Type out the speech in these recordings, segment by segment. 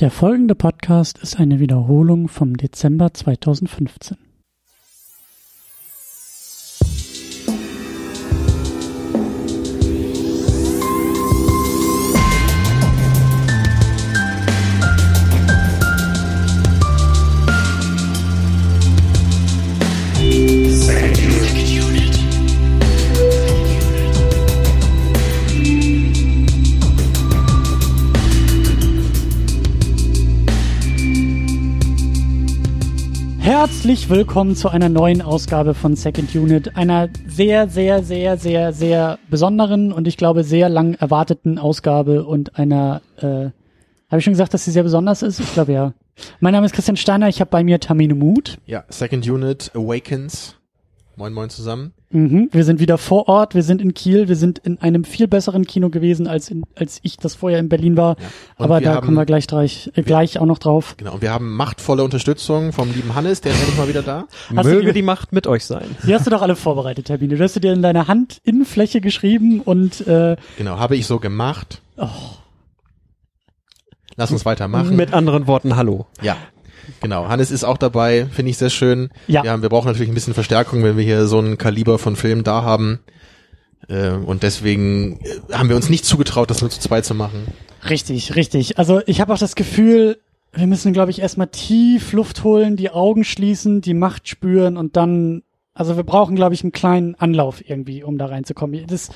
Der folgende Podcast ist eine Wiederholung vom Dezember 2015. Herzlich willkommen zu einer neuen Ausgabe von Second Unit, einer sehr, sehr, sehr, sehr, sehr besonderen und ich glaube sehr lang erwarteten Ausgabe und einer, äh, habe ich schon gesagt, dass sie sehr besonders ist? Ich glaube ja. Mein Name ist Christian Steiner, ich habe bei mir Tamine Mut. Ja, Second Unit Awakens. Moin, moin zusammen. Mhm, wir sind wieder vor Ort, wir sind in Kiel, wir sind in einem viel besseren Kino gewesen, als, in, als ich das vorher in Berlin war. Ja. Aber da haben, kommen wir gleich, gleich, äh, gleich auch noch drauf. Genau, und wir haben machtvolle Unterstützung vom lieben Hannes, der ist endlich mal wieder da. Hast Möge die, die, Macht mit euch sein. Die hast du doch alle vorbereitet, Termine. Du hast du dir in deiner Handinnenfläche geschrieben und äh, Genau, habe ich so gemacht. Oh. Lass uns weitermachen. Mit anderen Worten, hallo. Ja. Genau, Hannes ist auch dabei, finde ich sehr schön. Ja. ja. Wir brauchen natürlich ein bisschen Verstärkung, wenn wir hier so ein Kaliber von Film da haben. Äh, und deswegen äh, haben wir uns nicht zugetraut, das nur zu zweit zu machen. Richtig, richtig. Also ich habe auch das Gefühl, wir müssen, glaube ich, erstmal tief Luft holen, die Augen schließen, die Macht spüren und dann, also wir brauchen, glaube ich, einen kleinen Anlauf irgendwie, um da reinzukommen. Das,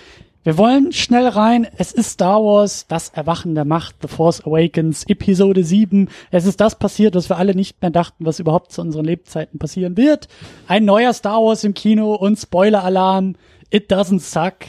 wir wollen schnell rein. Es ist Star Wars, das Erwachen der Macht, The Force Awakens, Episode 7. Es ist das passiert, was wir alle nicht mehr dachten, was überhaupt zu unseren Lebzeiten passieren wird. Ein neuer Star Wars im Kino und Spoiler-Alarm. It doesn't suck.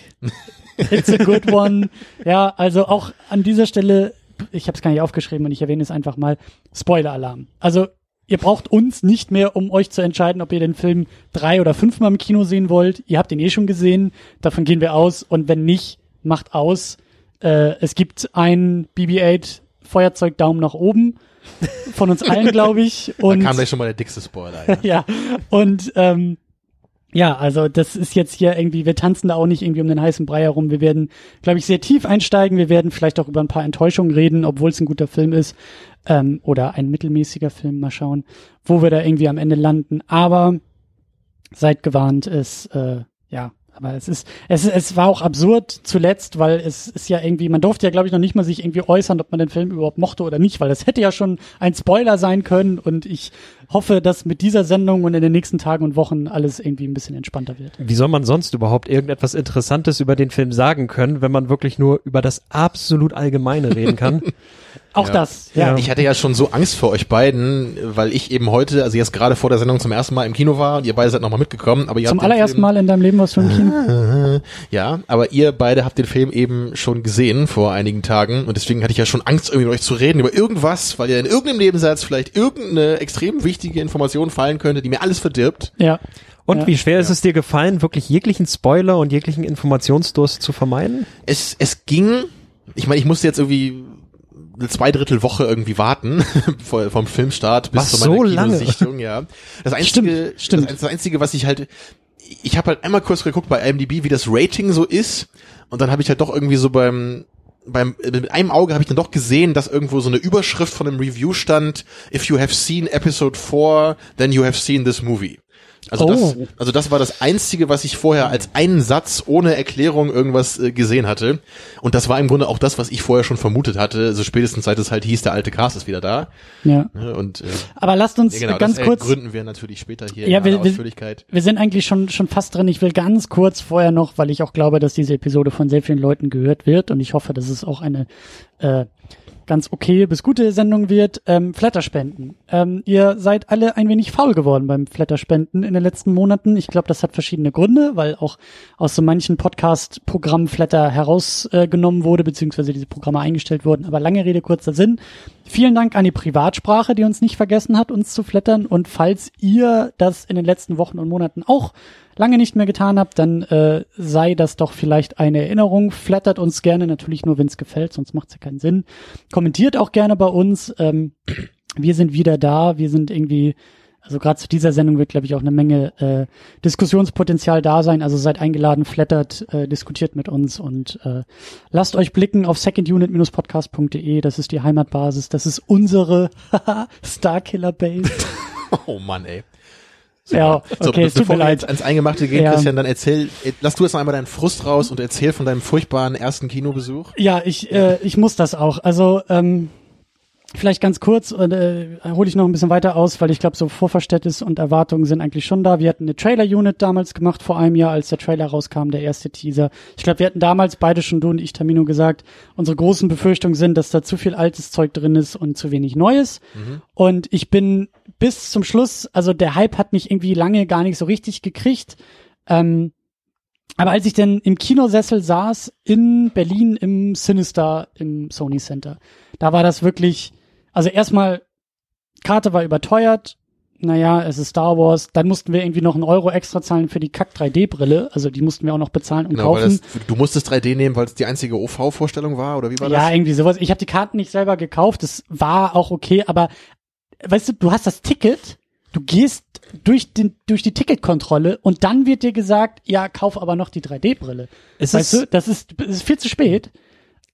It's a good one. ja, also auch an dieser Stelle, ich habe es gar nicht aufgeschrieben und ich erwähne es einfach mal, Spoiler-Alarm. Also ihr braucht uns nicht mehr, um euch zu entscheiden, ob ihr den Film drei oder fünfmal im Kino sehen wollt. Ihr habt ihn eh schon gesehen, davon gehen wir aus. Und wenn nicht, macht aus. Äh, es gibt ein BB-8 Feuerzeug Daumen nach oben von uns allen, glaube ich. Und da kam gleich schon mal der dickste Spoiler. Ja, ja. und ähm, ja, also das ist jetzt hier irgendwie, wir tanzen da auch nicht irgendwie um den heißen Brei herum. Wir werden, glaube ich, sehr tief einsteigen. Wir werden vielleicht auch über ein paar Enttäuschungen reden, obwohl es ein guter Film ist ähm, oder ein mittelmäßiger Film. Mal schauen, wo wir da irgendwie am Ende landen. Aber seid gewarnt, es äh, ja, aber es ist, es, es war auch absurd zuletzt, weil es ist ja irgendwie, man durfte ja, glaube ich, noch nicht mal sich irgendwie äußern, ob man den Film überhaupt mochte oder nicht, weil es hätte ja schon ein Spoiler sein können und ich hoffe, dass mit dieser Sendung und in den nächsten Tagen und Wochen alles irgendwie ein bisschen entspannter wird. Wie soll man sonst überhaupt irgendetwas Interessantes über den Film sagen können, wenn man wirklich nur über das absolut Allgemeine reden kann? Auch ja. das, ja. Ich hatte ja schon so Angst vor euch beiden, weil ich eben heute, also jetzt gerade vor der Sendung zum ersten Mal im Kino war und ihr beide seid nochmal mitgekommen. Aber ihr zum allerersten Mal in deinem Leben was schon im Kino? Ja, aber ihr beide habt den Film eben schon gesehen vor einigen Tagen und deswegen hatte ich ja schon Angst, irgendwie mit euch zu reden über irgendwas, weil ihr in irgendeinem Nebensatz vielleicht irgendeine extrem wichtige Information fallen könnte, die mir alles verdirbt. Ja. Und ja. wie schwer ist es dir gefallen, wirklich jeglichen Spoiler und jeglichen Informationsdurst zu vermeiden? Es, es ging, ich meine, ich musste jetzt irgendwie eine zwei Drittel Woche irgendwie warten vom Filmstart bis was, zu meiner so lange? Kinosichtung, ja. Das einzige, stimmt, stimmt. Das, das einzige, was ich halt, ich habe halt einmal kurz geguckt bei IMDb, wie das Rating so ist, und dann habe ich halt doch irgendwie so beim beim mit einem Auge habe ich dann doch gesehen, dass irgendwo so eine Überschrift von einem Review stand: If you have seen Episode 4, then you have seen this movie. Also, oh. das, also das war das Einzige, was ich vorher als einen Satz ohne Erklärung irgendwas äh, gesehen hatte. Und das war im Grunde auch das, was ich vorher schon vermutet hatte, so spätestens seit es halt hieß, der alte Cast ist wieder da. Ja. Und, äh, Aber lasst uns ja, genau, ganz das kurz... gründen wir natürlich später hier ja, in wir, Ausführlichkeit. Wir, wir sind eigentlich schon, schon fast drin. Ich will ganz kurz vorher noch, weil ich auch glaube, dass diese Episode von sehr vielen Leuten gehört wird und ich hoffe, dass es auch eine äh, ganz okay bis gute Sendung wird, ähm, Flatterspenden. Ähm, ihr seid alle ein wenig faul geworden beim Flatterspenden in den letzten Monaten. Ich glaube, das hat verschiedene Gründe, weil auch aus so manchen Podcast-Programmen Flatter herausgenommen äh, wurde, beziehungsweise diese Programme eingestellt wurden. Aber lange Rede, kurzer Sinn. Vielen Dank an die Privatsprache, die uns nicht vergessen hat, uns zu flattern. Und falls ihr das in den letzten Wochen und Monaten auch lange nicht mehr getan habt, dann äh, sei das doch vielleicht eine Erinnerung. Flattert uns gerne, natürlich nur, wenn es gefällt, sonst macht es ja keinen Sinn. Kommentiert auch gerne bei uns. Ähm, wir sind wieder da, wir sind irgendwie Also gerade zu dieser Sendung wird, glaube ich, auch eine Menge äh, Diskussionspotenzial da sein. Also seid eingeladen, flattert, äh, diskutiert mit uns und äh, lasst euch blicken auf secondunit-podcast.de. Das ist die Heimatbasis. Das ist unsere Starkiller Base. Oh Mann, ey. ja, So, okay, es tut bevor wir jetzt ans Eingemachte gehen, Ja. Christian, dann erzähl, äh, lass du jetzt noch einmal deinen Frust raus und erzähl von deinem furchtbaren ersten Kinobesuch. Ja, ich, äh, ich muss das auch. Also ähm, vielleicht ganz kurz, äh, hole ich noch ein bisschen weiter aus, weil ich glaube, so Vorverständnis und Erwartungen sind eigentlich schon da. Wir hatten eine Trailer-Unit damals gemacht vor einem Jahr, als der Trailer rauskam, der erste Teaser. Ich glaube, wir hatten damals beide schon, du und ich, Tamino, gesagt, unsere großen Befürchtungen sind, dass da zu viel altes Zeug drin ist und zu wenig Neues. Und ich bin bis zum Schluss, also der Hype hat mich irgendwie lange gar nicht so richtig gekriegt. Ähm, aber als ich dann im Kinosessel saß in Berlin im Sinister im Sony Center, da war das wirklich, also erstmal, Karte war überteuert, naja, es ist Star Wars, dann mussten wir irgendwie noch einen Euro extra zahlen für die Kack 3D-Brille, also die mussten wir auch noch bezahlen und Genau, weil kaufen. das, du musstest 3D nehmen, weil es die einzige OV-Vorstellung war, oder wie war Ja, das? irgendwie sowas. Ich habe die Karten nicht selber gekauft, das war auch okay, aber weißt du, du hast das Ticket, du gehst durch den durch die Ticketkontrolle und dann wird dir gesagt, ja, kauf aber noch die 3D-Brille. Ist Weißt es, du, das ist, das ist viel zu spät.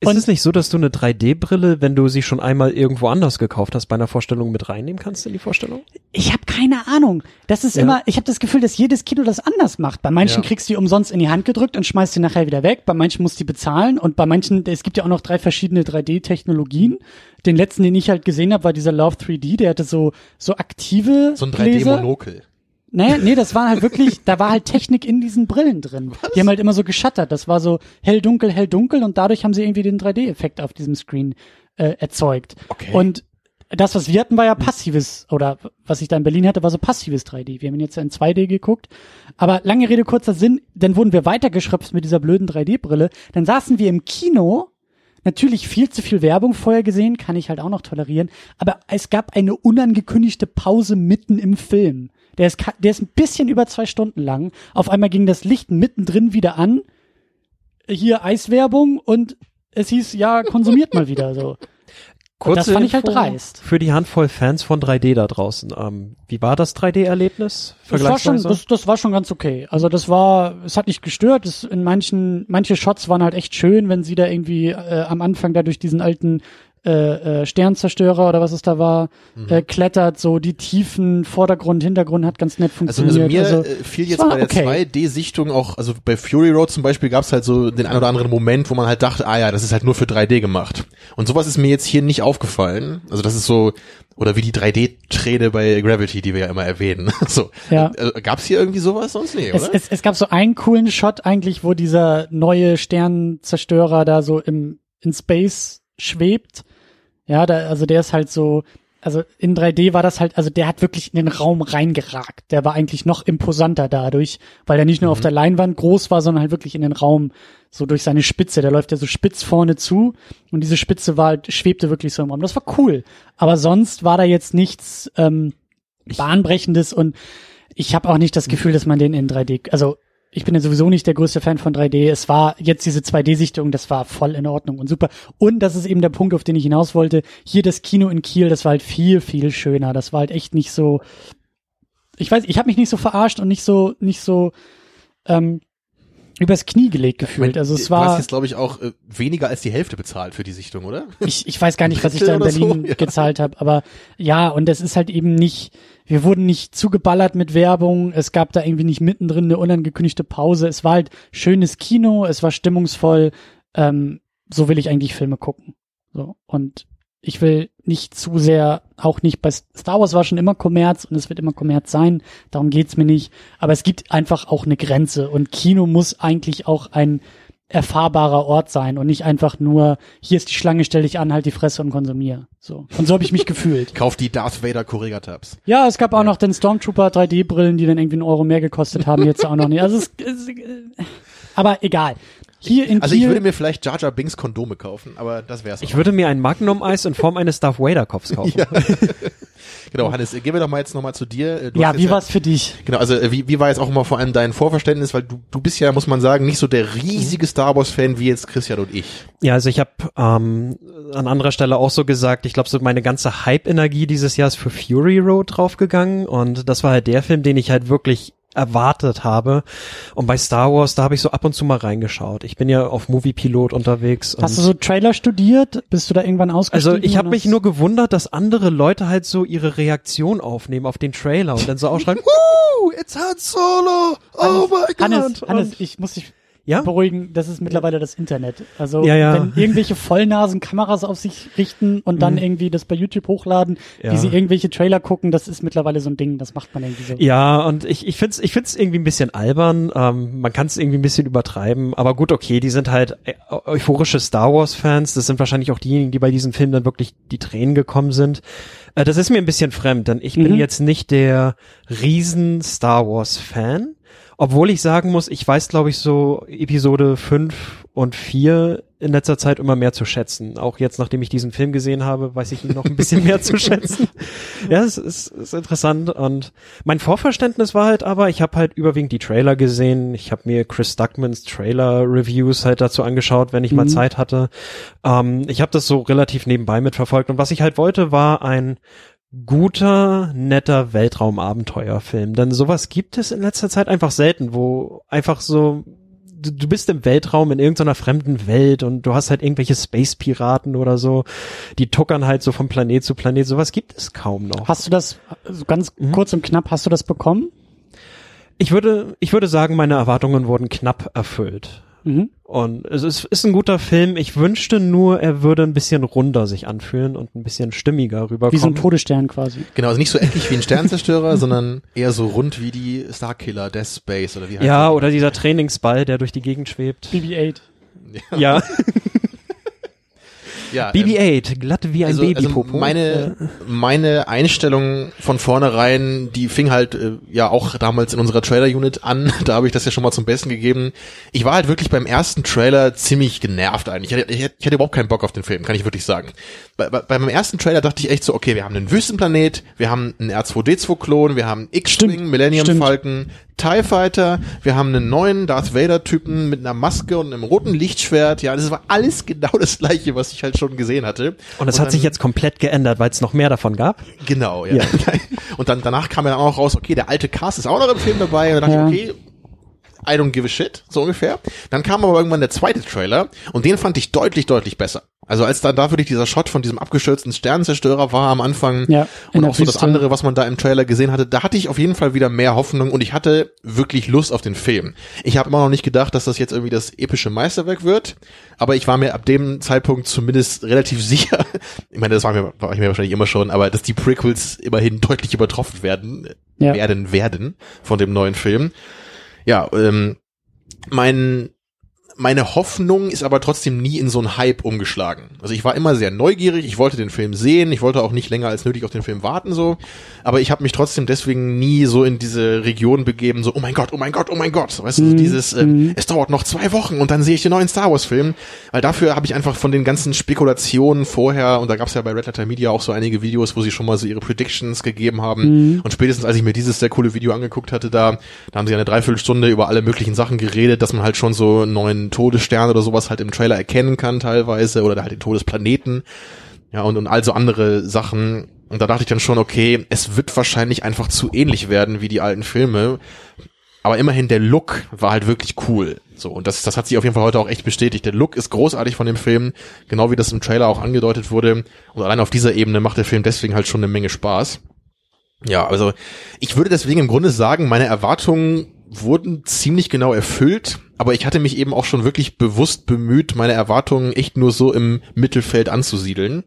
Ist und- es nicht so, dass du eine 3D-Brille, wenn du sie schon einmal irgendwo anders gekauft hast, bei einer Vorstellung mit reinnehmen kannst in die Vorstellung? Ich habe keine Ahnung. Das ist Ja. immer, ich habe das Gefühl, dass jedes Kino das anders macht. Bei manchen Ja. kriegst du die umsonst in die Hand gedrückt und schmeißt sie nachher wieder weg. Bei manchen musst du die bezahlen und bei manchen, es gibt ja auch noch drei verschiedene 3D-Technologien. Den letzten, den ich halt gesehen habe, war dieser Love 3D, der hatte so so aktive So ein Gläser. 3D-Monokel. Nee, nee, das war halt wirklich, da war halt Technik in diesen Brillen drin. Die haben halt immer so geschattert. Das war so hell, dunkel, hell, dunkel und dadurch haben sie irgendwie den 3D-Effekt auf diesem Screen äh, erzeugt. Okay. Und das, was wir hatten, war ja passives, oder was ich da in Berlin hatte, war so passives 3D. Wir haben ihn jetzt in 2D geguckt. Aber lange Rede, kurzer Sinn, dann wurden wir weitergeschröpft mit dieser blöden 3D-Brille. Dann saßen wir im Kino, natürlich viel zu viel Werbung vorher gesehen, kann ich halt auch noch tolerieren. Aber es gab eine unangekündigte Pause mitten im Film. Der ist, der ist ein bisschen über zwei Stunden lang. Auf einmal ging das Licht mittendrin wieder an. Hier Eiswerbung und es hieß, ja, konsumiert mal wieder so. Und das fand ich halt dreist. Für die Handvoll Fans von 3D da draußen. Ähm, wie war das 3D-Erlebnis? Das war schon, vergleichsweise? das, das war schon ganz okay. Also das war, es hat nicht gestört. Das in manchen, manche Shots waren halt echt schön, wenn sie da irgendwie äh, am Anfang da durch diesen alten äh, äh, Sternzerstörer oder was es da war, äh, klettert, so die Tiefen, Vordergrund, Hintergrund hat ganz nett Also, funktioniert. also mir äh, fiel es jetzt bei der okay. 2D-Sichtung auch, also bei Fury Road zum Beispiel gab es halt so den ein oder anderen Moment, wo man halt dachte, ah ja, das ist halt nur für 3D gemacht. Und sowas ist mir jetzt hier nicht aufgefallen. Also das ist so, oder wie die 3D-Träne bei Gravity, die wir ja immer erwähnen. so. Ja. Äh, gab's hier irgendwie sowas sonst? Nee, Es, oder? es, es gab so einen coolen Shot eigentlich, wo dieser neue Sternzerstörer da so im in Space schwebt. Ja, da, also der ist halt so, also in 3D war das halt, also der hat wirklich in den Raum reingeragt. Der war eigentlich noch imposanter dadurch, weil er nicht nur auf der Leinwand groß war, sondern halt wirklich in den Raum so durch seine Spitze. Der läuft ja so spitz vorne zu und diese Spitze war halt, schwebte wirklich so im Raum. Das war cool. Aber sonst war da jetzt nichts ähm, bahnbrechendes und ich habe auch nicht das Gefühl, dass man den in 3D, also ich bin ja sowieso nicht der größte Fan von 3D. Es war jetzt diese 2D-Sichtung, das war voll in Ordnung und super. Und das ist eben der Punkt, auf den ich hinaus wollte. Hier das Kino in Kiel, das war halt viel, viel schöner. Das war halt echt nicht so. Ich weiß, ich habe mich nicht so verarscht und nicht so, nicht so ähm, übers Knie gelegt gefühlt. Also es du hast war. jetzt, glaube ich, auch äh, weniger als die Hälfte bezahlt für die Sichtung, oder? ich, ich weiß gar nicht, was ich da in Berlin so, ja. gezahlt habe, aber ja, und es ist halt eben nicht, wir wurden nicht zugeballert mit Werbung, es gab da irgendwie nicht mittendrin eine unangekündigte Pause, es war halt schönes Kino, es war stimmungsvoll, ähm, so will ich eigentlich Filme gucken. So, und ich will nicht zu sehr, auch nicht bei Star Wars war schon immer Kommerz und es wird immer Kommerz sein, darum geht's mir nicht, aber es gibt einfach auch eine Grenze und Kino muss eigentlich auch ein erfahrbarer Ort sein und nicht einfach nur, hier ist die Schlange, stell dich an, halt die Fresse und konsumier. So. Und so habe ich mich gefühlt. Kauf die Darth Vader Correga-Tabs. Ja, es gab auch noch den Stormtrooper 3D-Brillen, die dann irgendwie einen Euro mehr gekostet haben, jetzt auch noch nicht. Also es, es äh, aber egal. Hier in Also ich Kiel, würde mir vielleicht Jar Jar Binks Kondome kaufen, aber das wär's. Ich auch. würde mir ein Magnum-Eis in Form eines Darth Vader-Kopfs kaufen. Ja. Genau, Hannes, gehen wir doch mal jetzt nochmal zu dir. Du ja, wie war's für dich? Genau, also äh, wie, wie war jetzt auch immer vor allem dein Vorverständnis, weil du, du bist ja, muss man sagen, nicht so der riesige Star Wars-Fan wie jetzt Christian und ich. Ja, also ich habe ähm, an anderer Stelle auch so gesagt, ich glaube, so meine ganze Hype-Energie dieses Jahr ist für Fury Road draufgegangen und das war halt der Film, den ich halt wirklich erwartet habe. Und bei Star Wars, da habe ich so ab und zu mal reingeschaut. Ich bin ja auf Moviepilot unterwegs. Hast du so Trailer studiert? Bist du da irgendwann ausgestiegen? also ich habe mich nur gewundert, dass andere Leute halt so ihre Reaktion aufnehmen auf den Trailer und dann so ausschreien, Woo, it's Han Solo! Oh my God! Hannes, Hannes, ich muss dich ja? beruhigen, das ist mittlerweile das Internet. Also Ja, ja. wenn irgendwelche Vollnasen Kameras auf sich richten und dann irgendwie das bei YouTube hochladen, Mhm. Wie sie irgendwelche Trailer gucken, das ist mittlerweile so ein Ding, das macht man irgendwie so. Ja, und ich, ich find's, ich find's irgendwie ein bisschen albern. Ähm, man kann es irgendwie ein bisschen übertreiben, aber gut, okay, die sind halt äh, euphorische Star Wars-Fans. Das sind wahrscheinlich auch diejenigen, die bei diesem Film dann wirklich die Tränen gekommen sind. Äh, das ist mir ein bisschen fremd, denn ich bin Mhm. jetzt nicht der riesen Star Wars-Fan. Obwohl ich sagen muss, ich weiß, glaube ich, so Episode 5 und 4 in letzter Zeit immer mehr zu schätzen. Auch jetzt, nachdem ich diesen Film gesehen habe, weiß ich ihn noch ein bisschen mehr zu schätzen. Ja, es ist, ist interessant. Und mein Vorverständnis war halt aber, ich habe halt überwiegend die Trailer gesehen. Ich habe mir Chris Duckmans Trailer-Reviews halt dazu angeschaut, wenn ich mal Mhm. Zeit hatte. Ähm, ich habe das so relativ nebenbei mitverfolgt. Und was ich halt wollte, war ein guter, netter Weltraumabenteuerfilm. Denn sowas gibt es in letzter Zeit einfach selten, wo einfach so du, du bist im Weltraum in irgendeiner fremden Welt und du hast halt irgendwelche Space-Piraten oder so, die tuckern halt so von Planet zu Planet. Sowas gibt es kaum noch. Hast du das, also ganz Mhm. kurz und knapp, hast du das bekommen? Ich würde, ich würde sagen, meine Erwartungen wurden knapp erfüllt. Mhm. Und es ist, ist ein guter Film. Ich wünschte nur, er würde ein bisschen runder sich anfühlen und ein bisschen stimmiger rüberkommen. Wie so ein Todesstern quasi. Genau, also nicht so eckig wie ein Sternzerstörer, sondern eher so rund wie die Starkiller, Death Space oder wie heißt ja, der? oder dieser Trainingsball, der durch die Gegend schwebt. BB-8. Ja, ja, ähm, BB-8, glatt wie ein also, Babypopo. also meine, meine Einstellung von vornherein, die fing halt äh, ja auch damals in unserer Trailer-Unit an. Da habe ich das ja schon mal zum Besten gegeben. Ich war halt wirklich beim ersten Trailer ziemlich genervt eigentlich. Ich hatte, ich hatte überhaupt keinen Bock auf den Film, kann ich wirklich sagen. Bei, bei, bei meinem ersten Trailer dachte ich echt so, okay, wir haben einen Wüstenplanet, wir haben einen R2D2-Klon, wir haben X-Wing, Millennium stimmt. Falcon, TIE Fighter, wir haben einen neuen Darth Vader-Typen mit einer Maske und einem roten Lichtschwert. Ja, das war alles genau das gleiche, was ich halt schon gesehen hatte. und es hat dann- sich jetzt komplett geändert, weil es noch mehr davon gab. Genau, ja. Ja. Und dann danach kam ja dann auch raus, okay, der alte Cast ist auch noch im Film dabei. Und dann dachte Ja. ich, okay, I don't give a shit, so ungefähr. Dann kam aber irgendwann der zweite Trailer und den fand ich deutlich, deutlich besser. Also als dann da wirklich dieser Shot von diesem abgestürzten Sternenzerstörer war am Anfang Ja, und auch so das andere, was man da im Trailer gesehen hatte, da hatte ich auf jeden Fall wieder mehr Hoffnung und ich hatte wirklich Lust auf den Film. Ich habe immer noch nicht gedacht, dass das jetzt irgendwie das epische Meisterwerk wird, aber ich war mir ab dem Zeitpunkt zumindest relativ sicher, ich meine, das war, mir, war ich mir wahrscheinlich immer schon, aber dass die Prequels immerhin deutlich übertroffen werden, Ja. werden, werden von dem neuen Film. Ja, ähm, mein meine Hoffnung ist aber trotzdem nie in so einen Hype umgeschlagen. Also ich war immer sehr neugierig, ich wollte den Film sehen, ich wollte auch nicht länger als nötig auf den Film warten so, aber ich habe mich trotzdem deswegen nie so in diese Region begeben, so oh mein Gott, oh mein Gott, oh mein Gott, weißt du, so dieses äh, es dauert noch zwei Wochen und dann sehe ich den neuen Star Wars Film, weil dafür habe ich einfach von den ganzen Spekulationen vorher und da gab es ja bei Red Letter Media auch so einige Videos, wo sie schon mal so ihre Predictions gegeben haben. Und spätestens als ich mir dieses sehr coole Video angeguckt hatte, da, da haben sie eine Dreiviertelstunde über alle möglichen Sachen geredet, dass man halt schon so einen Todesstern oder sowas halt im Trailer erkennen kann teilweise oder halt den Todesplaneten. Ja, und, und also andere Sachen. Und da dachte ich dann schon, okay, es wird wahrscheinlich einfach zu ähnlich werden wie die alten Filme. Aber immerhin der Look war halt wirklich cool. So, und das, das hat sich auf jeden Fall heute auch echt bestätigt. Der Look ist großartig von dem Film, genau wie das im Trailer auch angedeutet wurde. Und allein auf dieser Ebene macht der Film deswegen halt schon eine Menge Spaß. Ja, also ich würde deswegen im Grunde sagen, meine Erwartungen wurden ziemlich genau erfüllt, aber ich hatte mich eben auch schon wirklich bewusst bemüht, meine Erwartungen echt nur so im Mittelfeld anzusiedeln.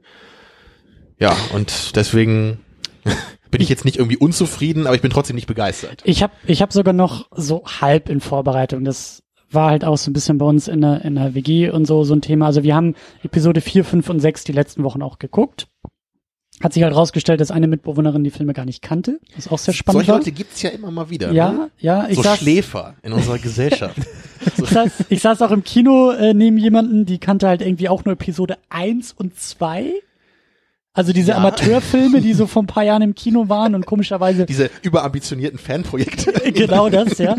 Ja, und deswegen bin ich jetzt nicht irgendwie unzufrieden, aber ich bin trotzdem nicht begeistert. Ich habe ich hab sogar noch so halb in Vorbereitung. Das war halt auch so ein bisschen bei uns in der, in der WG und so, so ein Thema. Also wir haben Episode 4, 5 und 6 die letzten Wochen auch geguckt. Hat sich halt rausgestellt, dass eine Mitbewohnerin die Filme gar nicht kannte, was auch sehr spannend Solche war. Leute gibt's ja immer mal wieder. ja, ne? ja, ich so saß, Schläfer in unserer Gesellschaft. ich, saß, ich saß auch im Kino äh, neben jemanden, die kannte halt irgendwie auch nur Episode 1 und 2. Also diese Ja. Amateurfilme, die so vor ein paar Jahren im Kino waren und komischerweise Diese überambitionierten Fanprojekte. genau das, ja.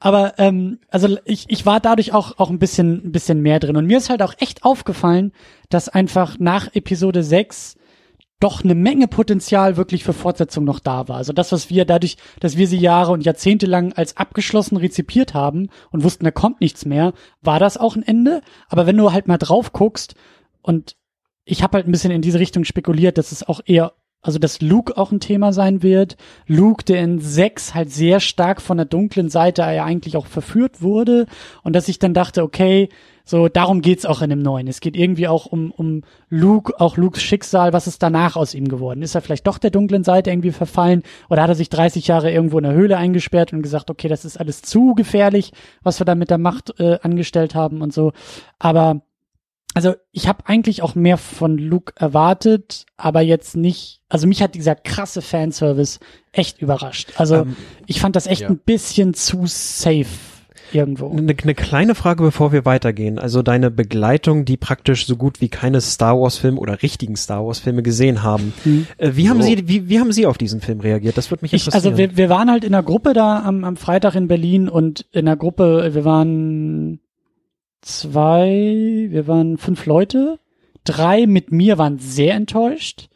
Aber ähm, also ich, ich war dadurch auch auch ein bisschen ein bisschen mehr drin und mir ist halt auch echt aufgefallen, dass einfach nach Episode 6 doch eine Menge Potenzial wirklich für Fortsetzung noch da war. Also das, was wir dadurch, dass wir sie Jahre und Jahrzehnte lang als abgeschlossen rezipiert haben und wussten, da kommt nichts mehr, war das auch ein Ende. Aber wenn du halt mal drauf guckst und ich habe halt ein bisschen in diese Richtung spekuliert, dass es auch eher, also dass Luke auch ein Thema sein wird. Luke, der in sechs halt sehr stark von der dunklen Seite ja eigentlich auch verführt wurde und dass ich dann dachte, okay, so darum geht's auch in dem neuen. Es geht irgendwie auch um um Luke, auch Lukes Schicksal. Was ist danach aus ihm geworden? Ist er vielleicht doch der dunklen Seite irgendwie verfallen oder hat er sich 30 Jahre irgendwo in der Höhle eingesperrt und gesagt, okay, das ist alles zu gefährlich, was wir da mit der Macht äh, angestellt haben und so. Aber also ich habe eigentlich auch mehr von Luke erwartet, aber jetzt nicht. Also mich hat dieser krasse Fanservice echt überrascht. Also Ähm, ich fand das echt ja. ein bisschen zu safe irgendwo. Eine, eine kleine Frage, bevor wir weitergehen. Also deine Begleitung, die praktisch so gut wie keine Star Wars Film oder richtigen Star Wars Filme gesehen haben. Hm. Äh, wie haben So. Sie, wie, wie haben Sie auf diesen Film reagiert? Das würde mich Ich, interessieren. also wir, wir waren halt in der Gruppe da am, am Freitag in Berlin und in der Gruppe, wir waren zwei, wir waren fünf Leute. Drei mit mir waren sehr enttäuscht.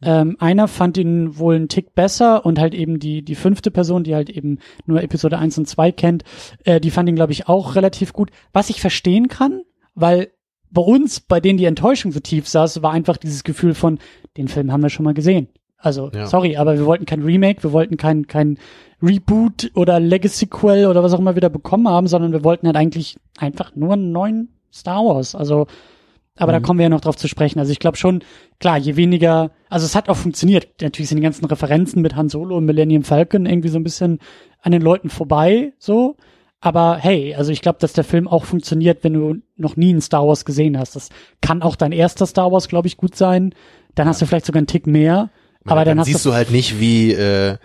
Ähm, einer fand ihn wohl einen Tick besser und halt eben die, die fünfte Person, die halt eben nur Episode 1 und 2 kennt, äh, die fand ihn, glaube ich, auch relativ gut. Was ich verstehen kann, weil bei uns, bei denen die Enttäuschung so tief saß, war einfach dieses Gefühl von, den Film haben wir schon mal gesehen. Also, Ja. sorry, aber wir wollten kein Remake, wir wollten kein, kein Reboot oder Legacy-Quell oder was auch immer wieder bekommen haben, sondern wir wollten halt eigentlich einfach nur einen neuen Star Wars. Also, aber da Mhm. kommen wir ja noch drauf zu sprechen. Also ich glaube schon, klar, je weniger, also es hat auch funktioniert. Natürlich sind die ganzen Referenzen mit Han Solo und Millennium Falcon irgendwie so ein bisschen an den Leuten vorbei, so. Aber hey, also ich glaube, dass der Film auch funktioniert, wenn du noch nie einen Star Wars gesehen hast. Das kann auch dein erster Star Wars, glaube ich, gut sein. Dann hast du vielleicht sogar einen Tick mehr. Aber dann, hast siehst du halt nicht, wie äh,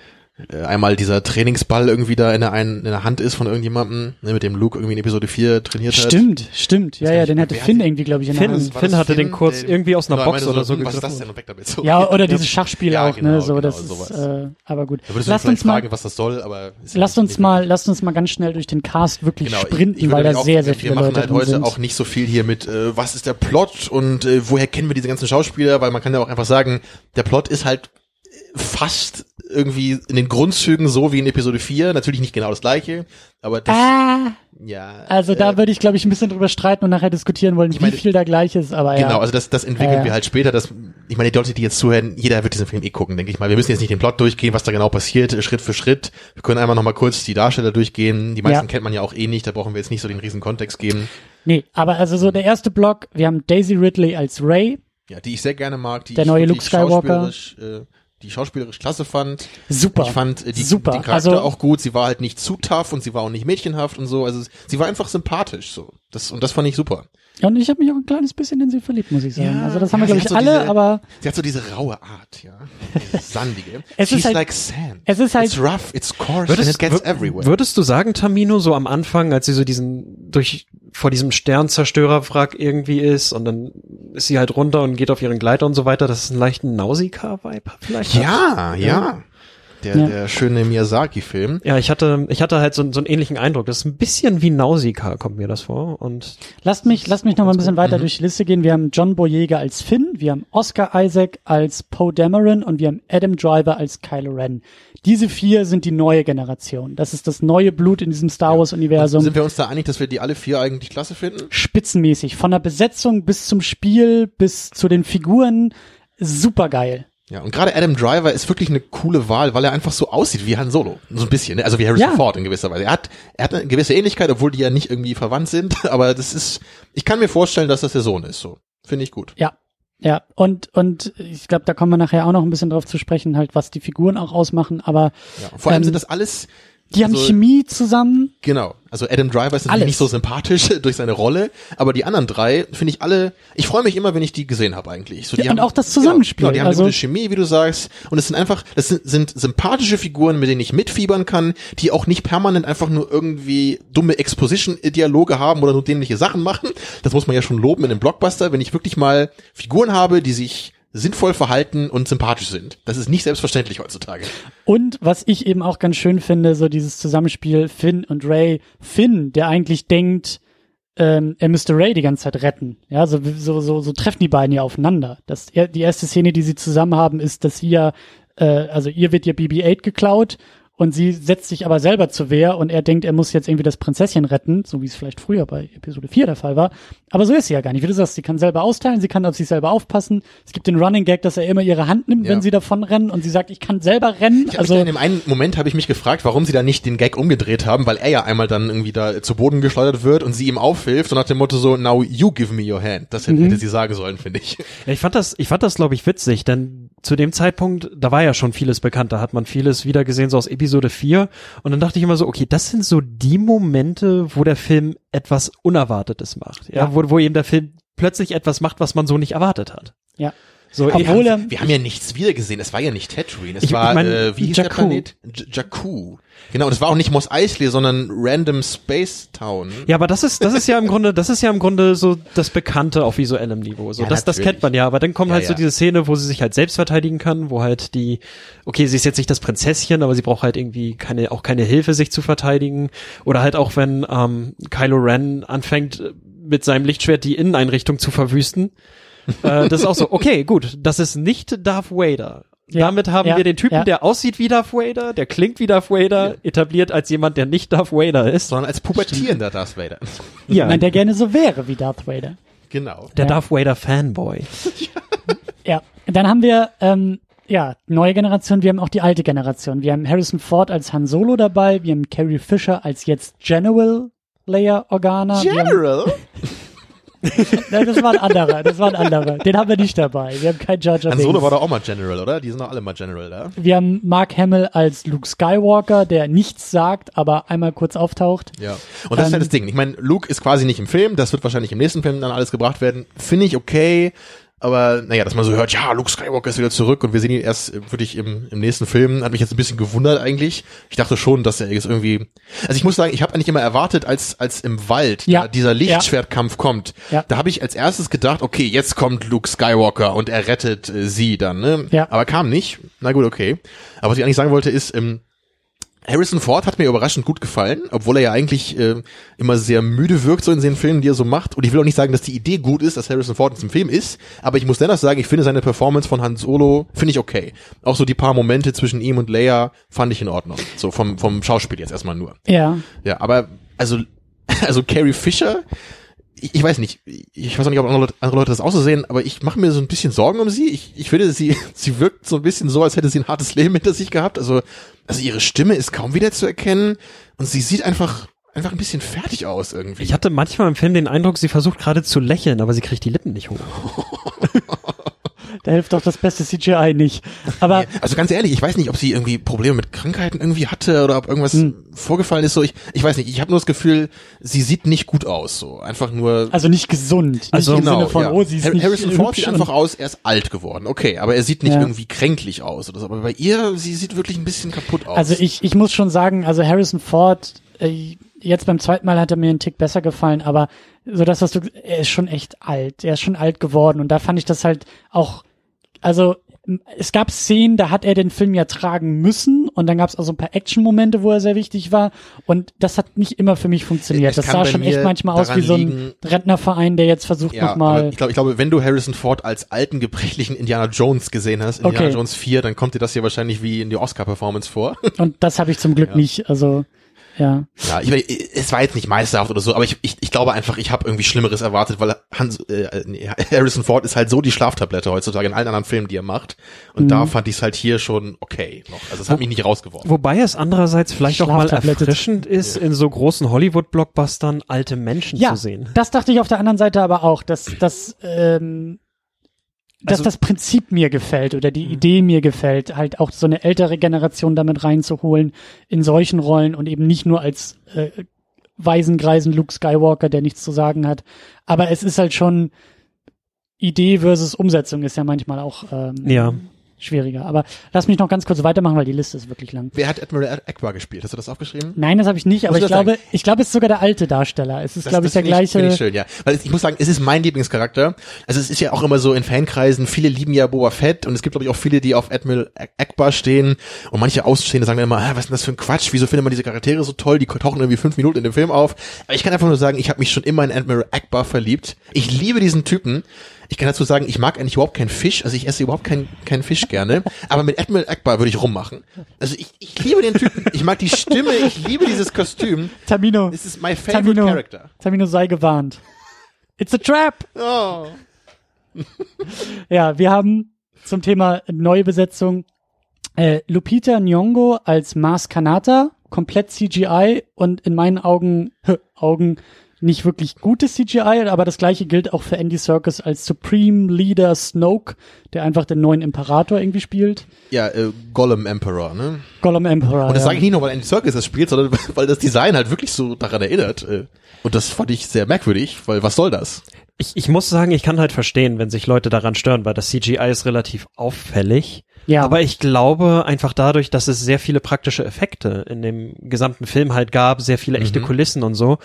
einmal dieser Trainingsball irgendwie da in der, einen, in der Hand ist von irgendjemandem, ne, mit dem Luke irgendwie in Episode 4 trainiert hat. Stimmt, stimmt. Ja, ja, den hatte Finn hat- irgendwie, glaube ich, in der Finn, Hand. war Finn das hatte den Finn, kurz der- irgendwie aus einer Genau, Box meine oder so Was ist das denn? Und weg damit. So. Ja, oder Ja. dieses Schachspiel Ja, auch, genau, ne? So, genau, das sowas. ist, äh, aber gut. Da würdest du Lasst uns mal, fragen, was das soll, aber lasst uns so mal, lasst uns mal ganz schnell durch den Cast wirklich Genau, sprinten, weil da auch- sehr, sehr wir viele machen Leute halt drin heute sind. auch nicht so viel hier mit, äh, was ist der Plot und äh, woher kennen wir diese ganzen Schauspieler, weil man kann ja auch einfach sagen, der Plot ist halt fast irgendwie in den Grundzügen so wie in Episode 4, natürlich nicht genau das gleiche, aber das, Ah, ja. also da äh, würde ich, glaube ich, ein bisschen drüber streiten und nachher diskutieren wollen, meine- wie viel da gleich ist, aber Genau, ja. also das, das entwickeln ja. wir halt später. Das, ich meine, die Leute, die jetzt zuhören, jeder wird diesen Film eh gucken, denke ich mal. Wir müssen jetzt nicht den Plot durchgehen, was da genau passiert, Schritt für Schritt. Wir können einfach nochmal kurz die Darsteller durchgehen. Die meisten Ja. kennt man ja auch eh nicht, da brauchen wir jetzt nicht so den riesen Kontext geben. Nee, aber also so der erste Block, wir haben Daisy Ridley als Ray, Ja, die ich sehr gerne mag, die Der ich neue Luke Skywalker. Äh, die schauspielerisch klasse fand. super. Ich fand äh, die, Super. den Charakter Also- auch gut. Sie war halt nicht zu tough und sie war auch nicht mädchenhaft und so. Also sie war einfach sympathisch so. Das und das fand ich super. Und ich habe mich auch ein kleines bisschen in sie verliebt, muss ich sagen. Ja, also das haben ja, wir, glaube ich, hat so alle, diese- aber Sie hat so diese raue Art, ja. Diese sandige. Es She's ist halt- like sand. es ist halt- It's rough, it's coarse, Würdest, and it gets everywhere. würdest du sagen, Tamino, so am Anfang, als sie so diesen, durch, vor diesem Sternzerstörerwrack irgendwie ist und dann ist sie halt runter und geht auf ihren Gleiter und so weiter, dass es einen leichten Nausicaa-Vibe vielleicht hat? ja, ja. Der, Ja. der schöne Miyazaki-Film. Ja, ich hatte, ich hatte halt so, so einen ähnlichen Eindruck. Das ist ein bisschen wie Nausicaa, kommt mir das vor. Und lasst mich, lasst mich noch mal ein bisschen weiter Mhm. durch die Liste gehen. Wir haben John Boyega als Finn, wir haben Oscar Isaac als Poe Dameron und wir haben Adam Driver als Kylo Ren. Diese vier sind die neue Generation. Das ist das neue Blut in diesem Star Wars Universum. Sind wir uns da einig, dass wir die alle vier eigentlich klasse finden? spitzenmäßig. Von der Besetzung bis zum Spiel, bis zu den Figuren. Super geil. Ja, und gerade Adam Driver ist wirklich eine coole Wahl, weil er einfach so aussieht wie Han Solo. So ein bisschen, ne? also wie Harrison Ja. Ford in gewisser Weise. Er hat, er hat eine gewisse Ähnlichkeit, obwohl die ja nicht irgendwie verwandt sind, aber das ist, ich kann mir vorstellen, dass das der Sohn ist, so. Finde ich gut. Ja. Ja, und, und ich glaube, da kommen wir nachher auch noch ein bisschen drauf zu sprechen, halt, was die Figuren auch ausmachen, aber Ja. Vor allem Ähm, sind das alles Die haben Also- Chemie zusammen. Genau. Also Adam Driver ist natürlich nicht so sympathisch durch seine Rolle, aber die anderen drei finde ich alle, ich freue mich immer, wenn ich die gesehen habe eigentlich. So, die Ja, und haben, auch das Zusammenspiel, Genau, genau, die haben also- eine gute Chemie, wie du sagst, und es sind einfach, das sind, sind sympathische Figuren, mit denen ich mitfiebern kann, die auch nicht permanent einfach nur irgendwie dumme Exposition-Dialoge haben oder nur dämliche Sachen machen. Das muss man ja schon loben in einem Blockbuster, wenn ich wirklich mal Figuren habe, die sich sinnvoll verhalten und sympathisch sind. Das ist nicht selbstverständlich heutzutage. Und was ich eben auch ganz schön finde, so dieses Zusammenspiel Finn und Ray. Finn, der eigentlich denkt, ähm, er müsste Ray die ganze Zeit retten. Ja, so, so, so, so treffen die beiden ja aufeinander. Das, die erste Szene, die sie zusammen haben, ist, dass sie ja, äh, also ihr wird ihr BB-8 geklaut und sie setzt sich aber selber zur Wehr und er denkt, er muss jetzt irgendwie das Prinzesschen retten, so wie es vielleicht früher bei Episode 4 der Fall war. Aber so ist sie ja gar nicht. Wie du sagst, sie kann selber austeilen, sie kann auf sich selber aufpassen. Es gibt den Running Gag, dass er immer ihre Hand nimmt, Ja. wenn sie davon rennen und sie sagt, ich kann selber rennen. Ich also in dem einen Moment habe ich mich gefragt, warum sie da nicht den Gag umgedreht haben, weil er ja einmal dann irgendwie da zu Boden geschleudert wird und sie ihm aufhilft und nach dem Motto so, now you give me your hand. Das hätte, hätte sie sagen sollen, finde ich. Ja, ich fand das, ich fand das, glaube ich, witzig, denn zu dem Zeitpunkt, da war ja schon vieles bekannt, da hat man vieles wieder gesehen, so aus Episode 4. Und dann dachte ich immer so, okay, das sind so die Momente, wo der Film etwas Unerwartetes macht. Ja, Ja. Wo, wo eben der Film plötzlich etwas macht, was man so nicht erwartet hat. ja. So, Obwohl er, Wir haben ja nichts wieder gesehen. Es war ja nicht Tatooine. Es Ich- war, mein, äh, wie hieß der Jakku. Planet? J Jakku. Genau, und es war auch nicht Mos Eisley, sondern Random Space Town. Ja, aber das ist, das ist ja im Grunde, das ist ja im Grunde so das Bekannte auf visuellem Niveau. So, Ja, das, das kennt man ja. Aber dann kommt Ja, halt so ja. diese Szene, wo sie sich halt selbst verteidigen kann, wo halt die, okay, sie ist jetzt nicht das Prinzesschen, aber sie braucht halt irgendwie keine, auch keine Hilfe, sich zu verteidigen. Oder halt auch, wenn ähm, Kylo Ren anfängt, mit seinem Lichtschwert die Inneneinrichtung zu verwüsten. Äh, das ist auch so, okay, gut, das ist nicht Darth Vader. Ja, Damit haben ja, wir den Typen, ja. der aussieht wie Darth Vader, der klingt wie Darth Vader, etabliert als jemand, der nicht Darth Vader ist. Sondern als pubertierender Darth Vader. Ja. nein, der gerne so wäre wie Darth Vader. Genau. Der Ja. Darth Vader Fanboy. Ja, dann haben wir ähm, ja neue Generation. Wir haben auch die alte Generation. Wir haben Harrison Ford als Han Solo dabei. Wir haben Carrie Fisher als jetzt General Leia Organa. Wir haben, General? nein, das war ein anderer. Das war ein anderer. Den haben wir nicht dabei. Wir haben keinen Jar Jar Han Solo war doch auch mal General, oder? Die sind doch alle mal General da. Wir haben Mark Hamill als Luke Skywalker, der nichts sagt, aber einmal kurz auftaucht. Ja. Und das ist Ähm, halt das Ding. Ich meine, Luke ist quasi nicht im Film, das wird wahrscheinlich im nächsten Film dann alles gebracht werden. Finde ich okay. Aber naja, dass man so hört, ja, Luke Skywalker ist wieder zurück und wir sehen ihn erst wirklich im, im nächsten Film, hat mich jetzt ein bisschen gewundert eigentlich. Ich dachte schon, dass er jetzt irgendwie. Also ich muss sagen, ich habe eigentlich immer erwartet, als als im Wald Ja. dieser Lichtschwertkampf kommt, Ja. da habe ich als erstes gedacht, okay, jetzt kommt Luke Skywalker und er rettet äh, sie dann. Ne? Ja. Aber kam nicht. Na gut, okay. Aber was ich eigentlich sagen wollte ist, ähm, Harrison Ford hat mir überraschend gut gefallen, obwohl er ja eigentlich äh, immer sehr müde wirkt so in den Filmen, die er so macht. Und ich will auch nicht sagen, dass die Idee gut ist, dass Harrison Ford in diesem Film ist, aber ich muss dennoch sagen, ich finde seine Performance von Han Solo finde ich okay. Auch so die paar Momente zwischen ihm und Leia fand ich in Ordnung. So vom vom Schauspiel jetzt erstmal nur. Ja, Ja, aber also also Carrie Fisher, ich, ich weiß nicht, ich weiß auch nicht, ob andere Leute, das auch so sehen, aber ich mache mir so ein bisschen Sorgen um sie. Ich, ich finde, sie sie wirkt so ein bisschen so, als hätte sie ein hartes Leben hinter sich gehabt. Also also ihre Stimme ist kaum wieder zu erkennen und sie sieht einfach einfach ein bisschen fertig aus irgendwie. Ich hatte manchmal im Film den Eindruck, sie versucht gerade zu lächeln, aber sie kriegt die Lippen nicht hoch. da hilft doch das beste CGI nicht. Aber also ganz ehrlich, ich weiß nicht, ob sie irgendwie Probleme mit Krankheiten irgendwie hatte oder ob irgendwas Hm. vorgefallen ist. So, ich, ich weiß nicht. Ich habe nur das Gefühl, sie sieht nicht gut aus. So einfach nur. also nicht gesund. Nicht Also genau, von, ja. oh, Harrison Ford sieht einfach aus, er ist alt geworden. Okay, aber er sieht nicht Ja. irgendwie kränklich aus oder so. Aber bei ihr, sie sieht wirklich ein bisschen kaputt aus. Also ich, ich muss schon sagen, also Harrison Ford, äh, jetzt beim zweiten Mal hat er mir einen Tick besser gefallen, aber so das, was du, er ist schon echt alt, er ist schon alt geworden und da fand ich das halt auch, also es gab Szenen, da hat er den Film ja tragen müssen und dann gab es auch so ein paar Action-Momente, wo er sehr wichtig war und das hat nicht immer für mich funktioniert. Es Das sah schon echt manchmal aus wie so ein Rentnerverein, der jetzt versucht ja, nochmal, ich glaube, ich glaube, wenn du Harrison Ford als alten, gebrechlichen Indiana Jones gesehen hast, Indiana Okay. Jones 4, dann kommt dir das hier wahrscheinlich wie in die Oscar-Performance vor. und das habe ich zum Glück Ja. nicht, also ja. Ja, ich, ich- es war jetzt nicht meisterhaft oder so, aber ich, ich, ich glaube einfach, ich habe irgendwie Schlimmeres erwartet, weil Hans, äh, nee, Harrison Ford ist halt so die Schlaftablette heutzutage in allen anderen Filmen, die er macht. Und Mhm. da fand ich es halt hier schon okay noch. Also es hat mich nicht rausgeworfen. Wobei es andererseits vielleicht auch mal erfrischend ist, in so großen Hollywood-Blockbustern alte Menschen Ja, zu sehen. das dachte ich auf der anderen Seite aber auch, dass, dass ähm, dass Also- das Prinzip mir gefällt oder die Idee mir gefällt, halt auch so eine ältere Generation damit reinzuholen in solchen Rollen und eben nicht nur als äh, Weisengreisen Luke Skywalker, der nichts zu sagen hat. Aber es ist halt schon Idee versus Umsetzung ist ja manchmal auch ähm, Ja. Schwieriger. Aber lass mich noch ganz kurz weitermachen, weil die Liste ist wirklich lang. Wer hat Admiral Akbar gespielt? Hast du das aufgeschrieben? Nein, das habe ich nicht, aber ich ich das glaube, ich glaube, es ist sogar der alte Darsteller. Es ist, glaube ich, der finde gleiche. Finde ich schön, ja. Weil ich muss sagen, es ist mein Lieblingscharakter. Also es ist ja auch immer so in Fankreisen, viele lieben ja Boba Fett und es gibt, glaube ich, auch viele, die auf Admiral Ak- Akbar stehen und manche Außenstehende sagen dann immer, ah, was ist denn das für ein Quatsch? Wieso findet man diese Charaktere so toll? Die tauchen irgendwie fünf Minuten in dem Film auf. Aber ich kann einfach nur sagen, ich habe mich schon immer in Admiral Akbar verliebt. Ich liebe diesen Typen. Ich kann dazu sagen, ich mag eigentlich überhaupt keinen Fisch, also ich esse überhaupt keinen keinen Fisch gerne, aber mit Admiral Akbar würde ich rummachen. Also ich, ich liebe den Typen, ich mag die Stimme, ich liebe dieses Kostüm. Tamino, This is my favorite Tamino, character. Tamino sei gewarnt. It's a trap! Oh. Ja, wir haben zum Thema neue Besetzung äh, Lupita Nyong'o als Mars Kanata, komplett CGI und in meinen Augen Augen nicht wirklich gutes CGI, aber das gleiche gilt auch für Andy Serkis als Supreme Leader Snoke, der einfach den neuen Imperator irgendwie spielt. Ja, äh, Gollum Emperor, ne? Gollum Emperor. Und das ja. sage ich nicht nur, weil Andy Serkis das spielt, sondern weil das Design halt wirklich so daran erinnert. Äh, und das fand ich sehr merkwürdig, weil was soll das? Ich, ich muss sagen, ich kann halt verstehen, wenn sich Leute daran stören, weil das CGI ist relativ auffällig. Ja. Aber ich glaube einfach dadurch, dass es sehr viele praktische Effekte in dem gesamten Film halt gab, sehr viele echte Mhm. Kulissen und so,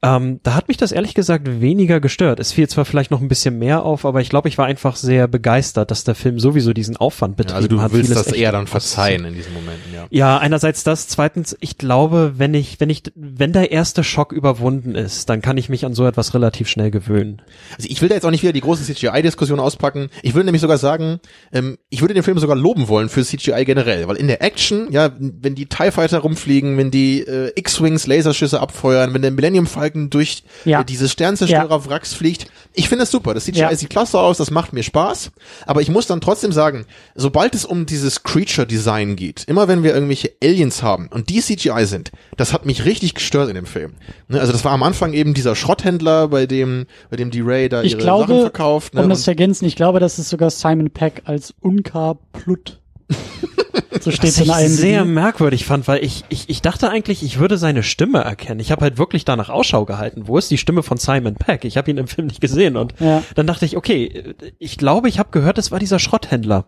ähm, da hat mich das ehrlich gesagt weniger gestört. Es fiel zwar vielleicht noch ein bisschen mehr auf, aber ich glaube, ich war einfach sehr begeistert, dass der Film sowieso diesen Aufwand betrieben also du hat. willst das eher dann verzeihen in diesen Momenten, ja. Ja, einerseits das, zweitens, ich glaube, wenn ich, wenn ich, wenn der erste Schock überwunden ist, dann kann ich mich an so etwas relativ schnell gewöhnen. Also ich will da jetzt auch nicht wieder die große CGI-Diskussion auspacken. Ich würde nämlich sogar sagen, ähm, ich würde den Film sogar loben wollen für CGI generell, weil in der Action, ja, wenn die TIE Fighter rumfliegen, wenn die äh, X-Wings Laserschüsse abfeuern, wenn der Millennium Falcon durch Ja. äh, diese Sternzerstörer Wracks fliegt, ich finde das super. Das CGI Ja. sieht klasse aus, das macht mir Spaß. Aber ich muss dann trotzdem sagen, sobald es um dieses Creature-Design geht, immer wenn wir irgendwelche Aliens haben und die CGI sind, das hat mich richtig gestört in dem Film. Ne, also das war am Anfang eben dieser Schrotthändler, bei dem, bei dem die Ray da ich ihre glaube, Sachen verkauft. Ne, um das zu ergänzen, ich glaube, das ist sogar Simon Peck als Unka Plut. So steht Was in ich einem. sehr merkwürdig fand, weil ich, ich, ich dachte eigentlich, ich würde seine Stimme erkennen. Ich habe halt wirklich danach Ausschau gehalten. Wo ist die Stimme von Simon Peck? Ich habe ihn im Film nicht gesehen und Ja. dann dachte ich, okay, ich glaube, ich habe gehört, es war dieser Schrotthändler.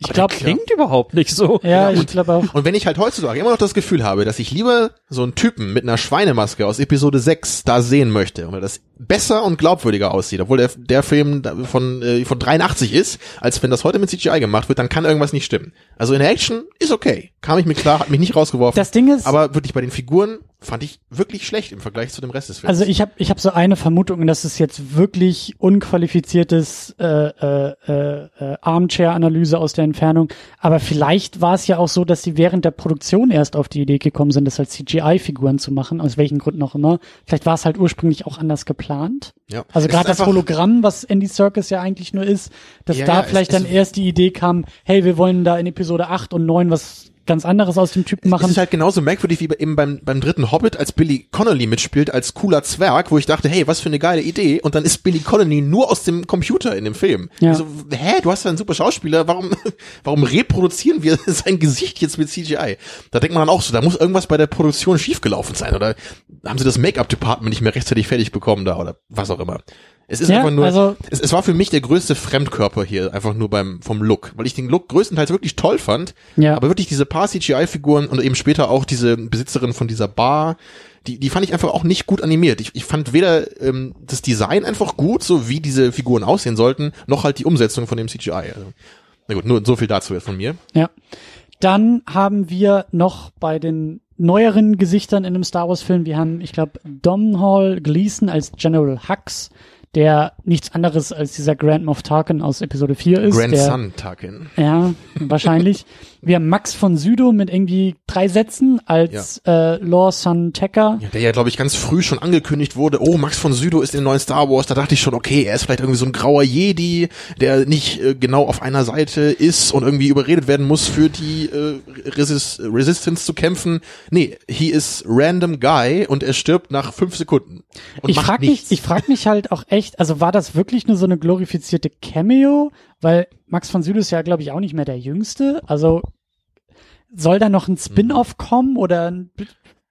Ich glaube, klingt überhaupt nicht so. ja, ich und- glaube auch. Und wenn ich halt heutzutage immer noch das Gefühl habe, dass ich lieber so einen Typen mit einer Schweinemaske aus Episode 6 da sehen möchte, weil das besser und glaubwürdiger aussieht, obwohl der, der Film von, äh, von 83 ist, als wenn das heute mit CGI gemacht wird, dann kann irgendwas nicht stimmen. Also in der Action ist okay. Kam ich mir klar, hat mich nicht rausgeworfen. Das Ding ist, aber wirklich bei den Figuren fand ich wirklich schlecht im Vergleich zu dem Rest des Films. also ich habe ich hab so eine Vermutung, und das ist jetzt wirklich unqualifiziertes äh, äh, äh, Armchair-Analyse aus der Entfernung. Aber vielleicht war es ja auch so, dass sie während der Produktion erst auf die Idee gekommen sind, das als CGI-Figuren zu machen, aus welchen Gründen auch immer. Vielleicht war es halt ursprünglich auch anders geplant. ja. Also Es gerade das Hologramm, was Andy Serkis ja eigentlich nur ist, dass Ja, da ja, es- vielleicht es- dann erst die Idee kam, hey, wir wollen da in Episode 8 und 9 was ganz anderes aus dem Typen Es machen. ist halt genauso merkwürdig wie bei- eben beim, beim dritten Hobbit, als Billy Connolly mitspielt, als cooler Zwerg, wo ich dachte, hey, was für eine geile Idee. Und dann ist Billy Connolly nur aus dem Computer in dem Film. Ja. So, hä, du hast ja einen super Schauspieler, warum, warum reproduzieren wir sein Gesicht jetzt mit CGI? Da denkt man dann auch so, da muss irgendwas bei der Produktion schiefgelaufen sein. Oder haben sie das Make-up-Department nicht mehr rechtzeitig fertig bekommen da oder was auch immer. Es ist Ja, einfach nur, also- es, es war für mich der größte Fremdkörper hier, einfach nur beim, vom Look, weil ich den Look größtenteils wirklich toll fand, Ja. aber wirklich diese paar CGI-Figuren und eben später auch diese Besitzerin von dieser Bar, die, die fand ich einfach auch nicht gut animiert. Ich, ich fand weder ähm, das Design einfach gut, so wie diese Figuren aussehen sollten, noch halt die Umsetzung von dem CGI. Also, na gut, nur so viel dazu jetzt von mir. Ja. Dann haben wir noch bei den neueren Gesichtern in einem Star Wars Film, wir haben, ich glaube, Domhnall Gleeson als General Hux, der nichts anderes als dieser Grand Moff Tarkin aus Episode 4 ist. Grandson Tarkin. Ja, wahrscheinlich. Wir haben Max von Sydow mit irgendwie drei Sätzen als äh, Lor San Tekka. Ja, der ja, glaube ich, ganz früh schon angekündigt wurde, oh, Max von Sydow ist in den neuen Star Wars. Da dachte ich schon, okay, er ist vielleicht irgendwie so ein grauer Jedi, der nicht äh, genau auf einer Seite ist und irgendwie überredet werden muss, für die äh, Resist Resistance zu kämpfen. Nee, he is random guy und er stirbt nach fünf Sekunden. Und Ich frage mich, ich frag mich halt auch echt, also war das wirklich nur so eine glorifizierte Cameo? Weil Max von Sydow ist ja, glaube ich, auch nicht mehr der Jüngste. Also soll da noch ein Spin-off kommen oder eine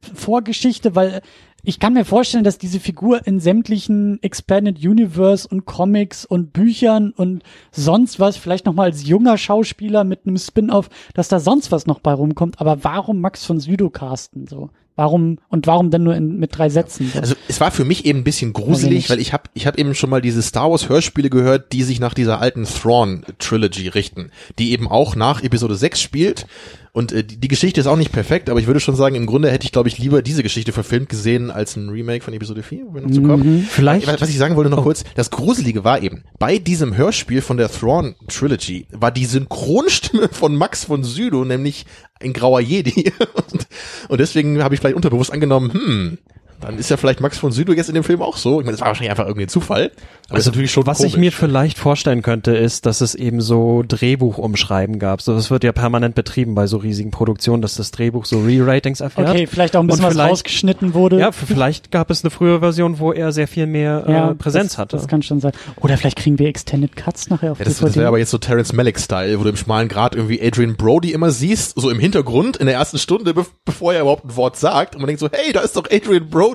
Vorgeschichte? Weil ich kann mir vorstellen, dass diese Figur in sämtlichen Expanded Universe und Comics und Büchern und sonst was, vielleicht noch mal als junger Schauspieler mit einem Spin-off, dass da sonst was noch bei rumkommt. Aber warum Max von Sydow casten so? Warum und warum denn nur in, mit drei Sätzen? So? Also es war für mich eben ein bisschen Also gruselig, nicht. weil ich habe ich hab eben schon mal diese Star Wars Hörspiele gehört, die sich nach dieser alten Thrawn Trilogy richten, die eben auch nach Episode 6 spielt. Und äh, die, die Geschichte ist auch nicht perfekt, aber ich würde schon sagen, im Grunde hätte ich, glaube ich, lieber diese Geschichte verfilmt gesehen als ein Remake von Episode 4, wo wir noch zu kommen. Vielleicht. Was ich sagen wollte noch kurz, das Gruselige war eben, bei diesem Hörspiel von der Thrawn Trilogy war die Synchronstimme von Max von Sydow nämlich ein grauer Jedi. und, und deswegen habe ich vielleicht unterbewusst angenommen, hm, dann ist ja vielleicht Max von Sydow jetzt in dem Film auch so. Ich meine, das war wahrscheinlich einfach irgendwie ein Zufall. Aber ist natürlich schon Also Was komisch. ich mir vielleicht vorstellen könnte, ist, dass es eben so Drehbuchumschreiben gab. So, das wird ja permanent betrieben bei so riesigen Produktionen, dass das Drehbuch so Re-Ratings erfährt. Okay, vielleicht auch ein bisschen was rausgeschnitten wurde. Ja, vielleicht gab es eine frühere Version, wo er sehr viel mehr äh, Präsenz das, hatte. Das kann schon sein. Oder vielleicht kriegen wir Extended Cuts nachher auf Ja, das, DVD. das wäre aber jetzt so Terrence Malick-Style, wo du im schmalen Grad irgendwie Adrian Brody immer siehst, so im Hintergrund in der ersten Stunde, be bevor er überhaupt ein Wort sagt. Und man denkt so, hey, da ist doch Adrian Brody.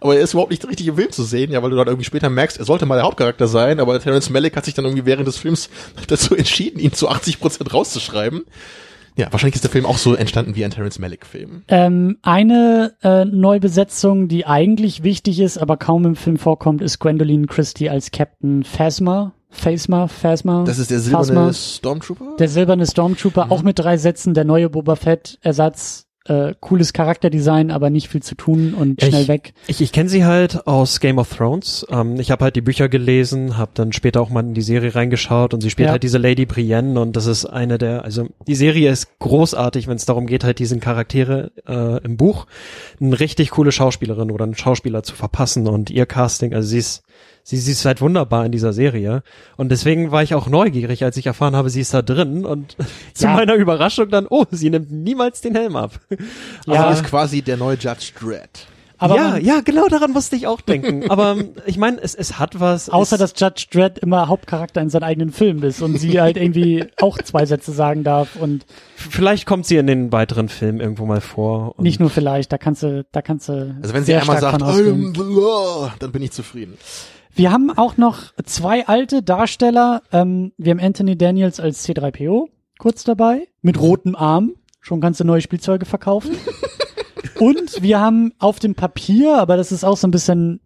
Aber er ist überhaupt nicht richtig im Film zu sehen, ja, weil du dann irgendwie später merkst, er sollte mal der Hauptcharakter sein, aber Terrence Malick hat sich dann irgendwie während des Films dazu entschieden, ihn zu 80 Prozent rauszuschreiben. Ja, wahrscheinlich ist der Film auch so entstanden wie ein Terrence Malick-Film. Ähm, eine äh, Neubesetzung, die eigentlich wichtig ist, aber kaum im Film vorkommt, ist Gwendoline Christie als Captain Phasma. Phasma, Phasma. Das ist der Phasma. silberne Stormtrooper? Der silberne Stormtrooper, auch mit drei Sätzen, der neue Boba Fett-Ersatz. Äh, cooles Charakterdesign, aber nicht viel zu tun und schnell ich, weg. Ich, ich kenne sie halt aus Game of Thrones. Ähm, ich habe halt die Bücher gelesen, habe dann später auch mal in die Serie reingeschaut und sie spielt Ja. halt diese Lady Brienne und das ist eine der, also die Serie ist großartig, wenn es darum geht, halt diesen Charaktere äh, im Buch eine richtig coole Schauspielerin oder einen Schauspieler zu verpassen und ihr Casting, also sie ist Sie, sie ist halt wunderbar in dieser Serie. Und deswegen war ich auch neugierig, als ich erfahren habe, sie ist da drin. Und zu Ja. meiner Überraschung dann, oh, sie nimmt niemals den Helm ab. Also Ja. ist quasi der neue Judge Dredd. Aber ja, man, ja, genau daran musste ich auch denken. Aber ähm, ich meine, es, es hat was. außer es, dass Judge Dredd immer Hauptcharakter in seinem eigenen Film ist und sie halt irgendwie auch zwei Sätze sagen darf und vielleicht kommt sie in den weiteren Filmen irgendwo mal vor. Und nicht nur vielleicht, da kannst du, da kannst du Also wenn sie einmal sagt, dann bin ich zufrieden. Wir haben auch noch zwei alte Darsteller. Ähm, wir haben Anthony Daniels als C3PO kurz dabei, mit rotem Arm. Schon kannst du neue Spielzeuge verkaufen. Und wir haben auf dem Papier, aber das ist auch so ein bisschen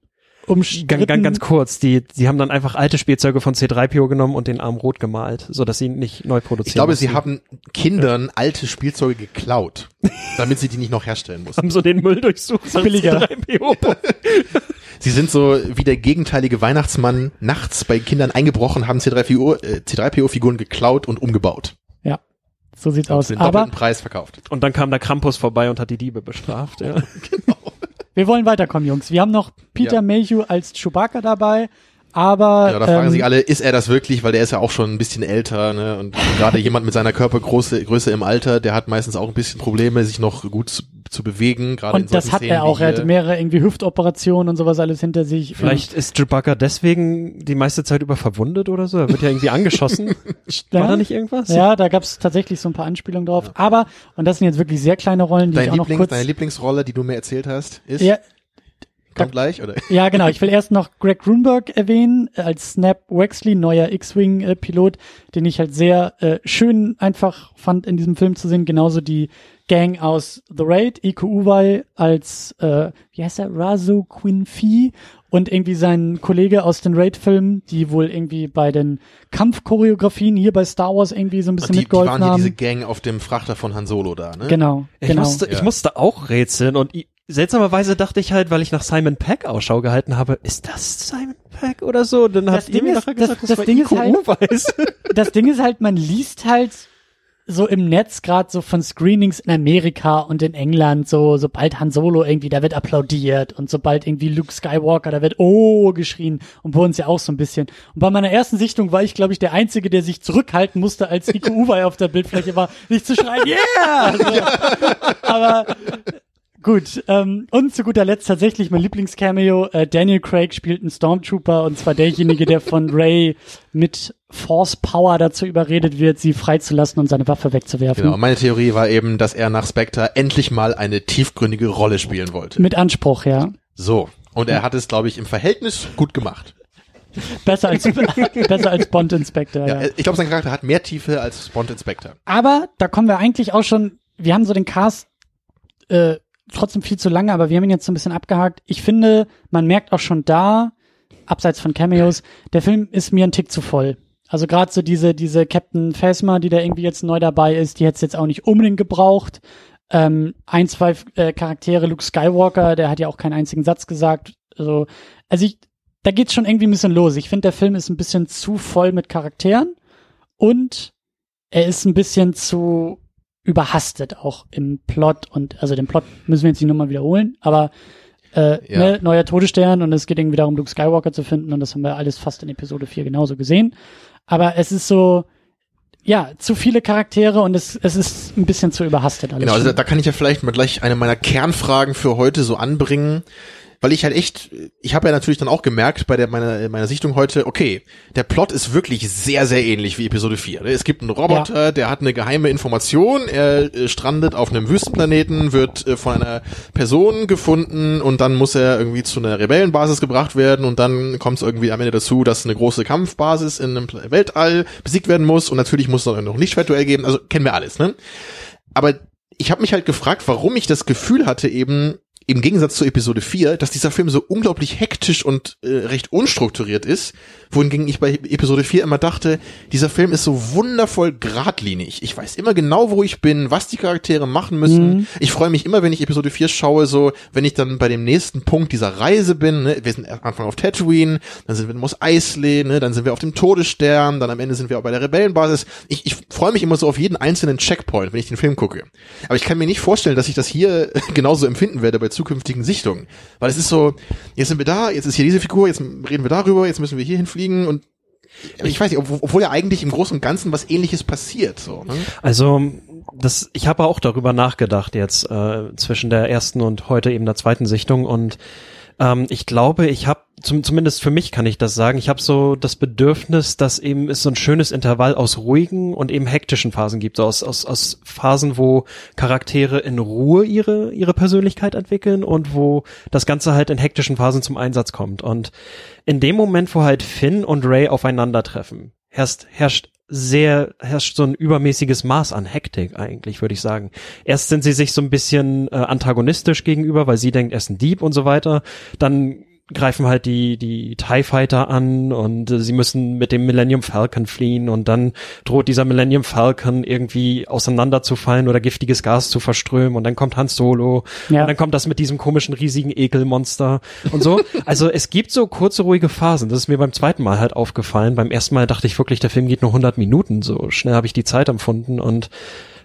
umstritten. Ganz, ganz, ganz kurz, die, die haben dann einfach alte Spielzeuge von C3PO genommen und den Arm rot gemalt, so dass sie nicht neu produzieren Ich glaube, sie haben Kindern alte Spielzeuge geklaut, damit sie die nicht noch herstellen mussten. haben so den Müll durchsucht. Billiger. C3PO. Sie sind so wie der gegenteilige Weihnachtsmann nachts bei Kindern eingebrochen, haben C3PO, äh, C3PO-Figuren geklaut und umgebaut. Ja, so sieht's aus. den Aber Preis verkauft. Und dann kam der Krampus vorbei und hat die Diebe bestraft. Ja. wir wollen weiterkommen, Jungs. Wir haben noch Peter Ja. Mayhew als Chewbacca dabei. Aber Ja, da fragen ähm, sich alle, ist er das wirklich? Weil der ist ja auch schon ein bisschen älter, ne? Und gerade jemand mit seiner Körpergröße Größe im Alter, der hat meistens auch ein bisschen Probleme, sich noch gut zu, zu bewegen. Gerade in und das hat Szenen er auch. Er hat mehrere irgendwie Hüftoperationen und sowas alles hinter sich. Vielleicht ist Chewbacca deswegen die meiste Zeit über verwundet oder so. Er wird ja irgendwie angeschossen. Ja. War da nicht irgendwas? Ja, da gab's tatsächlich so ein paar Anspielungen drauf. Aber, und das sind jetzt wirklich sehr kleine Rollen, die Dein ich auch noch Lieblings, kurz. deine Lieblingsrolle, die du mir erzählt hast, ist, ja, kommt gleich, oder? ja, genau. Ich will erst noch Greg Grunberg erwähnen, äh, als Snap Wexley, neuer X-Wing-Pilot, den ich halt sehr äh, schön einfach fand in diesem Film zu sehen. Genauso die Gang aus The Raid, Iko Uwei als, äh, wie heißt er, Razu Quinfee und irgendwie sein Kollege aus den Raid-Filmen, die wohl irgendwie bei den Kampfchoreografien hier bei Star Wars irgendwie so ein bisschen Die, die mitgeholfen waren hier haben. diese Gang auf dem Frachter von Han Solo da, ne? genau, Ich, genau. musste, ich Ja. musste auch rätseln und seltsamerweise dachte ich halt, weil ich nach Simon Peck Ausschau gehalten habe, ist das Simon Peck oder so? Dann Das habt ihr Ding mir ist- nachher das- gesagt, das war Ding ist halt- Uweis. das Ding ist halt, man liest halt so im Netz gerade so von Screenings in Amerika und in England so, sobald Han Solo irgendwie, da wird applaudiert und sobald irgendwie Luke Skywalker, da wird oh geschrien und bei uns ja auch so ein bisschen. Und bei meiner ersten Sichtung war ich, glaube ich, der Einzige, der sich zurückhalten musste, als Iko Uwei auf der Bildfläche war, nicht zu schreien, yeah! So. Aber Gut, ähm, und zu guter Letzt tatsächlich mein Lieblingscameo. Äh, Daniel Craig spielt einen Stormtrooper und zwar derjenige, der von Ray mit Force Power dazu überredet wird, sie freizulassen und seine Waffe wegzuwerfen. Genau, meine Theorie war eben, dass er nach Spectre endlich mal eine tiefgründige Rolle spielen wollte. Mit Anspruch, ja. So. Und er hat es, glaube ich, im Verhältnis gut gemacht. Besser als, besser als Bond Inspector, ja. Ja, ich glaube, sein Charakter hat mehr Tiefe als Bond Inspector. Aber da kommen wir eigentlich auch schon, wir haben so den Cast äh, trotzdem viel zu lange, aber wir haben ihn jetzt so ein bisschen abgehakt. Ich finde, man merkt auch schon da, abseits von Cameos, der Film ist mir ein Tick zu voll. Also gerade so diese, diese Captain Phasma, die da irgendwie jetzt neu dabei ist, die hätte es jetzt auch nicht unbedingt gebraucht. Ähm, ein, zwei äh, Charaktere, Luke Skywalker, der hat ja auch keinen einzigen Satz gesagt. Also, also ich, da geht's schon irgendwie ein bisschen los. Ich finde, der Film ist ein bisschen zu voll mit Charakteren und er ist ein bisschen zu überhastet auch im Plot und also den Plot müssen wir jetzt nicht nochmal wiederholen, aber äh, Ja. ne, neuer Todesstern und es geht irgendwie darum, Luke Skywalker zu finden und das haben wir alles fast in Episode 4 genauso gesehen. Aber es ist so, ja, zu viele Charaktere und es, es ist ein bisschen zu überhastet alles. Genau, also da, da kann ich ja vielleicht mal gleich eine meiner Kernfragen für heute so anbringen, weil ich halt echt, ich habe ja natürlich dann auch gemerkt bei der meiner meiner Sichtung heute, okay, der Plot ist wirklich sehr sehr ähnlich wie Episode 4. ne? Es gibt einen Roboter, der hat eine geheime Information, er äh, strandet auf einem Wüstenplaneten, wird äh, von einer Person gefunden und dann muss er irgendwie zu einer Rebellenbasis gebracht werden und dann kommt es irgendwie am Ende dazu, dass eine große Kampfbasis in einem Weltall besiegt werden muss und natürlich muss es dann noch ein Lichtschwertduell geben, also kennen wir alles, ne? Aber ich habe mich halt gefragt, warum ich das Gefühl hatte, eben im Gegensatz zu Episode 4, dass dieser Film so unglaublich hektisch und äh, recht unstrukturiert ist, wohingegen ich bei Episode 4 immer dachte, dieser Film ist so wundervoll geradlinig. Ich weiß immer genau, wo ich bin, was die Charaktere machen müssen. Mhm. Ich freue mich immer, wenn ich Episode 4 schaue, so, wenn ich dann bei dem nächsten Punkt dieser Reise bin, ne? wir sind am Anfang auf Tatooine, dann sind wir in Mos Eisley, ne? dann sind wir auf dem Todesstern, dann am Ende sind wir auch bei der Rebellenbasis. Ich, ich freue mich immer so auf jeden einzelnen Checkpoint, wenn ich den Film gucke. Aber ich kann mir nicht vorstellen, dass ich das hier genauso empfinden werde bei zukünftigen Sichtungen. Weil es ist so, jetzt sind wir da, jetzt ist hier diese Figur, jetzt reden wir darüber, jetzt müssen wir hier hinfliegen und ich weiß nicht, ob- obwohl ja eigentlich im Großen und Ganzen was ähnliches passiert. So, ne? Also das, ich habe auch darüber nachgedacht jetzt äh, zwischen der ersten und heute eben der zweiten Sichtung und ähm, ich glaube, ich habe zum, zumindest für mich kann ich das sagen. Ich habe so das Bedürfnis, dass eben es so ein schönes Intervall aus ruhigen und eben hektischen Phasen gibt, so aus, aus, aus Phasen, wo Charaktere in Ruhe ihre ihre Persönlichkeit entwickeln und wo das Ganze halt in hektischen Phasen zum Einsatz kommt. Und in dem Moment, wo halt Finn und Ray aufeinandertreffen, herrscht, herrscht sehr, herrscht so ein übermäßiges Maß an Hektik eigentlich, würde ich sagen. Erst sind sie sich so ein bisschen äh, antagonistisch gegenüber, weil sie denkt, er ist ein Dieb und so weiter. Dann greifen halt die, die TIE Fighter an und äh, sie müssen mit dem Millennium Falcon fliehen und dann droht dieser Millennium Falcon irgendwie auseinanderzufallen oder giftiges Gas zu verströmen und dann kommt Han Solo Ja. und dann kommt das mit diesem komischen riesigen Ekelmonster und so. Also es gibt so kurze ruhige Phasen. Das ist mir beim zweiten Mal halt aufgefallen. Beim ersten Mal dachte ich wirklich, der Film geht nur 100 Minuten. So schnell habe ich die Zeit empfunden und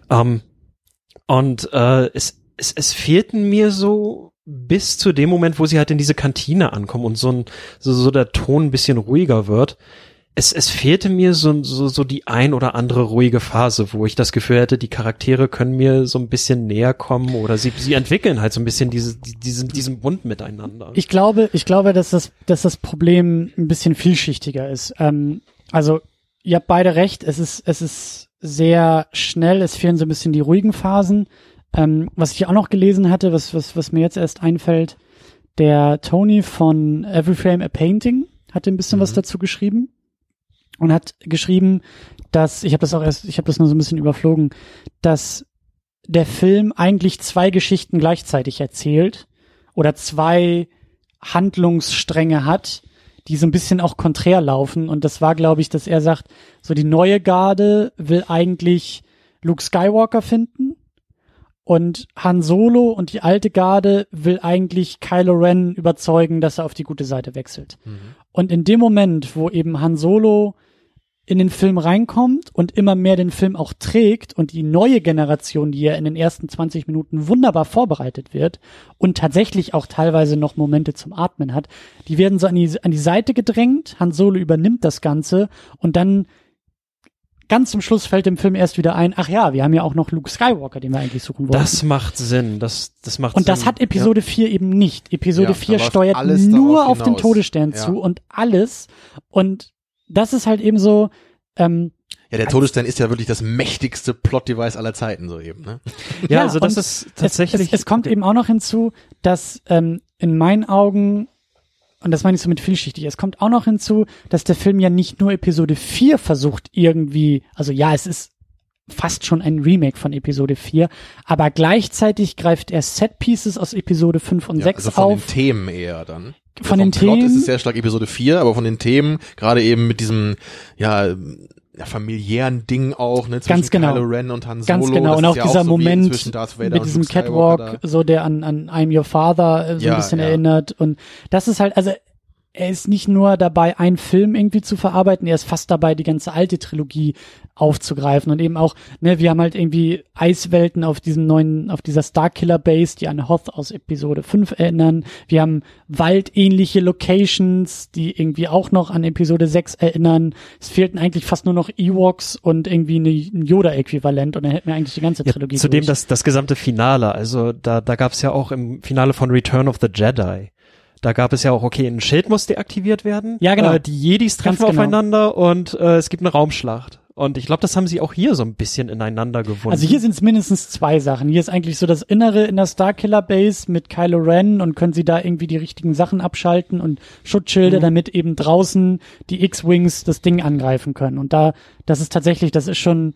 ähm, und äh, es, es es fehlten mir so bis zu dem Moment, wo sie halt in diese Kantine ankommen und so ein so, so der Ton ein bisschen ruhiger wird. Es, es fehlte mir so, so, so die ein oder andere ruhige Phase, wo ich das Gefühl hätte, die Charaktere können mir so ein bisschen näher kommen oder sie, sie entwickeln halt so ein bisschen diese, diesen, diesen Bund miteinander. Ich glaube, ich glaube, dass das, dass das Problem ein bisschen vielschichtiger ist. Ähm, also, ihr habt beide recht. Es ist, es ist sehr schnell. Es fehlen so ein bisschen die ruhigen Phasen. Ähm, was ich auch noch gelesen hatte, was, was, was mir jetzt erst einfällt, der Tony von Every Frame a Painting hatte ein bisschen was dazu geschrieben und hat geschrieben, dass ich habe das auch erst, ich habe das nur so ein bisschen überflogen, dass der Film eigentlich zwei Geschichten gleichzeitig erzählt oder zwei Handlungsstränge hat, die so ein bisschen auch konträr laufen. Und das war, glaube ich, dass er sagt, so die neue Garde will eigentlich Luke Skywalker finden und Han Solo und die alte Garde will eigentlich Kylo Ren überzeugen, dass er auf die gute Seite wechselt. Und in dem Moment, wo eben Han Solo in den Film reinkommt und immer mehr den Film auch trägt und die neue Generation, die ja in den ersten 20 Minuten wunderbar vorbereitet wird und tatsächlich auch teilweise noch Momente zum Atmen hat, die werden so an die, an die Seite gedrängt, Han Solo übernimmt das Ganze und dann ganz zum Schluss fällt dem Film erst wieder ein, ach ja, wir haben ja auch noch Luke Skywalker, den wir eigentlich suchen wollten. Das macht Sinn. Das, das macht und Sinn. das hat Episode 4 eben nicht. Episode Ja, 4 da läuft steuert nur auf den. Todesstern Ja. zu und alles. Und das ist halt eben so, ähm, Ja, der Todesstern ist ja wirklich das mächtigste Plot-Device aller Zeiten, so eben, ne? Ja, Ja, also das ist tatsächlich. Es, es, es kommt eben auch noch hinzu, dass ähm, in meinen Augen, und das meine ich so mit vielschichtig, es kommt auch noch hinzu, dass der Film ja nicht nur Episode 4 versucht irgendwie, also ja, es ist fast schon ein Remake von Episode 4, aber gleichzeitig greift er Set-Pieces aus Episode 5 und Ja, 6 also von auf. den Themen eher dann. Von Vom den Plot Themen- ist es sehr stark Episode 4, aber von den Themen, gerade eben mit diesem, ja, ja, familiären Ding auch, ne, zwischen Ganz genau. Kylo Ren und Han Solo. Ganz genau. Und auch ja dieser so wie Moment mit diesem Skywalker Catwalk, da. so der an, an I'm Your Father äh, so Ja, ein bisschen ja. erinnert. Und das ist halt, also er ist nicht nur dabei, einen Film irgendwie zu verarbeiten, er ist fast dabei, die ganze alte Trilogie aufzugreifen und eben auch, ne, wir haben halt irgendwie Eiswelten auf diesem neuen, auf dieser Starkiller Base, die an Hoth aus Episode 5 erinnern. Wir haben waldähnliche Locations, die irgendwie auch noch an Episode 6 erinnern. Es fehlten eigentlich fast nur noch Ewoks und irgendwie eine, ein Yoda-Äquivalent und dann hätten wir eigentlich die ganze ja, Trilogie zudem durch. das, das gesamte Finale. Also da, da gab es ja auch im Finale von Return of the Jedi. Da gab es ja auch, okay, ein Schild muss deaktiviert werden. Ja, genau. Äh, die Jedis treffen Ganz genau. aufeinander und äh, es gibt eine Raumschlacht. Und ich glaube, das haben sie auch hier so ein bisschen ineinander gewunden. Also hier sind es mindestens zwei Sachen. Hier ist eigentlich so das Innere in der Starkiller Base mit Kylo Ren und können sie da irgendwie die richtigen Sachen abschalten und Schutzschilde, Mhm. damit eben draußen die X-Wings das Ding angreifen können. Und da, das ist tatsächlich, das ist schon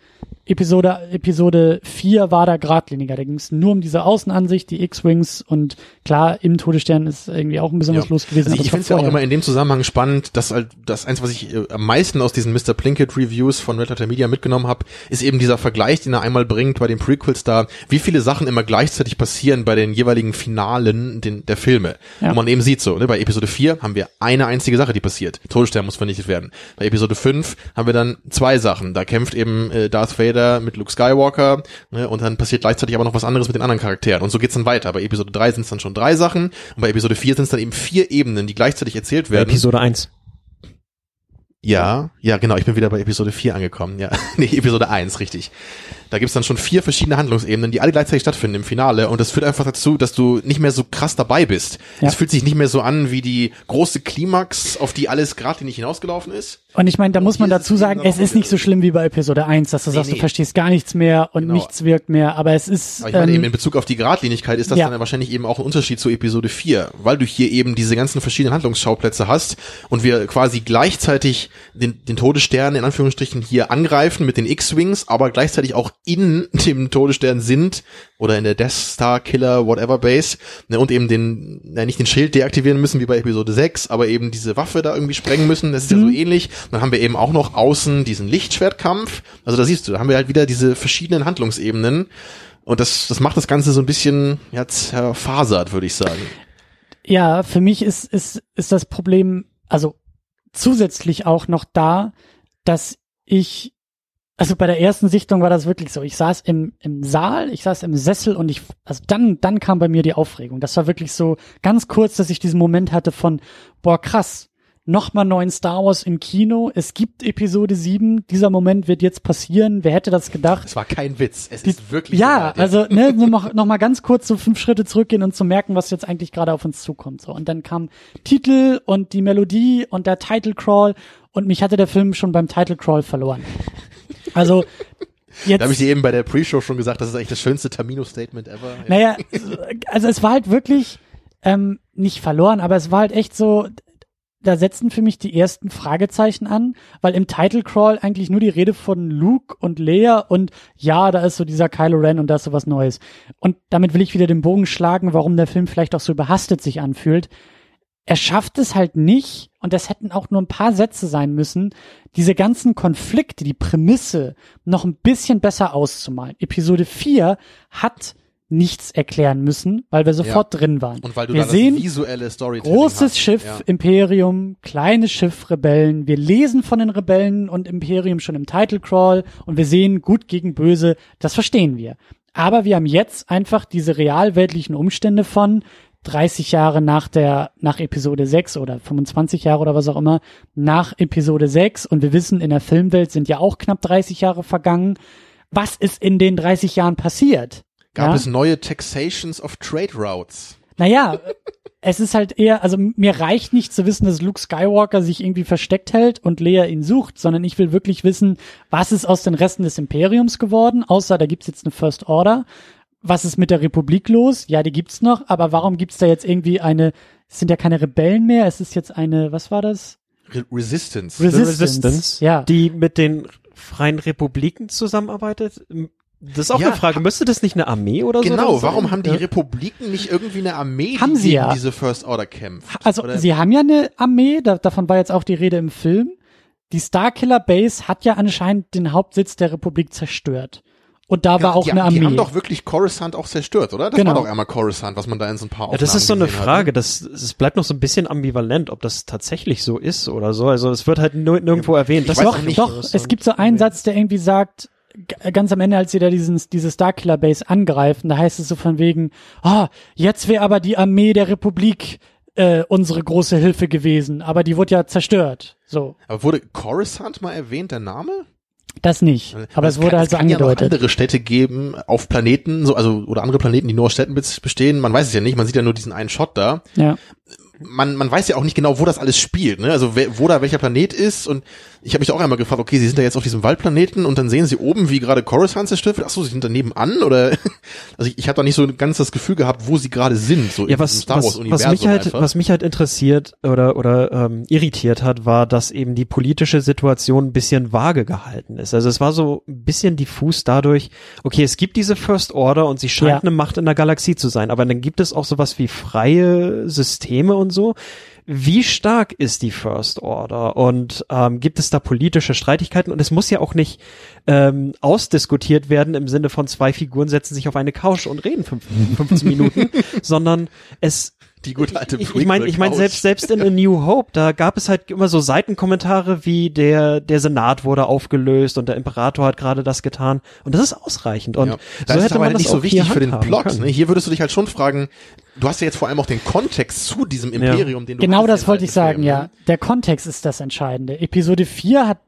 Episode, Episode 4 war da geradliniger. Da ging es nur um diese Außenansicht, die X-Wings und klar, im Todesstern ist irgendwie auch ein bisschen was los gewesen. Also ich finde es ja auch immer in dem Zusammenhang spannend, dass halt das eins, was ich äh, am meisten aus diesen Mr. Plinkett Reviews von Red Media mitgenommen habe, ist eben dieser Vergleich, den er einmal bringt bei den Prequels da, wie viele Sachen immer gleichzeitig passieren bei den jeweiligen Finalen den, der Filme. Ja. Wo man eben sieht so, ne, bei Episode 4 haben wir eine einzige Sache, die passiert. Todesstern muss vernichtet werden. Bei Episode 5 haben wir dann zwei Sachen. Da kämpft eben äh, Darth Vader mit Luke Skywalker ne, und dann passiert gleichzeitig aber noch was anderes mit den anderen Charakteren. Und so geht's dann weiter. Bei Episode 3 sind es dann schon drei Sachen und bei Episode 4 sind es dann eben vier Ebenen, die gleichzeitig erzählt werden. Episode 1. Ja, ja, genau, ich bin wieder bei Episode 4 angekommen. Ja, nee, Episode 1, richtig. Da gibt's dann schon vier verschiedene Handlungsebenen, die alle gleichzeitig stattfinden im Finale und das führt einfach dazu, dass du nicht mehr so krass dabei bist. Ja. Es fühlt sich nicht mehr so an wie die große Klimax, auf die alles gerade nicht hinausgelaufen ist. Und ich meine, da muss man dazu sagen, es ist nicht so schlimm wie bei Episode 1, dass du Nee, sagst, du nee. verstehst gar nichts mehr und Genau. nichts wirkt mehr, aber es ist, Aber ich meine ähm, eben in Bezug auf die Geradlinigkeit ist das ja. dann wahrscheinlich eben auch ein Unterschied zu Episode 4, weil du hier eben diese ganzen verschiedenen Handlungsschauplätze hast und wir quasi gleichzeitig den, den Todesstern in Anführungsstrichen hier angreifen mit den X-Wings, aber gleichzeitig auch in dem Todesstern sind oder in der Death Star Killer Whatever Base ne, und eben den, na, nicht den Schild deaktivieren müssen wie bei Episode 6, aber eben diese Waffe da irgendwie sprengen müssen, das ist ja so ähnlich. Dann haben wir eben auch noch außen diesen Lichtschwertkampf, also da siehst du, da haben wir halt wieder diese verschiedenen Handlungsebenen und das, das macht das Ganze so ein bisschen ja, zerfasert, würde ich sagen. Ja, für mich ist, ist, ist das Problem, also zusätzlich auch noch da, dass ich, also bei der ersten Sichtung war das wirklich so. Ich saß im, im Saal, ich saß im Sessel und ich, also dann, dann kam bei mir die Aufregung. Das war wirklich so ganz kurz, dass ich diesen Moment hatte von, boah, krass, nochmal neuen Star Wars im Kino. Es gibt Episode 7. Dieser Moment wird jetzt passieren. Wer hätte das gedacht? Es war kein Witz, es ist wirklich Ja, also ne, nur noch, noch mal ganz kurz so fünf Schritte zurückgehen und zu merken, was jetzt eigentlich gerade auf uns zukommt. So und dann kam Titel und die Melodie und der Title Crawl und mich hatte der Film schon beim Title Crawl verloren. Also jetzt. Da habe ich dir eben bei der Pre-Show schon gesagt, das ist eigentlich das schönste Tamino-Statement ever. Naja, also es war halt wirklich ähm, nicht verloren, aber es war halt echt so, da setzten für mich die ersten Fragezeichen an, weil im Title Crawl eigentlich nur die Rede von Luke und Leia und ja, da ist so dieser Kylo Ren und da ist so was Neues. Und damit will ich wieder den Bogen schlagen, warum der Film vielleicht auch so überhastet sich anfühlt. Er schafft es halt nicht, und das hätten auch nur ein paar Sätze sein müssen, diese ganzen Konflikte, die Prämisse noch ein bisschen besser auszumalen. Episode 4 hat nichts erklären müssen, weil wir sofort drin waren. Und weil du wir da sehen das visuelle Storytelling großes hast. Schiff, Ja. Imperium, kleines Schiff, Rebellen. Wir lesen von den Rebellen und Imperium schon im Title Crawl und wir sehen gut gegen böse. Das verstehen wir. Aber wir haben jetzt einfach diese realweltlichen Umstände von 30 Jahre nach der, nach Episode 6 oder 25 Jahre oder was auch immer, nach Episode 6 und wir wissen, in der Filmwelt sind ja auch knapp 30 Jahre vergangen. Was ist in den 30 Jahren passiert? Gab ja? es neue Taxations of Trade Routes? Naja, es ist halt eher, also mir reicht nicht zu wissen, dass Luke Skywalker sich irgendwie versteckt hält und Leia ihn sucht, sondern ich will wirklich wissen, was ist aus den Resten des Imperiums geworden, außer da gibt's jetzt eine First Order. Was ist mit der Republik los? Ja, die gibt's noch, aber warum gibt's da jetzt irgendwie eine, es sind ja keine Rebellen mehr, es ist jetzt eine, was war das? Re Resistance. Resistance, Resistance, ja. die mit den Freien Republiken zusammenarbeitet. Das ist auch Ja. eine Frage. Müsste das nicht eine Armee oder so? genau, dann sein? warum haben die Ja. Republiken nicht irgendwie eine Armee, Haben die sie gegen ja. diese First Order kämpft? Also Oder- sie haben ja eine Armee, da, davon war jetzt auch die Rede im Film. Die Starkiller Base hat ja anscheinend den Hauptsitz der Republik zerstört. Und da war Ja, auch die, eine Die Armee. haben doch wirklich Coruscant auch zerstört, oder? Das Genau. war doch einmal Coruscant, was man da in so ein paar Ja, das ist so Aufnahmen eine hat, Frage. ne? Das, es bleibt noch so ein bisschen ambivalent, ob das tatsächlich so ist oder so. Also es wird halt nur, nirgendwo erwähnt. Ich Das weiß doch, nicht, doch, es gibt so einen Satz, der irgendwie sagt, g- ganz am Ende, als sie da diesen, diese Starkiller Base angreifen, da heißt es so von wegen, ah, jetzt wäre aber die Armee der Republik äh, unsere große Hilfe gewesen, aber die wurde ja zerstört. So, Aber wurde Coruscant mal erwähnt, der Name? Das nicht. Aber es kann- wurde halt so kann Ja noch angedeutet. andere Städte geben auf Planeten, so also oder andere Planeten, die nur aus Städten bestehen. Man weiß es ja nicht. Man sieht ja nur diesen einen Shot da. Ja. Man man weiß ja auch nicht genau, wo das alles spielt. Ne? Also wer, wo da welcher Planet ist. Und ich habe mich auch einmal gefragt, okay, sie sind da jetzt auf diesem Waldplaneten und dann sehen sie oben, wie gerade Coruscant zerstört wird. Ach so, sie sind da nebenan oder? Also ich, ich habe da nicht so ganz das Gefühl gehabt, wo sie gerade sind. So Ja, in diesem was, Star Wars was, was Universum mich halt, einfach. was mich halt interessiert oder oder ähm, irritiert hat, war, dass eben die politische Situation ein bisschen vage gehalten ist. Also es war so ein bisschen diffus dadurch. Okay, es gibt diese First Order und sie scheint Ja. eine Macht in der Galaxie zu sein, aber dann gibt es auch sowas wie freie Systeme und so. Wie stark ist die First Order und ähm, gibt es da politische Streitigkeiten? Und es muss ja auch nicht ähm, ausdiskutiert werden im Sinne von zwei Figuren setzen sich auf eine Couch und reden fünf, 15 Minuten, sondern es die gute alte ich, ich meine, ich meine selbst selbst in A New Hope, da gab es halt immer so Seitenkommentare wie der der Senat wurde aufgelöst und der Imperator hat gerade das getan und das ist ausreichend und ja. so Das ist hätte aber man das nicht so wichtig hier für den Plot. können. Ne? Hier würdest du dich halt schon fragen, du hast ja jetzt vor allem auch den Kontext zu diesem Imperium, den du Genau hast das wollte alten ich sagen, Filmen, ja. ne? Der Kontext ist das Entscheidende. Episode 4 hat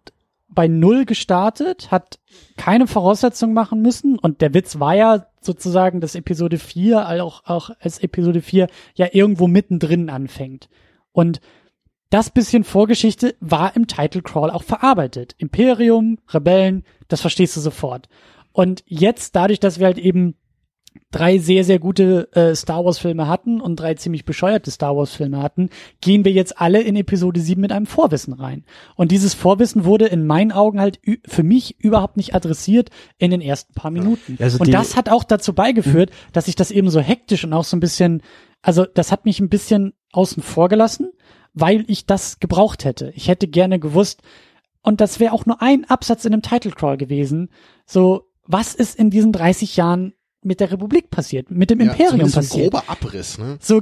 bei Null gestartet, hat keine Voraussetzungen machen müssen und der Witz war ja sozusagen, dass Episode 4 auch, auch als Episode 4 ja irgendwo mittendrin anfängt. Und das bisschen Vorgeschichte war im Title Crawl auch verarbeitet. Imperium, Rebellen, das verstehst du sofort. Und jetzt dadurch, dass wir halt eben drei sehr, sehr gute äh, Star Wars-Filme hatten und drei ziemlich bescheuerte Star Wars-Filme hatten, gehen wir jetzt alle in Episode 7 mit einem Vorwissen rein. Und dieses Vorwissen wurde in meinen Augen halt für mich überhaupt nicht adressiert in den ersten paar Minuten. Also und das hat auch dazu beigeführt, dass ich das eben so hektisch und auch so ein bisschen, also das hat mich ein bisschen außen vor gelassen, weil ich das gebraucht hätte. Ich hätte gerne gewusst, und das wäre auch nur ein Absatz in einem Title Crawl gewesen, so, was ist in diesen 30 Jahren mit der Republik passiert, mit dem Ja, Imperium passiert. Ein grober Abriss, ne? So,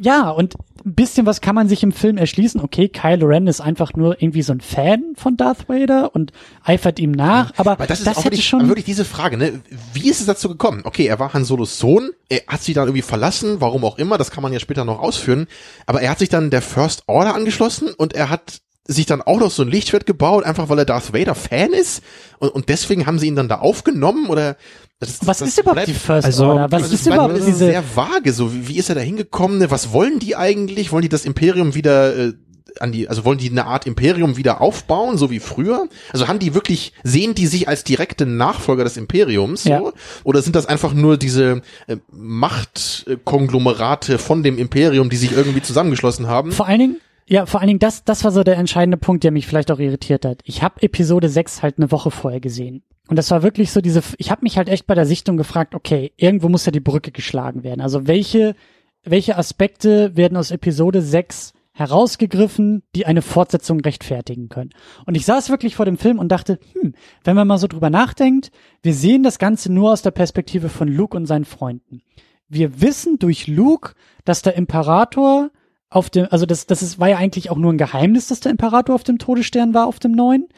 ja, und ein bisschen was kann man sich im Film erschließen. Okay, Kylo Ren ist einfach nur irgendwie so ein Fan von Darth Vader und eifert ihm nach, aber Weil das ist das auch hätte wirklich, schon, wirklich diese Frage, ne? Wie ist es dazu gekommen? Okay, er war Han Solos Sohn, er hat sie dann irgendwie verlassen, warum auch immer, das kann man ja später noch ausführen, aber er hat sich dann der First Order angeschlossen und er hat sich dann auch noch so ein Lichtschwert gebaut, einfach weil er Darth Vader Fan ist und, und deswegen haben sie ihn dann da aufgenommen oder das, was das ist überhaupt bleibt- die First also- Order? Was also ist überhaupt alles diese, sehr vage, so wie, wie ist er da hingekommen, ne? was wollen die eigentlich? Wollen die das Imperium wieder äh, an die, also wollen die eine Art Imperium wieder aufbauen, so wie früher? Also haben die wirklich, sehen die sich als direkte Nachfolger des Imperiums so? Ja. Oder sind das einfach nur diese äh, Machtkonglomerate von dem Imperium, die sich irgendwie zusammengeschlossen haben? Vor allen Dingen, ja, vor allen Dingen, das, das war so der entscheidende Punkt, der mich vielleicht auch irritiert hat. Ich habe Episode 6 halt eine Woche vorher gesehen. Und das war wirklich so diese, ich habe mich halt echt bei der Sichtung gefragt, okay, irgendwo muss ja die Brücke geschlagen werden. Also welche, welche Aspekte werden aus Episode 6 herausgegriffen, die eine Fortsetzung rechtfertigen können. Und ich saß wirklich vor dem Film und dachte, hm, wenn man mal so drüber nachdenkt, wir sehen das Ganze nur aus der Perspektive von Luke und seinen Freunden. Wir wissen durch Luke, dass der Imperator auf dem, also das, das ist, war ja eigentlich auch nur ein Geheimnis, dass der Imperator auf dem Todesstern war, auf dem neuen.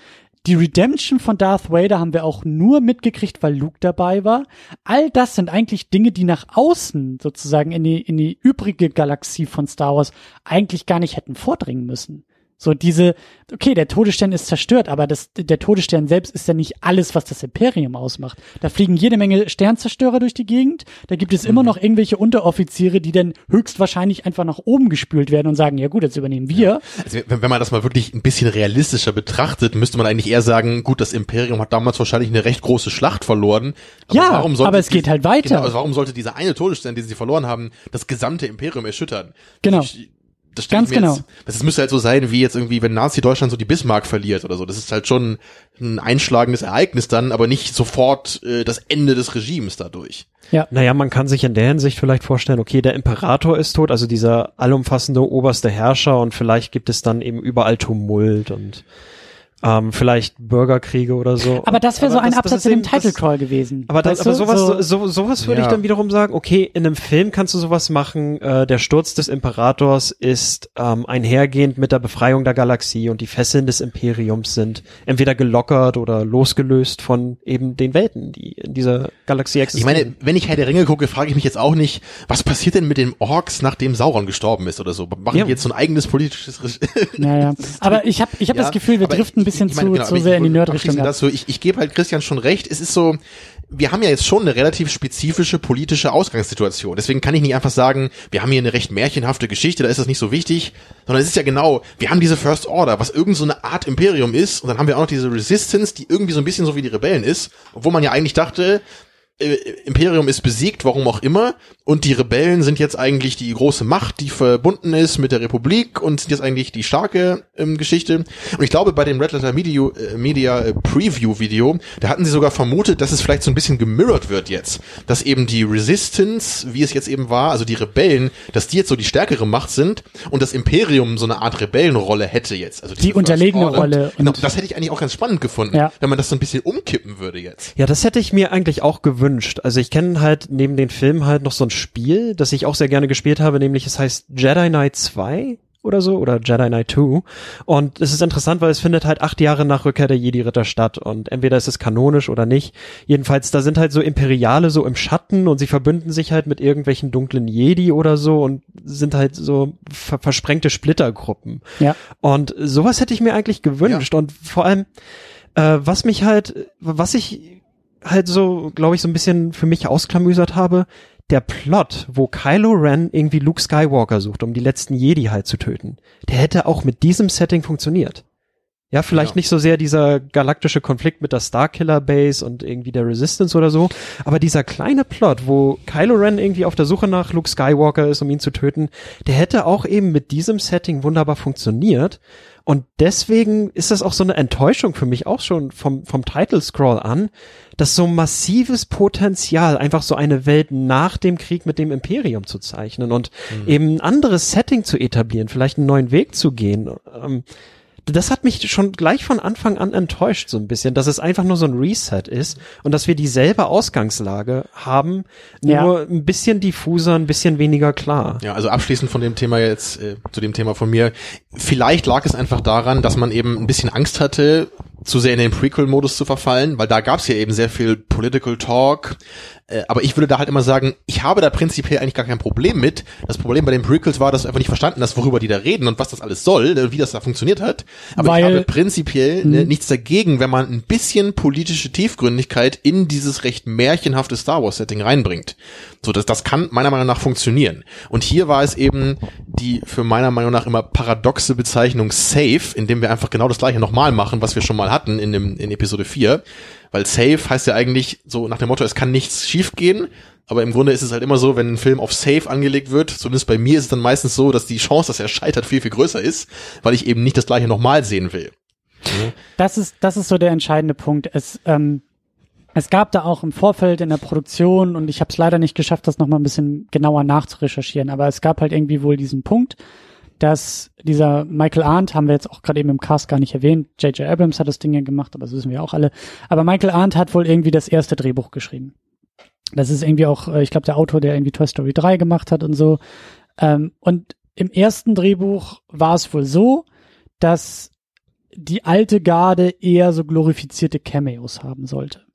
Die Redemption von Darth Vader haben wir auch nur mitgekriegt, weil Luke dabei war. All das sind eigentlich Dinge, die nach außen sozusagen in die, in die übrige Galaxie von Star Wars eigentlich gar nicht hätten vordringen müssen. So diese, okay, der Todesstern ist zerstört, aber das, der Todesstern selbst ist ja nicht alles, was das Imperium ausmacht. Da fliegen jede Menge Sternzerstörer durch die Gegend. Da gibt es immer Mhm. noch irgendwelche Unteroffiziere, die dann höchstwahrscheinlich einfach nach oben gespült werden und sagen, ja gut, jetzt übernehmen wir. Also wenn, wenn man das mal wirklich ein bisschen realistischer betrachtet, müsste man eigentlich eher sagen, gut, das Imperium hat damals wahrscheinlich eine recht große Schlacht verloren. Ja, sollte aber es geht halt weiter. Genau, also warum sollte dieser eine Todesstern, den sie verloren haben, das gesamte Imperium erschüttern? Genau. Ich, das Ganz genau. Jetzt, das müsste halt so sein, wie jetzt irgendwie, wenn Nazi-Deutschland so die Bismarck verliert oder so. Das ist halt schon ein einschlagendes Ereignis dann, aber nicht sofort äh, das Ende des Regimes dadurch. Ja. Naja, man kann sich in der Hinsicht vielleicht vorstellen, okay, der Imperator ist tot, also dieser allumfassende oberste Herrscher und vielleicht gibt es dann eben überall Tumult und ähm, vielleicht Bürgerkriege oder so. Aber das wäre so ein das- das Absatz ist in dem das- Title Crawl gewesen. Aber, das, aber sowas, So- so, sowas würde Ja. ich dann wiederum sagen, okay, in einem Film kannst du sowas machen, äh, der Sturz des Imperators ist ähm, einhergehend mit der Befreiung der Galaxie und die Fesseln des Imperiums sind entweder gelockert oder losgelöst von eben den Welten, die in dieser Galaxie Ich existieren. meine, wenn ich Herr der Ringe gucke, frage ich mich jetzt auch nicht, was passiert denn mit den Orks, nachdem Sauron gestorben ist oder so? Machen Ja. die jetzt so ein eigenes politisches Regime? Ja, ja. Aber ich habe ich hab das Gefühl, wir aber driften ein bisschen ich meine, zu, genau, zu sehr in die Nerdrichtung dazu, ich, ich gebe halt Christian schon recht, es ist so, wir haben ja jetzt schon eine relativ spezifische politische Ausgangssituation. Deswegen kann ich nicht einfach sagen, wir haben hier eine recht märchenhafte Geschichte, da ist das nicht so wichtig, sondern es ist ja genau, wir haben diese First Order, was irgend so eine Art Imperium ist, und dann haben wir auch noch diese Resistance, die irgendwie so ein bisschen so wie die Rebellen ist, obwohl man ja eigentlich dachte, äh, Imperium ist besiegt, warum auch immer, und die Rebellen sind jetzt eigentlich die große Macht, die verbunden ist mit der Republik und sind jetzt eigentlich die starke ähm, Geschichte. Und ich glaube, bei dem Red Letter Media, äh, Media äh, Preview Video, da hatten sie sogar vermutet, dass es vielleicht so ein bisschen gemirrored wird jetzt, dass eben die Resistance, wie es jetzt eben war, also die Rebellen, dass die jetzt so die stärkere Macht sind und das Imperium so eine Art Rebellenrolle hätte jetzt. Also First unterlegene Order. Rolle Genau, und- das hätte ich eigentlich auch ganz spannend gefunden, Ja. wenn man das so ein bisschen umkippen würde jetzt. Ja, das hätte ich mir eigentlich auch gewünscht. Also ich kenne halt neben den Filmen halt noch so ein Spiel, das ich auch sehr gerne gespielt habe, nämlich es heißt Jedi Knight 2 oder so oder Jedi Knight 2 und es ist interessant, weil es findet halt acht Jahre nach Rückkehr der Jedi-Ritter statt und entweder ist es kanonisch oder nicht. Jedenfalls, da sind halt so Imperiale so im Schatten und sie verbünden sich halt mit irgendwelchen dunklen Jedi oder so und sind halt so ver versprengte Splittergruppen. Ja. Und sowas hätte ich mir eigentlich gewünscht. Und vor allem, äh, was mich halt, was ich halt so, glaube ich, so ein bisschen für mich ausklamüsert habe, der Plot, wo Kylo Ren irgendwie Luke Skywalker sucht, um die letzten Jedi halt zu töten, der hätte auch mit diesem Setting funktioniert. Ja, vielleicht Ja. nicht so sehr dieser galaktische Konflikt mit der Starkiller Base und irgendwie der Resistance oder so, aber dieser kleine Plot, wo Kylo Ren irgendwie auf der Suche nach Luke Skywalker ist, um ihn zu töten, der hätte auch eben mit diesem Setting wunderbar funktioniert. Und deswegen ist das auch so eine Enttäuschung für mich auch schon vom, vom Title Scroll an, dass so massives Potenzial, einfach so eine Welt nach dem Krieg mit dem Imperium zu zeichnen und eben ein anderes Setting zu etablieren, vielleicht einen neuen Weg zu gehen. Ähm, das hat mich schon gleich von Anfang an enttäuscht, so ein bisschen, dass es einfach nur so ein Reset ist und dass wir dieselbe Ausgangslage haben, Ja. nur ein bisschen diffuser, ein bisschen weniger klar. Ja, also abschließend von dem Thema jetzt, äh, zu dem Thema von mir. Vielleicht lag es einfach daran, dass man eben ein bisschen Angst hatte, zu sehr in den Prequel-Modus zu verfallen, weil da gab es ja eben sehr viel Political Talk. Äh, aber ich würde da halt immer sagen, ich habe da prinzipiell eigentlich gar kein Problem mit. Das Problem bei den Prequels war, dass du einfach nicht verstanden hast, worüber die da reden und was das alles soll, äh, wie das da funktioniert hat. Aber Weil- ich habe prinzipiell ne, nichts dagegen, wenn man ein bisschen politische Tiefgründigkeit in dieses recht märchenhafte Star Wars Setting reinbringt. So, das, das kann meiner Meinung nach funktionieren. Und hier war es eben die für meiner Meinung nach immer paradoxe Bezeichnung Safe, indem wir einfach genau das gleiche nochmal machen, was wir schon mal hatten in, dem, in Episode 4. Weil Safe heißt ja eigentlich so nach dem Motto, es kann nichts schiefgehen. Aber im Grunde ist es halt immer so, wenn ein Film auf Safe angelegt wird, zumindest bei mir ist es dann meistens so, dass die Chance, dass er scheitert, viel, viel größer ist, weil ich eben nicht das gleiche nochmal sehen will. Das ist, das ist so der entscheidende Punkt. Es, ähm, es gab da auch im Vorfeld in der Produktion und ich habe es leider nicht geschafft, das nochmal ein bisschen genauer nachzurecherchieren, aber es gab halt irgendwie wohl diesen Punkt, dass dieser Michael Arndt, haben wir jetzt auch gerade eben im Cast gar nicht erwähnt, J.J. Abrams hat das Ding ja gemacht, aber das wissen wir auch alle, aber Michael Arndt hat wohl irgendwie das erste Drehbuch geschrieben. Das ist irgendwie auch, äh, ich glaube, der Autor, der irgendwie Toy Story 3 gemacht hat und so. Ähm, und im ersten Drehbuch war es wohl so, dass die alte Garde eher so glorifizierte Cameos haben sollte.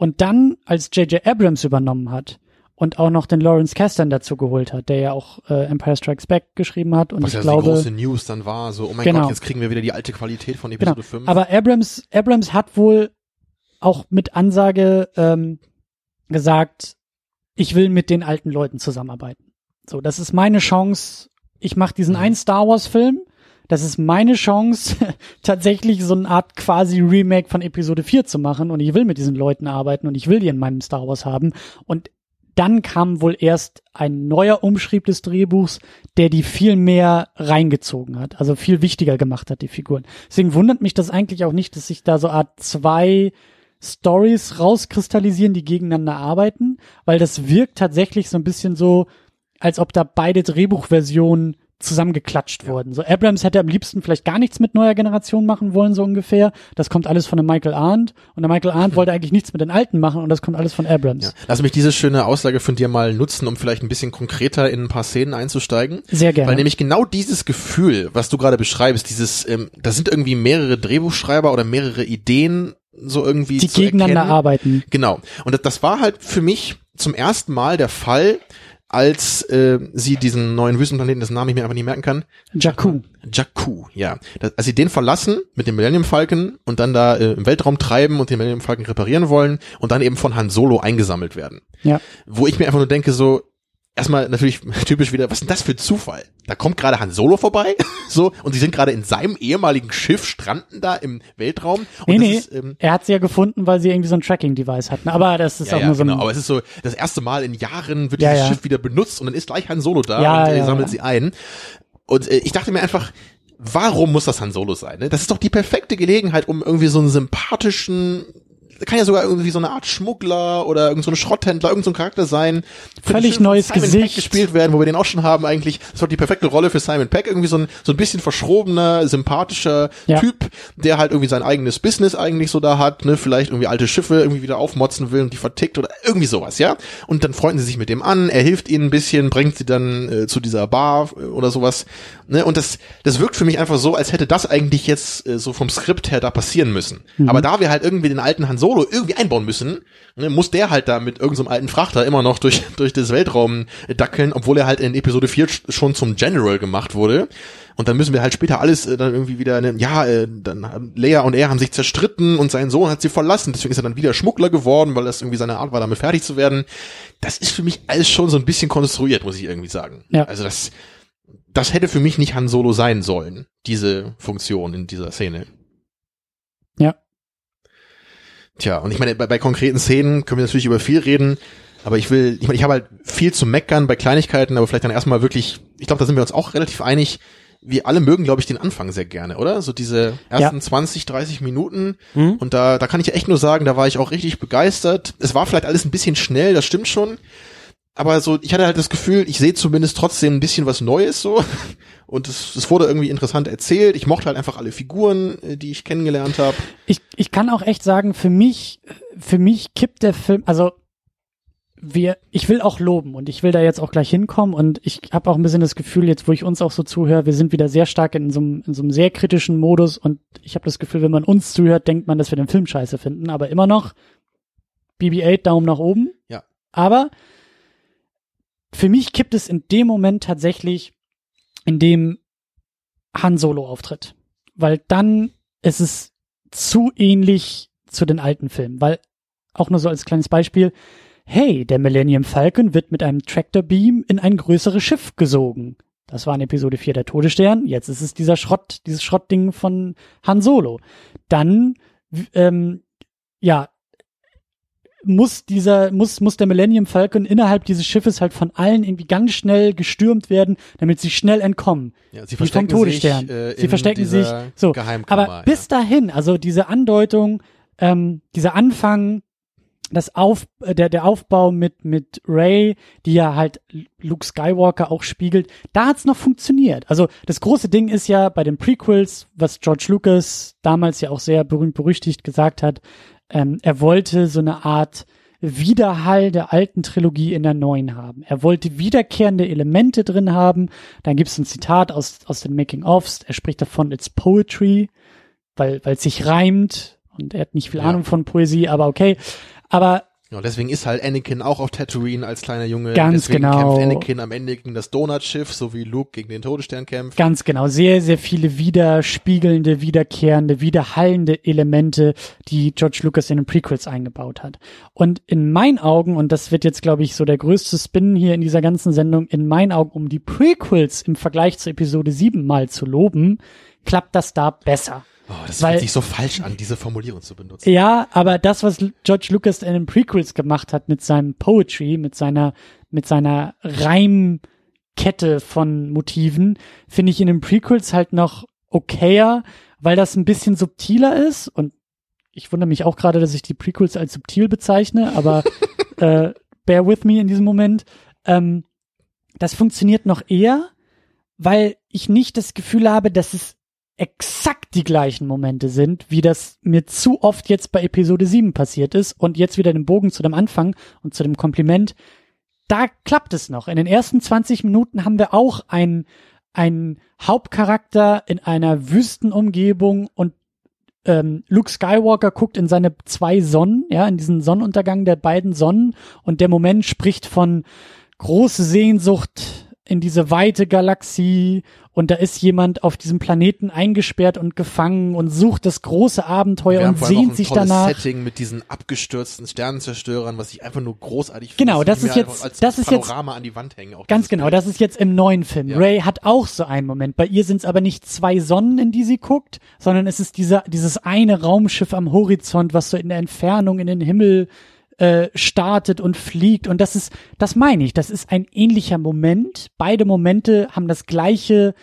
Und dann, als J.J. Abrams übernommen hat und auch noch den Lawrence Kasdan dazu geholt hat, der ja auch äh, Empire Strikes Back geschrieben hat und Was ich ja glaube, die große News dann war, so, oh mein Genau. Gott, jetzt kriegen wir wieder die alte Qualität von Genau. Episode 5. Aber Abrams, Abrams hat wohl auch mit Ansage ähm, gesagt, ich will mit den alten Leuten zusammenarbeiten. So, das ist meine Chance. Ich mache diesen Mhm. einen Star Wars Film. Das ist meine Chance, tatsächlich so eine Art quasi Remake von Episode 4 zu machen. Und ich will mit diesen Leuten arbeiten und ich will die in meinem Star Wars haben. Und dann kam wohl erst ein neuer Umschrieb des Drehbuchs, der die viel mehr reingezogen hat, also viel wichtiger gemacht hat, die Figuren. Deswegen wundert mich das eigentlich auch nicht, dass sich da so Art zwei Stories rauskristallisieren, die gegeneinander arbeiten, weil das wirkt tatsächlich so ein bisschen so, als ob da beide Drehbuchversionen zusammengeklatscht wurden. So Abrams hätte am liebsten vielleicht gar nichts mit neuer Generation machen wollen, so ungefähr. Das kommt alles von dem Michael Arndt und der Michael Arndt wollte eigentlich nichts mit den Alten machen und das kommt alles von Abrams. ja. Lass mich diese schöne Aussage von dir mal nutzen, um vielleicht ein bisschen konkreter in ein paar Szenen einzusteigen. Sehr gerne. Weil nämlich genau dieses Gefühl, was du gerade beschreibst, dieses, ähm, da sind irgendwie mehrere Drehbuchschreiber oder mehrere Ideen so irgendwie die gegeneinander erkennen. arbeiten. Genau. Und das, das war halt für mich zum ersten Mal der Fall, als äh, sie diesen neuen Wüstenplaneten, dessen Namen ich mir einfach nicht merken kann, Jakku. Jakku, ja. Das, als sie den verlassen mit dem Millennium Falcon und dann da äh, im Weltraum treiben und den Millennium Falcon reparieren wollen und dann eben von Han Solo eingesammelt werden. Ja. Wo ich mir einfach nur denke, so, erstmal natürlich typisch wieder, was ist denn das für Zufall? Da kommt gerade Han Solo vorbei, so, und sie sind gerade in seinem ehemaligen Schiff, stranden da im Weltraum. Und Nee, nee, Ist, ähm, er hat sie ja gefunden, weil sie irgendwie so ein Tracking-Device hatten. Aber das ist ja, auch ja, nur so ein, genau. Aber es ist so, das erste Mal in Jahren wird Ja, dieses. Schiff wieder benutzt und dann ist gleich Han Solo da und äh, ja, sammelt sie ein. Und äh, ich dachte mir einfach, warum muss das Han Solo sein? Ne? Das ist doch die perfekte Gelegenheit, um irgendwie so einen sympathischen kann ja sogar irgendwie so eine Art Schmuggler oder irgendein so ein Schrotthändler, irgendein so ein Charakter sein. Völlig schön neues Simon Gesicht. Peck gespielt werden, wo wir den auch schon haben eigentlich. Das war die perfekte Rolle für Simon Peck. Irgendwie so ein, so ein bisschen verschrobener, sympathischer Ja. Typ, der halt irgendwie sein eigenes Business eigentlich so da hat, ne, vielleicht irgendwie alte Schiffe irgendwie wieder aufmotzen will und die vertickt oder irgendwie sowas, ja. Und dann freunden sie sich mit dem an, er hilft ihnen ein bisschen, bringt sie dann äh, zu dieser Bar äh, oder sowas, ne. Und das, das wirkt für mich einfach so, als hätte das eigentlich jetzt äh, so vom Skript her da passieren müssen. Aber da wir halt irgendwie den alten Han Solo irgendwie einbauen müssen, ne, muss der halt da mit irgendeinem alten Frachter immer noch durch, durch das Weltraum dackeln, obwohl er halt in Episode 4 sch- schon zum General gemacht wurde. Und dann müssen wir halt später alles äh, dann irgendwie wieder, ne, ja, äh, dann Leia und er haben sich zerstritten und sein Sohn hat sie verlassen. Deswegen ist er dann wieder Schmuggler geworden, weil das irgendwie seine Art war, damit fertig zu werden. Das ist für mich alles schon so ein bisschen konstruiert, muss ich irgendwie sagen. Ja. Also das, das hätte für mich nicht Han Solo sein sollen, diese Funktion in dieser Szene. Ja. Tja, und ich meine, bei, bei konkreten Szenen können wir natürlich über viel reden, aber ich will, ich meine, ich habe halt viel zu meckern bei Kleinigkeiten, aber vielleicht dann erstmal wirklich, ich glaube, da sind wir uns auch relativ einig, wir alle mögen, glaube ich, den Anfang sehr gerne, oder? So diese ersten 20, 30 Minuten. Mhm. Und da, da kann ich echt nur sagen, da war ich auch richtig begeistert. Es war vielleicht alles ein bisschen schnell, das stimmt schon. Aber so, ich hatte halt das Gefühl, ich sehe zumindest trotzdem ein bisschen was Neues so. Und es, es wurde irgendwie interessant erzählt. Ich mochte halt einfach alle Figuren, äh, die ich kennengelernt habe. Ich, ich kann auch echt sagen, für mich, für mich kippt der Film, also wir, ich will auch loben und ich will da jetzt auch gleich hinkommen und ich habe auch ein bisschen das Gefühl, jetzt wo ich uns auch so zuhöre, wir sind wieder sehr stark in so einem, in so einem sehr kritischen Modus und ich habe das Gefühl, wenn man uns zuhört, denkt man, dass wir den Film scheiße finden, aber immer noch BB-8 Daumen nach oben. Ja. Aber für mich kippt es in dem Moment tatsächlich, in dem Han Solo auftritt, weil dann ist es zu ähnlich zu den alten Filmen, weil auch nur so als kleines Beispiel, hey, der Millennium Falcon wird mit einem Tractor Beam in ein größeres Schiff gesogen. Das war in Episode 4 der Todesstern, jetzt ist es dieser Schrott, dieses Schrottding von Han Solo. Dann, ähm, ja, muss dieser, muss, muss der Millennium Falcon innerhalb dieses Schiffes halt von allen irgendwie ganz schnell gestürmt werden, damit sie schnell entkommen. Ja, sie verstecken Todesstern. sich, äh, sie verstecken sich, so. Aber bis dahin, also diese Andeutung, ähm, dieser Anfang, das Auf, äh, der, der Aufbau mit, mit Ray, die ja halt Luke Skywalker auch spiegelt, da hat's noch funktioniert. Also das große Ding ist ja bei den Prequels, was George Lucas damals ja auch sehr berühmt berüchtigt gesagt hat, ähm, er wollte so eine Art Widerhall der alten Trilogie in der neuen haben. Er wollte wiederkehrende Elemente drin haben. Dann gibt's ein Zitat aus, aus den Making-ofs. Er spricht davon, it's poetry. weil weil es sich reimt und er hat nicht viel Ja. Ahnung von Poesie, aber okay. Aber Ja, deswegen ist halt Anakin auch auf Tatooine als kleiner Junge. Ganz deswegen genau. kämpft Anakin am Ende gegen das Donutschiff, so wie Luke gegen den Todesstern kämpft. Ganz genau, sehr, sehr viele widerspiegelnde, wiederkehrende, widerhallende Elemente, die George Lucas in den Prequels eingebaut hat. Und in meinen Augen, und das wird jetzt, glaube ich, so der größte Spin hier in dieser ganzen Sendung, in meinen Augen, um die Prequels im Vergleich zu Episode 7 mal zu loben, klappt das da besser. Oh, das Weil- fühlt sich so falsch an, diese Formulierung zu benutzen. Ja, aber das, was George Lucas in den Prequels gemacht hat mit seinem Poetry, mit seiner, mit seiner Reimkette von Motiven, finde ich in den Prequels halt noch okayer, weil das ein bisschen subtiler ist und ich wundere mich auch gerade, dass ich die Prequels als subtil bezeichne, aber äh, bear with me in diesem Moment. Ähm, das funktioniert noch eher, weil ich nicht das Gefühl habe, dass es exakt die gleichen Momente sind, wie das mir zu oft jetzt bei Episode 7 passiert ist und jetzt wieder den Bogen zu dem Anfang und zu dem Kompliment. Da klappt es noch. In den ersten 20 Minuten haben wir auch einen, einen Hauptcharakter in einer Wüstenumgebung und ähm, Luke Skywalker guckt in seine zwei Sonnen, ja, in diesen Sonnenuntergang der beiden Sonnen und der Moment spricht von große Sehnsucht in diese weite Galaxie und da ist jemand auf diesem Planeten eingesperrt und gefangen und sucht das große Abenteuer und sehnt sich danach. Setting mit diesen abgestürzten Sternenzerstörern, was ich einfach nur großartig Genau, finde. das würde ist jetzt- das ist jetzt- Panorama an die Wand hängen. Auch Ganz genau, Bild. das ist jetzt im neuen Film. Ja. Ray hat auch so einen Moment. Bei ihr sind es aber nicht zwei Sonnen, in die sie guckt, sondern es ist dieser, dieses eine Raumschiff am Horizont, was so in der Entfernung in den Himmel äh, startet und fliegt. Und das ist, das meine ich, das ist ein ähnlicher Moment. Beide Momente haben das gleiche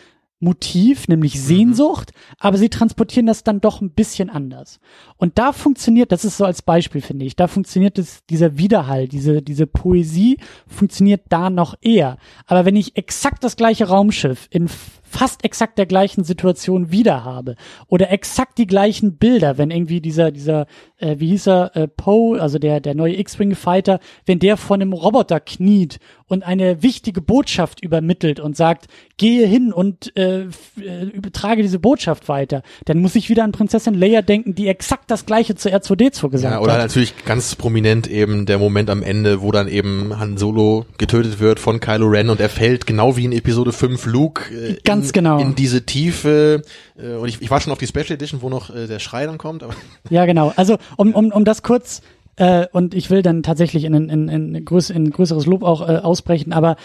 Motiv, nämlich Sehnsucht, aber sie transportieren das dann doch ein bisschen anders. Und da funktioniert, das ist so als Beispiel, finde ich, da funktioniert es, dieser Widerhall, diese, diese Poesie funktioniert da noch eher. Aber wenn ich exakt das gleiche Raumschiff in fast exakt der gleichen Situation wieder habe oder exakt die gleichen Bilder, wenn irgendwie dieser, dieser, äh, wie hieß er, äh, Poe, also der, der neue X-Wing Fighter, wenn der vor einem Roboter kniet und eine wichtige Botschaft übermittelt und sagt, gehe hin und äh, äh, übertrage diese Botschaft weiter, dann muss ich wieder an Prinzessin Leia denken, die exakt das gleiche zu R2D2 gesagt Ja, oder hat. natürlich ganz prominent eben der Moment am Ende, wo dann eben Han Solo getötet wird von Kylo Ren und er fällt genau wie in Episode 5 Luke äh, Ganz in, genau. in diese Tiefe äh, und ich, ich war schon auf die Special Edition, wo noch äh, der Schrei dann kommt, aber Ja, genau. Also um, um, um das kurz äh, und ich will dann tatsächlich in, in, in, größ, in größeres Lob auch äh, ausbrechen, aber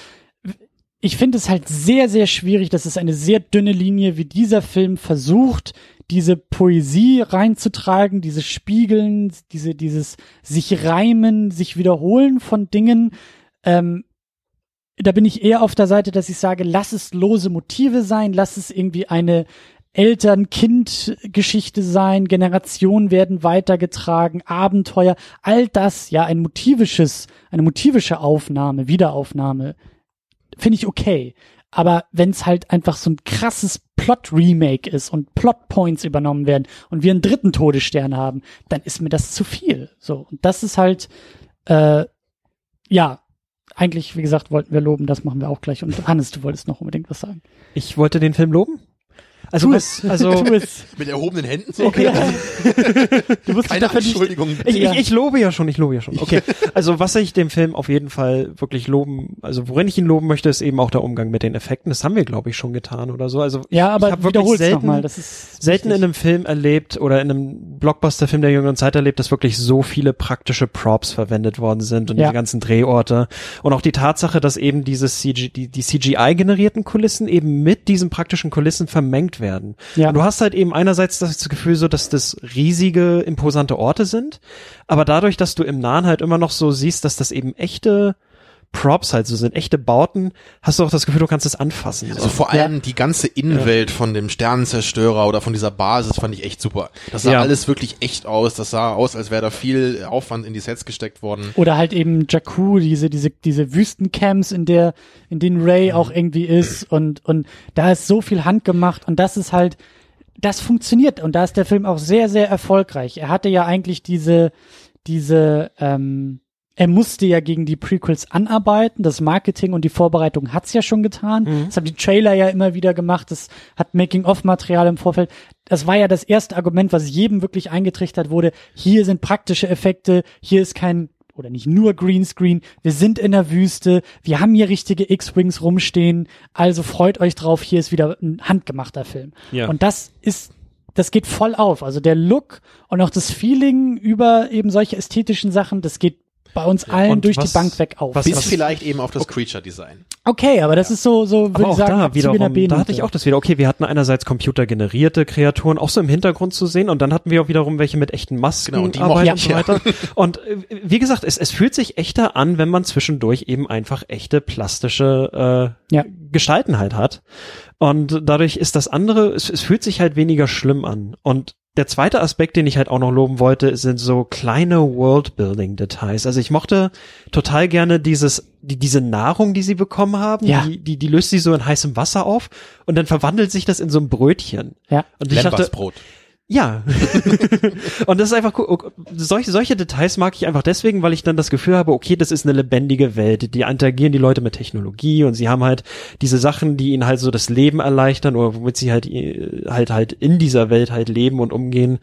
ich finde es halt sehr, sehr schwierig, dass es eine sehr dünne Linie, wie dieser Film versucht, diese Poesie reinzutragen, diese Spiegeln, diese, dieses sich reimen, sich wiederholen von Dingen. Ähm, da bin ich eher auf der Seite, dass ich sage, lass es lose Motive sein, lass es irgendwie eine Eltern-Kind-Geschichte sein, Generationen werden weitergetragen, Abenteuer, all das, ja, ein motivisches, eine motivische Aufnahme, Wiederaufnahme, finde ich okay. Aber wenn es halt einfach so ein krasses Plot-Remake ist und Plot-Points übernommen werden und wir einen dritten Todesstern haben, dann ist mir das zu viel. So, und das ist halt, äh, ja, eigentlich, wie gesagt, wollten wir loben, das machen wir auch gleich. Und Hannes, du wolltest noch unbedingt was sagen. Ich wollte den Film loben. Also, Tu was, es. also tu es. mit erhobenen Händen so. Okay. Du musst Keine dafür Entschuldigung. Ich, ich, ich lobe ja schon, ich lobe ja schon. Okay. Also was ich dem Film auf jeden Fall wirklich loben, also worin ich ihn loben möchte, ist eben auch der Umgang mit den Effekten. Das haben wir, glaube ich, schon getan oder so. Also ja, ich aber hab wirklich wiederhol's selten, ist selten in einem Film erlebt oder in einem Blockbuster-Film der jüngeren Zeit erlebt, dass wirklich so viele praktische Props verwendet worden sind und Ja. diese ganzen Drehorte. Und auch die Tatsache, dass eben dieses CG, die, die CGI-generierten Kulissen eben mit diesen praktischen Kulissen vermengt werden. Ja. Und du hast halt eben einerseits das Gefühl so, dass das riesige, imposante Orte sind, aber dadurch, dass du im Nahen halt immer noch so siehst, dass das eben echte Props halt so sind, echte Bauten, hast du auch das Gefühl, du kannst es anfassen. So. Also vor allem die ganze Innenwelt von dem Sternenzerstörer oder von dieser Basis fand ich echt super. Das sah Ja. alles wirklich echt aus. Das sah aus, als wäre da viel Aufwand in die Sets gesteckt worden. Oder halt eben Jakku, diese, diese, diese Wüstencamps, in der, in denen Ray auch irgendwie ist und, und da ist so viel handgemacht und das ist halt, das funktioniert und da ist der Film auch sehr, sehr erfolgreich. Er hatte ja eigentlich diese, diese, ähm, er musste ja gegen die Prequels anarbeiten. Das Marketing und die Vorbereitung hat's ja schon getan. Mhm. Das haben die Trailer ja immer wieder gemacht. Das hat Making-of-Material im Vorfeld. Das war ja das erste Argument, was jedem wirklich eingetrichtert wurde. Hier sind praktische Effekte. Hier ist kein oder nicht nur Greenscreen. Wir sind in der Wüste. Wir haben hier richtige X-Wings rumstehen. Also freut euch drauf. Hier ist wieder ein handgemachter Film. Ja. Und das ist das geht voll auf. Also der Look und auch das Feeling über eben solche ästhetischen Sachen, das geht bei uns allen und durch was- die Bank weg auf. was- Bis vielleicht eben auf das Creature-Design. okay, aber das ist so, so würde ich sagen, da wiederum, da hatte ich auch das wieder, okay, wir hatten einerseits computergenerierte Kreaturen auch so im Hintergrund zu sehen und dann hatten wir auch wiederum welche mit echten Masken Genau, und die arbeiten mochte und so weiter. Und äh, wie gesagt, es, es fühlt sich echter an, wenn man zwischendurch eben einfach echte plastische äh, Ja. Gestalten halt hat. Und dadurch ist das andere, es, es fühlt sich halt weniger schlimm an. Und der zweite Aspekt, den ich halt auch noch loben wollte, sind so kleine Worldbuilding-Details. Also ich mochte total gerne dieses, die, diese Nahrung, die sie bekommen haben, Ja. die, die, die löst sie so in heißem Wasser auf und dann verwandelt sich das in so ein Brötchen. Ja. Und ich dachte. Ja. und das ist einfach cool. Solche, solche Details mag ich einfach deswegen, weil ich dann das Gefühl habe, okay, das ist eine lebendige Welt. Die interagieren die Leute mit Technologie und sie haben halt diese Sachen, die ihnen halt so das Leben erleichtern oder womit sie halt äh, halt halt in dieser Welt halt leben und umgehen.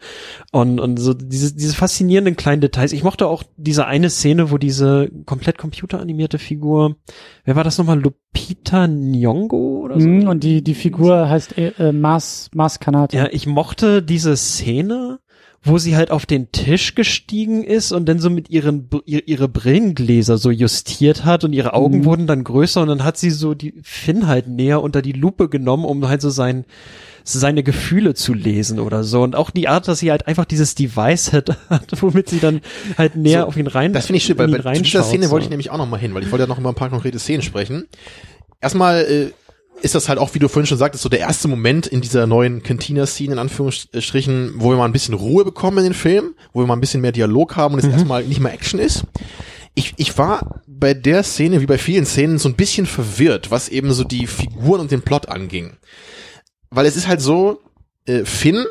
Und, und so diese, diese faszinierenden kleinen Details. Ich mochte auch diese eine Szene, wo diese komplett computeranimierte Figur, wer war das nochmal? Lupita Nyong'o oder so? Mhm, und die, die Figur heißt äh, äh, Mars, Mars Kanata. Ja, ich mochte diese Szene, wo sie halt auf den Tisch gestiegen ist und dann so mit ihren ihre Brillengläser so justiert hat und ihre Augen Mhm. wurden dann größer und dann hat sie so die Finn halt näher unter die Lupe genommen, um halt so sein seine Gefühle zu lesen oder so und auch die Art, dass sie halt einfach dieses Device hat, hat womit sie dann halt näher So, auf ihn rein Das finde ich schön, weil bei dieser Szene so. wollte ich nämlich auch noch mal hin, weil ich wollte ja noch über ein paar konkrete Szenen sprechen. Erstmal äh, ist das halt auch, wie du vorhin schon sagtest, so der erste Moment in dieser neuen Cantina-Scene, in Anführungsstrichen, wo wir mal ein bisschen Ruhe bekommen in den Film, wo wir mal ein bisschen mehr Dialog haben und es erstmal nicht mehr Action ist. Ich, ich war bei der Szene, wie bei vielen Szenen, so ein bisschen verwirrt, was eben so die Figuren und den Plot anging. Weil es ist halt so, äh, Finn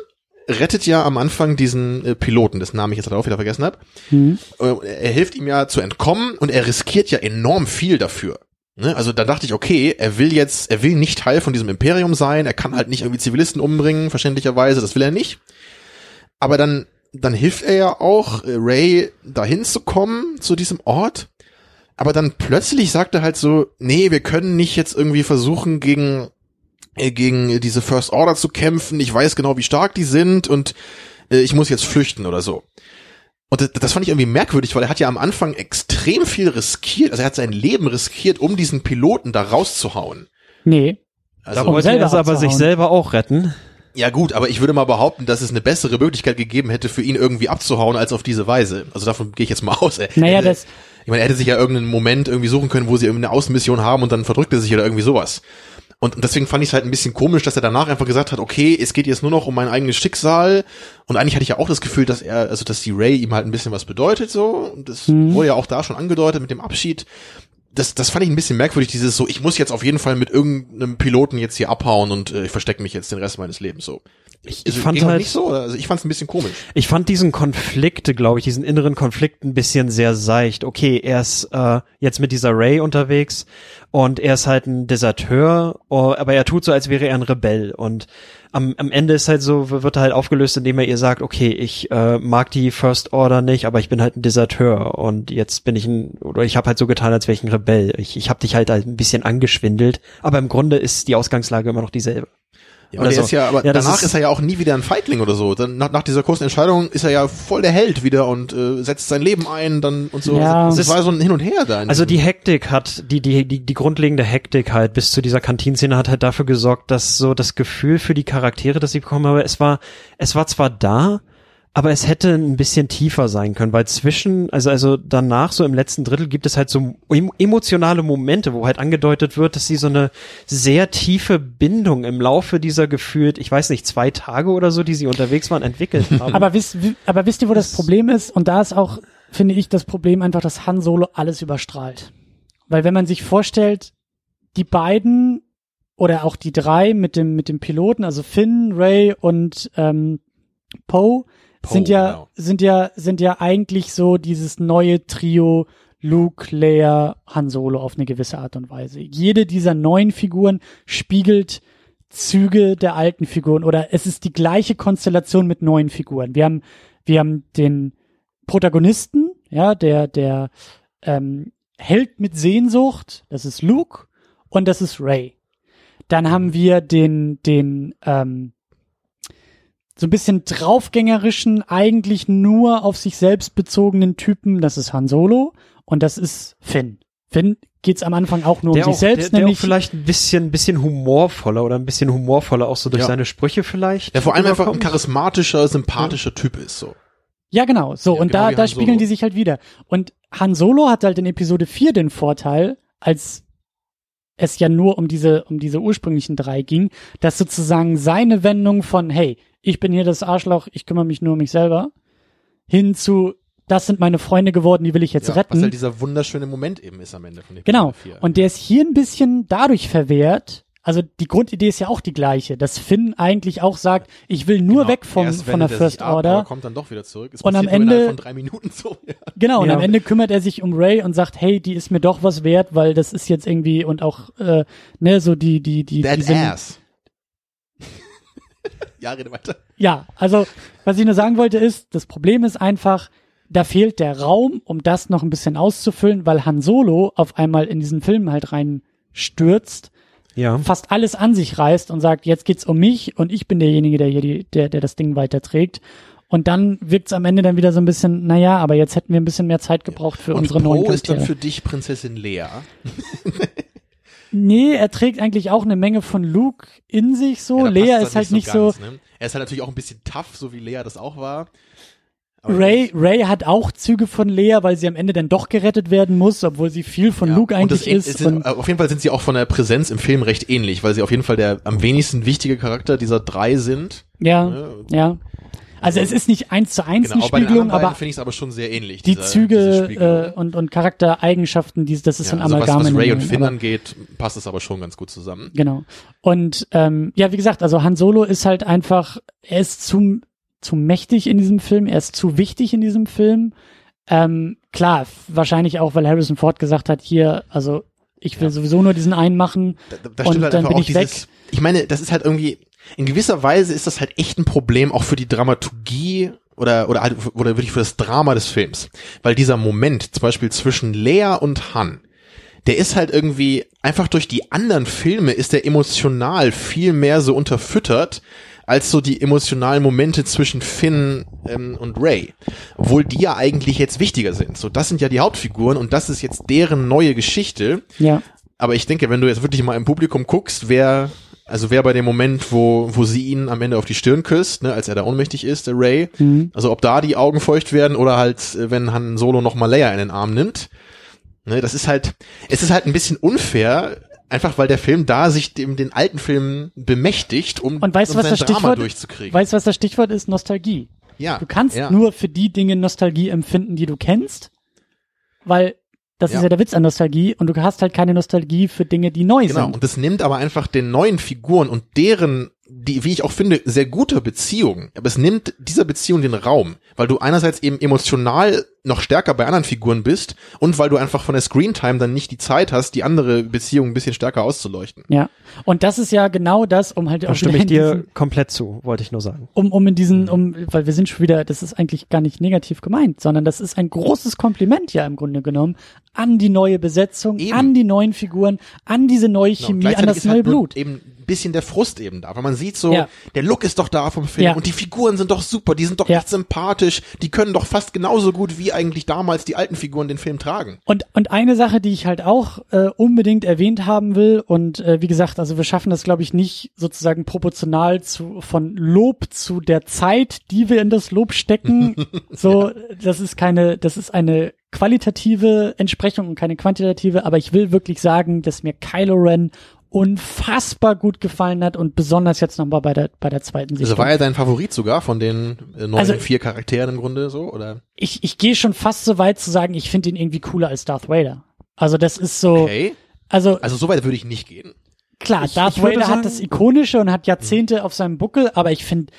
rettet ja am Anfang diesen äh, Piloten, dessen Namen ich jetzt halt auch wieder vergessen habe. Mhm. Äh, er hilft ihm ja zu entkommen und er riskiert ja enorm viel dafür. Ne? Also da dachte ich, okay, er will jetzt, er will nicht Teil von diesem Imperium sein, er kann halt nicht irgendwie Zivilisten umbringen, verständlicherweise, das will er nicht. Aber dann, dann hilft er ja auch äh, Ray dahin zu kommen, zu diesem Ort. Aber dann plötzlich sagt er halt so, nee, wir können nicht jetzt irgendwie versuchen, gegen, äh, gegen diese First Order zu kämpfen. Ich weiß genau, wie stark die sind und äh, ich muss jetzt flüchten oder so. Und das, das fand ich irgendwie merkwürdig, weil er hat ja am Anfang extrem viel riskiert. Also er hat sein Leben riskiert, um diesen Piloten da rauszuhauen. Nee. Also, Da wollte er es aber sich selber auch retten. ja gut, aber ich würde mal behaupten, dass es eine bessere Möglichkeit gegeben hätte, für ihn irgendwie abzuhauen, als auf diese Weise. Also davon gehe ich jetzt mal aus. Er Naja, hätte, das, ich meine, er hätte sich ja irgendeinen Moment irgendwie suchen können, wo sie irgendwie eine Außenmission haben und dann verdrückt er sich oder irgendwie sowas. Und und deswegen fand ich es halt ein bisschen komisch, dass er danach einfach gesagt hat, okay, es geht jetzt nur noch um mein eigenes Schicksal. Und eigentlich hatte ich ja auch das Gefühl, dass er, also dass die Ray ihm halt ein bisschen was bedeutet so. Und das Mhm. wurde ja auch da schon angedeutet mit dem Abschied. Das, das fand ich ein bisschen merkwürdig, dieses so, ich muss jetzt auf jeden Fall mit irgendeinem Piloten jetzt hier abhauen und äh, ich verstecke mich jetzt den Rest meines Lebens so. Ich, Also, ich fand ging euch halt nicht so, also ich fand es ein bisschen komisch. Ich fand diesen Konflikt, glaube ich, diesen inneren Konflikt ein bisschen sehr seicht. Okay, er ist äh, jetzt mit dieser Ray unterwegs und er ist halt ein Deserteur, oh, aber er tut so, als wäre er ein Rebell. Und am, am Ende ist halt so, wird er halt aufgelöst, indem er ihr sagt, okay, ich äh, mag die First Order nicht, aber ich bin halt ein Deserteur und jetzt bin ich ein, oder ich habe halt so getan, als wäre ich ein Rebell. Ich, ich habe dich halt, halt ein bisschen angeschwindelt, aber im Grunde ist die Ausgangslage immer noch dieselbe. Ja, aber Oder der so. ist ja, aber Ja, das danach ist- ist, er ja auch nie wieder ein Feigling oder so. Dann nach, nach dieser großen Entscheidung ist er ja voll der Held wieder und äh, setzt sein Leben ein dann und so. Ja. das war so ein Hin und Her da. Also die Hektik hat, die, die, die, die grundlegende Hektik halt bis zu dieser Kantinszene hat halt dafür gesorgt, dass so das Gefühl für die Charaktere, das sie bekommen haben, es war, es war zwar da, aber es hätte ein bisschen tiefer sein können, weil zwischen, also, also danach, so im letzten Drittel gibt es halt so em- emotionale Momente, wo halt angedeutet wird, dass sie so eine sehr tiefe Bindung im Laufe dieser gefühlt, ich weiß nicht, zwei Tage oder so, die sie unterwegs waren, entwickelt haben. aber wisst, wi- aber wisst ihr, wo das Problem ist? Und da ist auch, finde ich, das Problem einfach, dass Han Solo alles überstrahlt. Weil wenn man sich vorstellt, die beiden oder auch die drei mit dem, mit dem Piloten, also Finn, Ray und ähm, Poe, Poe, sind ja, genau. sind ja, sind ja eigentlich so dieses neue Trio Luke, Leia, Han Solo auf eine gewisse Art und Weise. Jede dieser neuen Figuren spiegelt Züge der alten Figuren oder es ist die gleiche Konstellation mit neuen Figuren. Wir haben, wir haben den Protagonisten, ja, der, der ähm, Held mit Sehnsucht, das ist Luke und das ist Ray. Dann haben wir den, den, ähm, so ein bisschen draufgängerischen, eigentlich nur auf sich selbst bezogenen Typen, das ist Han Solo und das ist Finn. Finn geht's am Anfang auch nur um Der sich auch, selbst, der, der nämlich vielleicht ein bisschen, bisschen humorvoller oder ein bisschen humorvoller auch so durch Ja. seine Sprüche vielleicht. Der vor allem einfach ein charismatischer, sympathischer Typ ist, so. Ja, genau. So, Ja, und genau da, da spiegeln die sich halt wieder. Und Han Solo hat halt in Episode 4 den Vorteil, als es ja nur um diese, um diese ursprünglichen drei ging, dass sozusagen seine Wendung von, hey, ich bin hier das Arschloch, ich kümmere mich nur um mich selber, hin zu, das sind meine Freunde geworden, die will ich jetzt Ja, retten. was halt dieser wunderschöne Moment eben ist am Ende von Episode Genau. 4. Und der ist hier ein bisschen dadurch verwehrt. Also die Grundidee ist ja auch die gleiche, dass Finn eigentlich auch sagt, ich will nur Genau. weg vom, Erst von der wendet er First ab, Order. kommt dann doch wieder zurück. Es Und am Ende- von drei Minuten so. Ja. Genau, und Ja. am Ende kümmert er sich um Ray und sagt, hey, die ist mir doch was wert, weil das ist jetzt irgendwie und auch, äh, ne, so die, die, die, That die sind, ass. ja, rede weiter. ja, also, was ich nur sagen wollte ist, das Problem ist einfach, da fehlt der Raum, um das noch ein bisschen auszufüllen, weil Han Solo auf einmal in diesen Film halt reinstürzt, Ja. fast alles an sich reißt und sagt, jetzt geht's um mich und ich bin derjenige, der hier die, der, der das Ding weiterträgt. Und dann wirkt's am Ende dann wieder so ein bisschen, naja, aber jetzt hätten wir ein bisschen mehr Zeit gebraucht für Und unsere neuen Poe ist dann Charaktere. für dich Prinzessin Lea. Nee, er trägt eigentlich auch eine Menge von Luke in sich so. Ja, passt ist halt nicht so. ganz, Ne? Er ist halt natürlich auch ein bisschen tough, so wie Lea das auch war. Aber Ray, Ray hat auch Züge von Lea, weil sie am Ende dann doch gerettet werden muss, obwohl sie viel von Ja, Luke und das eigentlich ähn- ist. sind, auf jeden Fall sind sie auch von der Präsenz im Film recht ähnlich, weil sie auf jeden Fall der am wenigsten wichtige Charakter dieser drei sind. ja, Ne? ja. Also es ist nicht eins zu eins Genau, eine Spiegelung, aber finde ich es aber schon sehr ähnlich. die diese Züge Spiegelung. äh, und, und Charaktereigenschaften, die, das ist ja, so ein also was, Amalgam. was in Ray und Finn angeht, passt es aber schon ganz gut zusammen. Genau. Und ähm, ja, wie gesagt, also Han Solo ist halt einfach, er ist zu, zu mächtig in diesem Film, er ist zu wichtig in diesem Film. Ähm, klar, wahrscheinlich auch, weil Harrison Ford gesagt hat, hier, also ich will Ja. sowieso nur diesen einen machen. Da, da Und stimmt halt dann bin ich dieses, weg. ich meine, das ist halt irgendwie, in gewisser Weise ist das halt echt ein Problem auch für die Dramaturgie oder, oder halt, oder wirklich für das Drama des Films. Weil dieser Moment, zum Beispiel zwischen Lea und Han, der ist halt irgendwie, einfach durch die anderen Filme ist der emotional viel mehr so unterfüttert, als so die emotionalen Momente zwischen Finn ähm, und Ray. Obwohl die ja eigentlich jetzt wichtiger sind. So, das sind ja die Hauptfiguren und das ist jetzt deren neue Geschichte. Ja. Aber ich denke, wenn du jetzt wirklich mal im Publikum guckst, wer, also wer bei dem Moment, wo, wo sie ihn am Ende auf die Stirn küsst, ne, als er da ohnmächtig ist, der Ray, Mhm. also ob da die Augen feucht werden oder halt, äh, wenn Han Solo noch mal Leia in den Arm nimmt, ne, das ist halt, es ist halt ein bisschen unfair, einfach weil der Film da sich dem, den alten Film bemächtigt, um, Und weißt um was das Drama Stichwort durchzukriegen. Weißt du, was das Stichwort ist? Nostalgie. ja, Du kannst ja. nur für die Dinge Nostalgie empfinden, die du kennst, weil das Ja. ist ja der Witz an Nostalgie und du hast halt keine Nostalgie für Dinge, die neu Genau, sind. und das nimmt aber einfach den neuen Figuren und deren, die, wie ich auch finde, sehr gute Beziehung, aber es nimmt dieser Beziehung den Raum, weil du einerseits eben emotional noch stärker bei anderen Figuren bist und weil du einfach von der Screentime dann nicht die Zeit hast, die andere Beziehung ein bisschen stärker auszuleuchten. Ja. Und das ist ja genau das, um halt Da auch stimme ich dir diesen, komplett zu, wollte ich nur sagen. um, um in Mhm. diesen, um, weil wir sind schon wieder, das ist eigentlich gar nicht negativ gemeint, sondern das ist ein großes Kompliment ja im Grunde genommen an die neue Besetzung, Eben. an die neuen Figuren, an diese neue Genau, Chemie, gleichzeitig an das neue halt Blut. Eben bisschen der Frust eben da, weil man sieht so, Ja. der Look ist doch da vom Film Ja. und die Figuren sind doch super, die sind doch Ja. echt sympathisch, die können doch fast genauso gut wie eigentlich damals die alten Figuren den Film tragen. Und, und eine Sache, die ich halt auch äh, unbedingt erwähnt haben will, und äh, wie gesagt, also wir schaffen das, glaube ich, nicht sozusagen proportional zu von Lob zu der Zeit, die wir in das Lob stecken. so, das ist keine, das ist eine qualitative Entsprechung und keine quantitative, aber ich will wirklich sagen, dass mir Kylo Ren unfassbar gut gefallen hat und besonders jetzt nochmal bei der, bei der zweiten Sichtung. Also war er dein Favorit sogar von den äh, neuen Also- vier Charakteren im Grunde so, oder? ich, ich gehe schon fast so weit zu sagen, ich finde ihn irgendwie cooler als Darth Vader. Also das ist so, Okay. also Also so weit würde ich nicht gehen. Klar, Ich- Darth ich Vader sagen- hat das Ikonische und hat Jahrzehnte auf seinem Buckel, aber ich finde,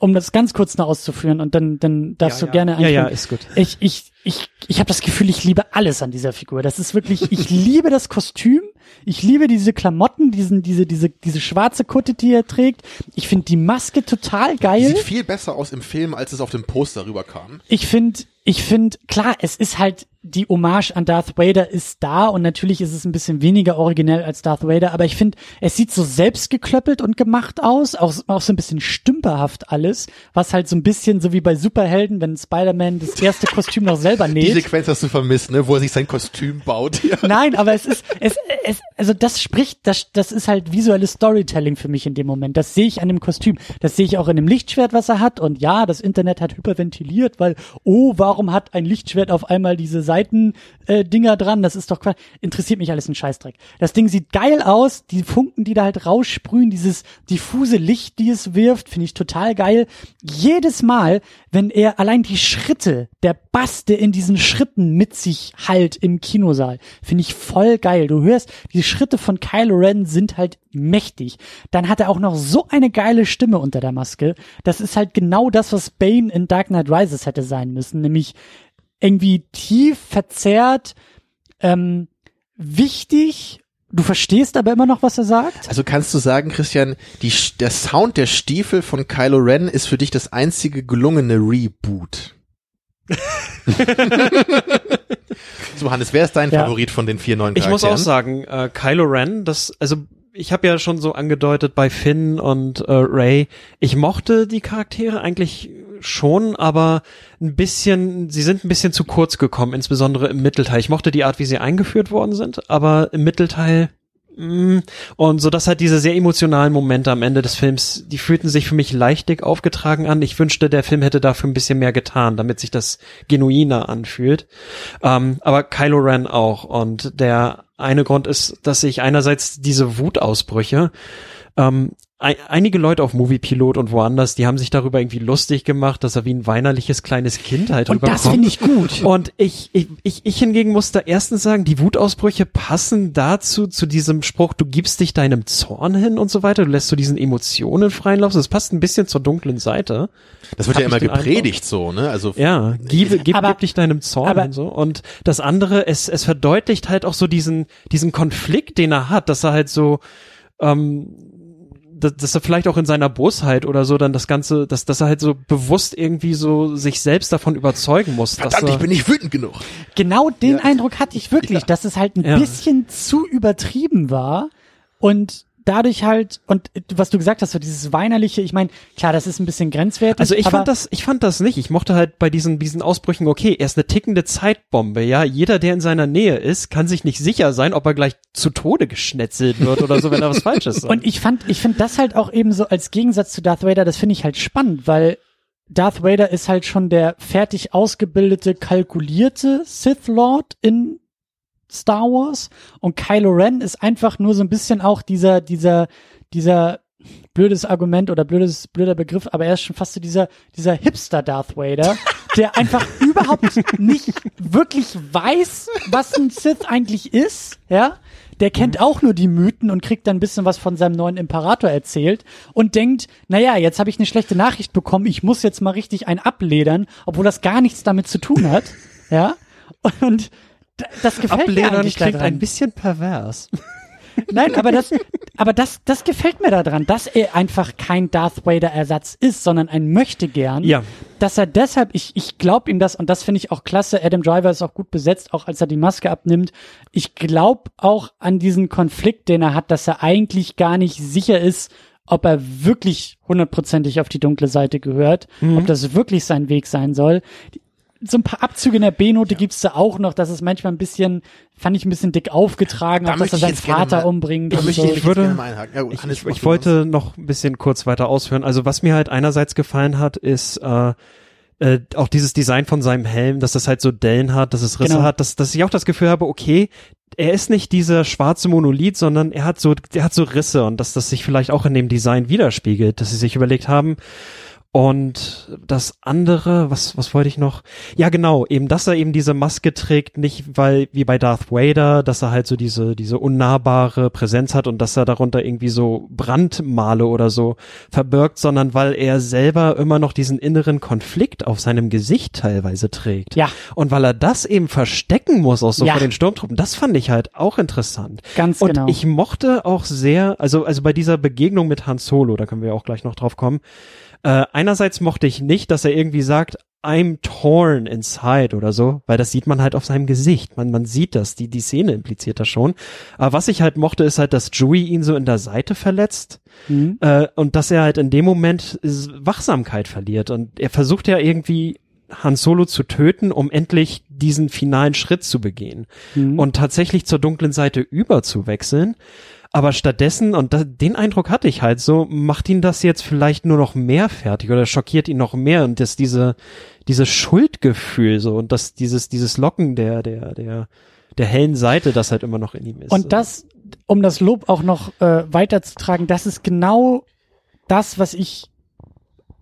um das ganz kurz noch auszuführen und dann, dann darfst Ja, du ja. gerne Ja, ja, einspringen. ist gut. Ich, ich, ich, ich habe das Gefühl, ich liebe alles an dieser Figur. Das ist wirklich, ich liebe das Kostüm, ich liebe diese Klamotten, diesen, diese, diese, diese schwarze Kutte, die er trägt. Ich finde die Maske total geil. Sieht viel besser aus im Film, als es auf dem Poster rüberkam. Ich finde, ich finde, klar, es ist halt, die Hommage an Darth Vader ist da und natürlich ist es ein bisschen weniger originell als Darth Vader, aber ich finde, es sieht so selbstgeklöppelt und gemacht aus, auch, auch so ein bisschen stümperhaft alles, was halt so ein bisschen so wie bei Superhelden, wenn Spider-Man das erste Kostüm noch selber Die näht. Sequenz hast du vermisst, ne, wo er sich sein Kostüm baut. Ja. Nein, aber es ist, es, es, also das spricht, das, das ist halt visuelles Storytelling für mich in dem Moment. Das sehe ich an dem Kostüm. Das sehe ich auch in dem Lichtschwert, was er hat. Und ja, das Internet hat hyperventiliert, weil, oh, warum hat ein Lichtschwert auf einmal diese Seiten, äh, dran? Das ist doch. Interessiert mich alles ein Scheißdreck. Das Ding sieht geil aus. Die Funken, die da halt raussprühen, dieses diffuse Licht, die es wirft, finde ich total geil. Jedes Mal, wenn er allein die Schritte, der Bass, der in diesen Schritten mit sich halt im Kinosaal, finde ich voll geil. Du hörst, die Schritte von Kylo Ren sind halt mächtig. Dann hat er auch noch so eine geile Stimme unter der Maske. Das ist halt genau das, was Bane in Dark Knight Rises hätte sein müssen, nämlich irgendwie tief verzerrt, ähm, wichtig. Du verstehst aber immer noch, was er sagt. Also kannst du sagen, Christian, die, der Sound der Stiefel von Kylo Ren ist für dich das einzige gelungene Reboot. so, Hannes, wer ist dein Ja. Favorit von den vier neuen Ich Charakteren? muss auch sagen, äh, Kylo Ren, das, also ich habe ja schon so angedeutet bei Finn und äh, Ray, ich mochte die Charaktere eigentlich schon, aber ein bisschen, sie sind ein bisschen zu kurz gekommen, insbesondere im Mittelteil. Ich mochte die Art, wie sie eingeführt worden sind, aber im Mittelteil mm, und so dass halt diese sehr emotionalen Momente am Ende des Films, die fühlten sich für mich leichtig aufgetragen an. Ich wünschte, der Film hätte dafür ein bisschen mehr getan, damit sich das genuiner anfühlt. Ähm, aber Kylo Ren auch. Und der eine Grund ist, dass ich einerseits diese Wutausbrüche, ähm, einige Leute auf Moviepilot und woanders, die haben sich darüber irgendwie lustig gemacht, dass er wie ein weinerliches kleines Kind halt Und das finde ich gut. Und ich, ich, ich, ich hingegen muss da erstens sagen, die Wutausbrüche passen dazu, zu diesem Spruch, du gibst dich deinem Zorn hin und so weiter, du lässt so diesen Emotionen freien Lauf. Das passt ein bisschen zur dunklen Seite. Das wird Hab ja immer gepredigt so, ne? Also Ja, gib, gib, Aber- gib dich deinem Zorn aber- hin so. Und das andere, es, es verdeutlicht halt auch so diesen, diesen Konflikt, den er hat, dass er halt so, ähm, dass, dass er vielleicht auch in seiner Bosheit oder so dann das Ganze, dass, dass er halt so bewusst irgendwie so sich selbst davon überzeugen muss. dass verdammt, er, ich bin nicht wütend genug. Genau den Ja. Eindruck hatte ich wirklich, dass es halt ein Ja. bisschen zu übertrieben war und dadurch halt, und was du gesagt hast, so dieses weinerliche, ich meine, klar, das ist ein bisschen grenzwertig. Also ich fand das, ich fand das nicht. Ich mochte halt bei diesen, diesen Ausbrüchen, okay, er ist eine tickende Zeitbombe, ja. Jeder, der in seiner Nähe ist, kann sich nicht sicher sein, ob er gleich zu Tode geschnetzelt wird oder so, wenn er was Falsches sagt. Und ich fand, ich finde das halt auch eben so als Gegensatz zu Darth Vader, das finde ich halt spannend, weil Darth Vader ist halt schon der fertig ausgebildete, kalkulierte Sith Lord in Star Wars und Kylo Ren ist einfach nur so ein bisschen auch dieser, dieser, dieser blödes Argument oder blödes, blöder Begriff, aber er ist schon fast so dieser, dieser Hipster Darth Vader, der einfach überhaupt nicht wirklich weiß, was ein Sith eigentlich ist, ja. Der kennt auch nur die Mythen und kriegt dann ein bisschen was von seinem neuen Imperator erzählt und denkt, naja, jetzt habe ich eine schlechte Nachricht bekommen, ich muss jetzt mal richtig ein abledern, obwohl das gar nichts damit zu tun hat, ja. Und das gefällt mir Abledern eigentlich klingt daran. ein bisschen pervers. Nein, aber das, aber das, das gefällt mir daran, dass er einfach kein Darth Vader Ersatz ist, sondern ein möchte gern. Ja. Dass er deshalb, ich, ich glaube ihm das und das finde ich auch klasse. Adam Driver ist auch gut besetzt, auch als er die Maske abnimmt. Ich glaube auch an diesen Konflikt, den er hat, dass er eigentlich gar nicht sicher ist, ob er wirklich hundertprozentig auf die dunkle Seite gehört, ob das wirklich sein Weg sein soll. So ein paar Abzüge in der B-Note gibt's da auch noch, dass es manchmal ein bisschen, fand ich ein bisschen dick aufgetragen, Da auch dass er seinen Vater mal- umbringt. Da und möchte so. ich, würde-. Ja, gut, Ich, ich, ich du was. wollte noch ein bisschen kurz weiter ausführen. Also was mir halt einerseits gefallen hat, ist äh, äh, auch dieses Design von seinem Helm, dass das halt so Dellen hat, dass es Risse Genau. hat, dass, dass ich auch das Gefühl habe, okay, er ist nicht dieser schwarze Monolith, sondern er hat so, er hat so Risse und dass das sich vielleicht auch in dem Design widerspiegelt, dass sie sich überlegt haben, Und das andere, was, was wollte ich noch? Ja, genau, eben, dass er eben diese Maske trägt, nicht weil, wie bei Darth Vader, dass er halt so diese, diese unnahbare Präsenz hat und dass er darunter irgendwie so Brandmale oder so verbirgt, sondern weil er selber immer noch diesen inneren Konflikt auf seinem Gesicht teilweise trägt. Ja. Und weil er das eben verstecken muss, auch so Ja. vor den Sturmtruppen, das fand ich halt auch interessant. Ganz Und genau. ich mochte auch sehr, also, also bei dieser Begegnung mit Han Solo, da können wir auch gleich noch drauf kommen, äh, einerseits mochte ich nicht, dass er irgendwie sagt, I'm torn inside oder so, weil das sieht man halt auf seinem Gesicht. Man, man sieht das, die, die Szene impliziert das schon. Aber was ich halt mochte, ist halt, dass Chewie ihn so in der Seite verletzt Mhm. äh, und dass er halt in dem Moment Wachsamkeit verliert. Und er versucht ja irgendwie Han Solo zu töten, um endlich diesen finalen Schritt zu begehen Mhm. und tatsächlich zur dunklen Seite überzuwechseln. Aber stattdessen, und da, den Eindruck hatte ich halt so, macht ihn das jetzt vielleicht nur noch mehr fertig oder schockiert ihn noch mehr und dass diese, diese Schuldgefühl so und dass dieses, dieses Locken der, der, der, der hellen Seite, das halt immer noch in ihm ist. Und das, um das Lob auch noch äh, weiterzutragen, das ist genau das, was ich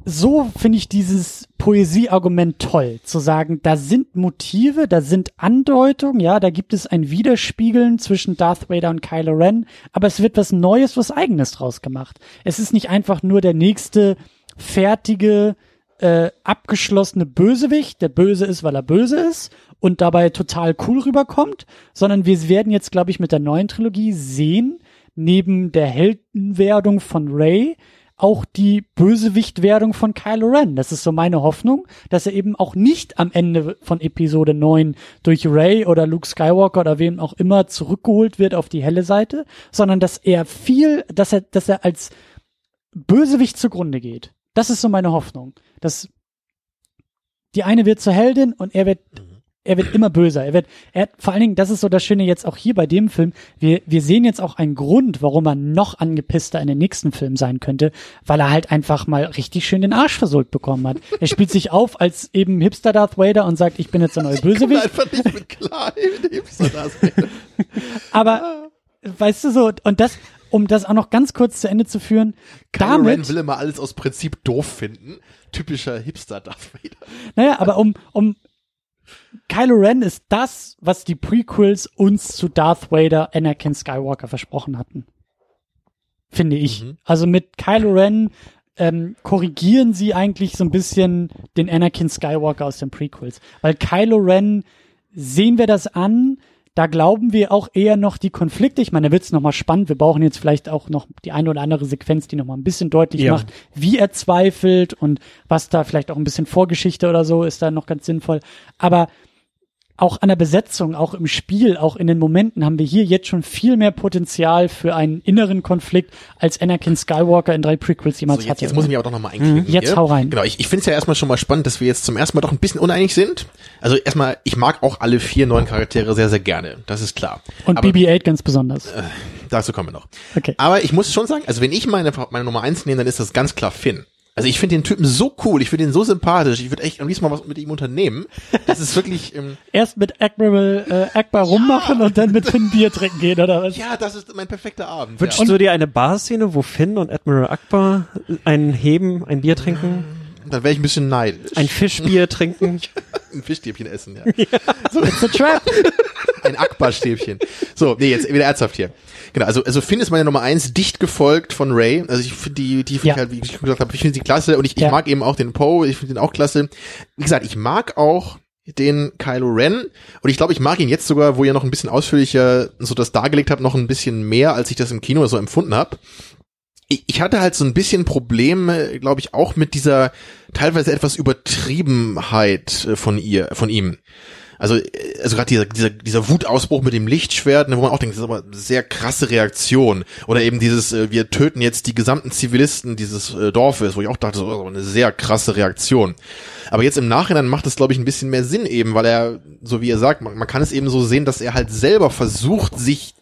so finde ich dieses Poesieargument toll, zu sagen, da sind Motive, da sind Andeutungen, ja, da gibt es ein Widerspiegeln zwischen Darth Vader und Kylo Ren, aber es wird was Neues, was Eigenes draus gemacht. Es ist nicht einfach nur der nächste fertige, äh, abgeschlossene Bösewicht, der böse ist, weil er böse ist und dabei total cool rüberkommt, sondern wir werden jetzt, glaube ich, mit der neuen Trilogie sehen, neben der Heldenwerdung von Rey, auch die Bösewichtwerdung von Kylo Ren. Das ist so meine Hoffnung, dass er eben auch nicht am Ende von Episode 9 durch Rey oder Luke Skywalker oder wem auch immer zurückgeholt wird auf die helle Seite, sondern dass er viel, dass er, dass er als Bösewicht zugrunde geht. Das ist so meine Hoffnung. Dass die eine wird zur Heldin und er wird er wird immer böser. Er wird, er, vor allen Dingen, das ist so das Schöne jetzt auch hier bei dem Film. Wir, wir sehen jetzt auch einen Grund, warum er noch angepisster in den nächsten Film sein könnte, weil er halt einfach mal richtig schön den Arsch versohlt bekommen hat. Er spielt sich auf als eben Hipster Darth Vader und sagt, ich bin jetzt der neue Ich komme Bösewicht. einfach nicht mit klar, mit Hipster das. Aber, weißt du so, und das, um das auch noch ganz kurz zu Ende zu führen, Kylo damit, Ren will immer alles aus Prinzip doof finden. Typischer Hipster Darth Vader. Naja, aber um, um Kylo Ren ist das, was die Prequels uns zu Darth Vader Anakin Skywalker versprochen hatten. Finde ich. Mhm. Also mit Kylo Ren ähm, korrigieren sie eigentlich so ein bisschen den Anakin Skywalker aus den Prequels. Weil Kylo Ren, sehen wir das an, da glauben wir auch eher noch die Konflikte. Ich meine, da wird's noch mal spannend. Wir brauchen jetzt vielleicht auch noch die eine oder andere Sequenz, die noch mal ein bisschen deutlich Ja. macht, wie er zweifelt und was da vielleicht auch ein bisschen Vorgeschichte oder so ist da noch ganz sinnvoll. Aber auch an der Besetzung, auch im Spiel, auch in den Momenten haben wir hier jetzt schon viel mehr Potenzial für einen inneren Konflikt, als Anakin Skywalker in drei Prequels jemals So, jetzt, hatte. jetzt muss ich mich aber doch nochmal einklicken. Mhm, jetzt hier. hau rein. Genau, ich, ich finde es ja erstmal schon mal spannend, dass wir jetzt zum ersten Mal doch ein bisschen uneinig sind. Also erstmal, ich mag auch alle vier neuen Charaktere sehr, sehr gerne. Das ist klar. und aber BB-8 ganz besonders. dazu kommen wir noch. Okay. Aber ich muss schon sagen, also wenn ich meine, meine Nummer eins nehme, dann ist das ganz klar Finn. Also ich finde den Typen so cool, ich finde ihn so sympathisch, ich würde echt am liebsten mal was mit ihm unternehmen. Das ist wirklich, ähm, Erst mit Admiral äh, Akbar rummachen und dann mit Finn Bier trinken gehen, oder was? ja, das ist mein perfekter Abend. Wünschst ja. du dir eine Barszene, wo Finn und Admiral Akbar ein Heben, ein Bier trinken, Dann wäre ich ein bisschen neidisch. ein Fischbier trinken? ein Fischstäbchen essen, ja. It's a trap. Ein Akbar-Stäbchen. So, nee, jetzt wieder ernsthaft hier. Genau, also, also Finn ist meine Nummer eins, dicht gefolgt von Ray. Also ich finde die, die finde Ja. ich halt, wie ich schon gesagt habe, ich finde sie klasse und ich, ich Ja. mag eben auch den Poe, ich finde den auch klasse. Wie gesagt, ich mag auch den Kylo Ren und ich glaube, ich mag ihn jetzt sogar, wo ihr noch ein bisschen ausführlicher so das dargelegt habt, noch ein bisschen mehr, als ich das im Kino so empfunden habe. Ich, ich hatte halt so ein bisschen Probleme, glaube ich, auch mit dieser teilweise etwas Übertriebenheit äh, von ihr, von ihm. Also, also gerade dieser, dieser, dieser Wutausbruch mit dem Lichtschwert, ne, wo man auch denkt, das ist aber eine sehr krasse Reaktion. Oder eben dieses, äh, wir töten jetzt die gesamten Zivilisten dieses äh, Dorfes, wo ich auch dachte, so, oh, eine sehr krasse Reaktion. Aber jetzt im Nachhinein macht es, glaube ich, ein bisschen mehr Sinn eben, weil er, so wie er sagt, man, man kann es eben so sehen, dass er halt selber versucht, sich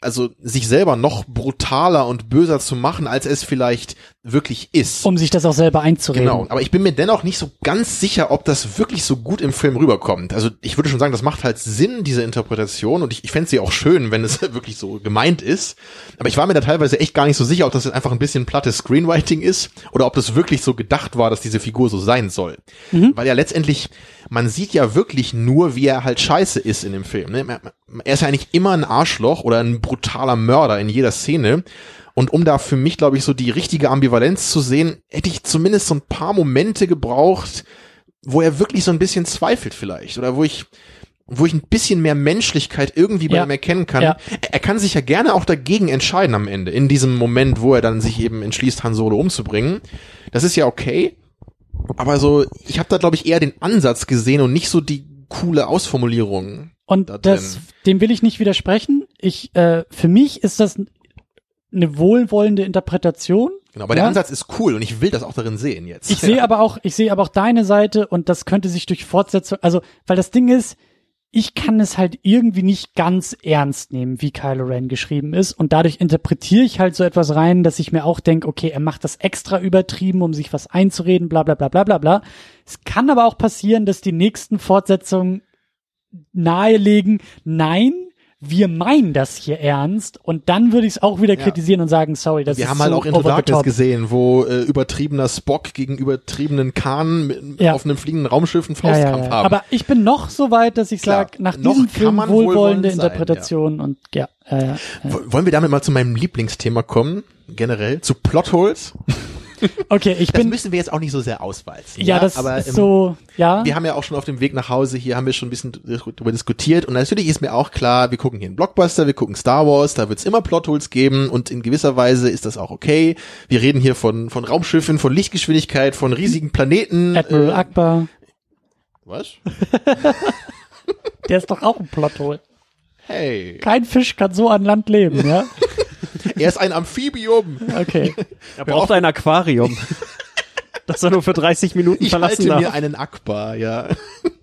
also sich selber noch brutaler und böser zu machen, als es vielleicht wirklich ist. Um sich das auch selber einzureden. Genau, aber ich bin mir dennoch nicht so ganz sicher, ob das wirklich so gut im Film rüberkommt. Also ich würde schon sagen, das macht halt Sinn, diese Interpretation, und ich, ich fände sie auch schön, wenn es wirklich so gemeint ist. Aber ich war mir da teilweise echt gar nicht so sicher, ob das jetzt einfach ein bisschen plattes Screenwriting ist oder ob das wirklich so gedacht war, dass diese Figur so sein soll. Mhm. Weil ja letztendlich, man sieht ja wirklich nur, wie er halt scheiße ist in dem Film. Ne? Er ist ja eigentlich immer ein Arschloch oder ein brutaler Mörder in jeder Szene. Und um da für mich, glaube ich, so die richtige Ambivalenz zu sehen, hätte ich zumindest so ein paar Momente gebraucht, wo er wirklich so ein bisschen zweifelt vielleicht. Oder wo ich, wo ich ein bisschen mehr Menschlichkeit irgendwie bei ja. ihm erkennen kann. Ja. Er kann sich ja gerne auch dagegen entscheiden am Ende, in diesem Moment, wo er dann sich eben entschließt, Han Solo umzubringen. Das ist ja okay. Aber so, ich habe da, glaube ich, eher den Ansatz gesehen und nicht so die coole Ausformulierung. Und da das, dem will ich nicht widersprechen. Ich, äh, für mich ist das eine wohlwollende Interpretation. Genau, aber ja? der Ansatz ist cool und ich will das auch darin sehen jetzt. Ich sehe aber auch, ich sehe aber auch deine Seite und das könnte sich durch Fortsetzung, also, weil das Ding ist, ich kann es halt irgendwie nicht ganz ernst nehmen, wie Kylo Ren geschrieben ist. Und dadurch interpretiere ich halt so etwas rein, dass ich mir auch denke, okay, er macht das extra übertrieben, um sich was einzureden, bla bla bla bla bla bla. Es kann aber auch passieren, dass die nächsten Fortsetzungen nahelegen, nein, wir meinen das hier ernst und dann würde ich es auch wieder ja. kritisieren und sagen, sorry, das wir ist haben halt so auch Into Darkness gesehen, wo äh, übertriebener Spock gegen übertriebenen Khan mit, ja. auf einem fliegenden Raumschiff einen Faustkampf ja, haben. Aber ich bin noch so weit, dass ich sage, nach diesem Film wohlwollende Interpretation und ja, ja. Wollen wir damit mal zu meinem Lieblingsthema kommen, generell, zu Plotholes? Okay, ich das bin. müssen wir jetzt auch nicht so sehr auswalzen. Ja, ja? das aber, ist ähm, so, ja. Wir haben ja auch schon auf dem Weg nach Hause hier haben wir schon ein bisschen darüber diskutiert und natürlich ist mir auch klar, wir gucken hier einen Blockbuster, wir gucken Star Wars, da wird es immer Plotholes geben und in gewisser Weise ist das auch okay. Wir reden hier von von Raumschiffen, von Lichtgeschwindigkeit, von riesigen Planeten. Admiral äh, Akbar. Was? Der ist doch auch ein Plothole. Hey. Kein Fisch kann so an Land leben, ja? er ist ein Amphibium. Okay. Er braucht ein Aquarium. das er nur für 30 Minuten ich verlassen halte darf. mir einen Akbar, ja.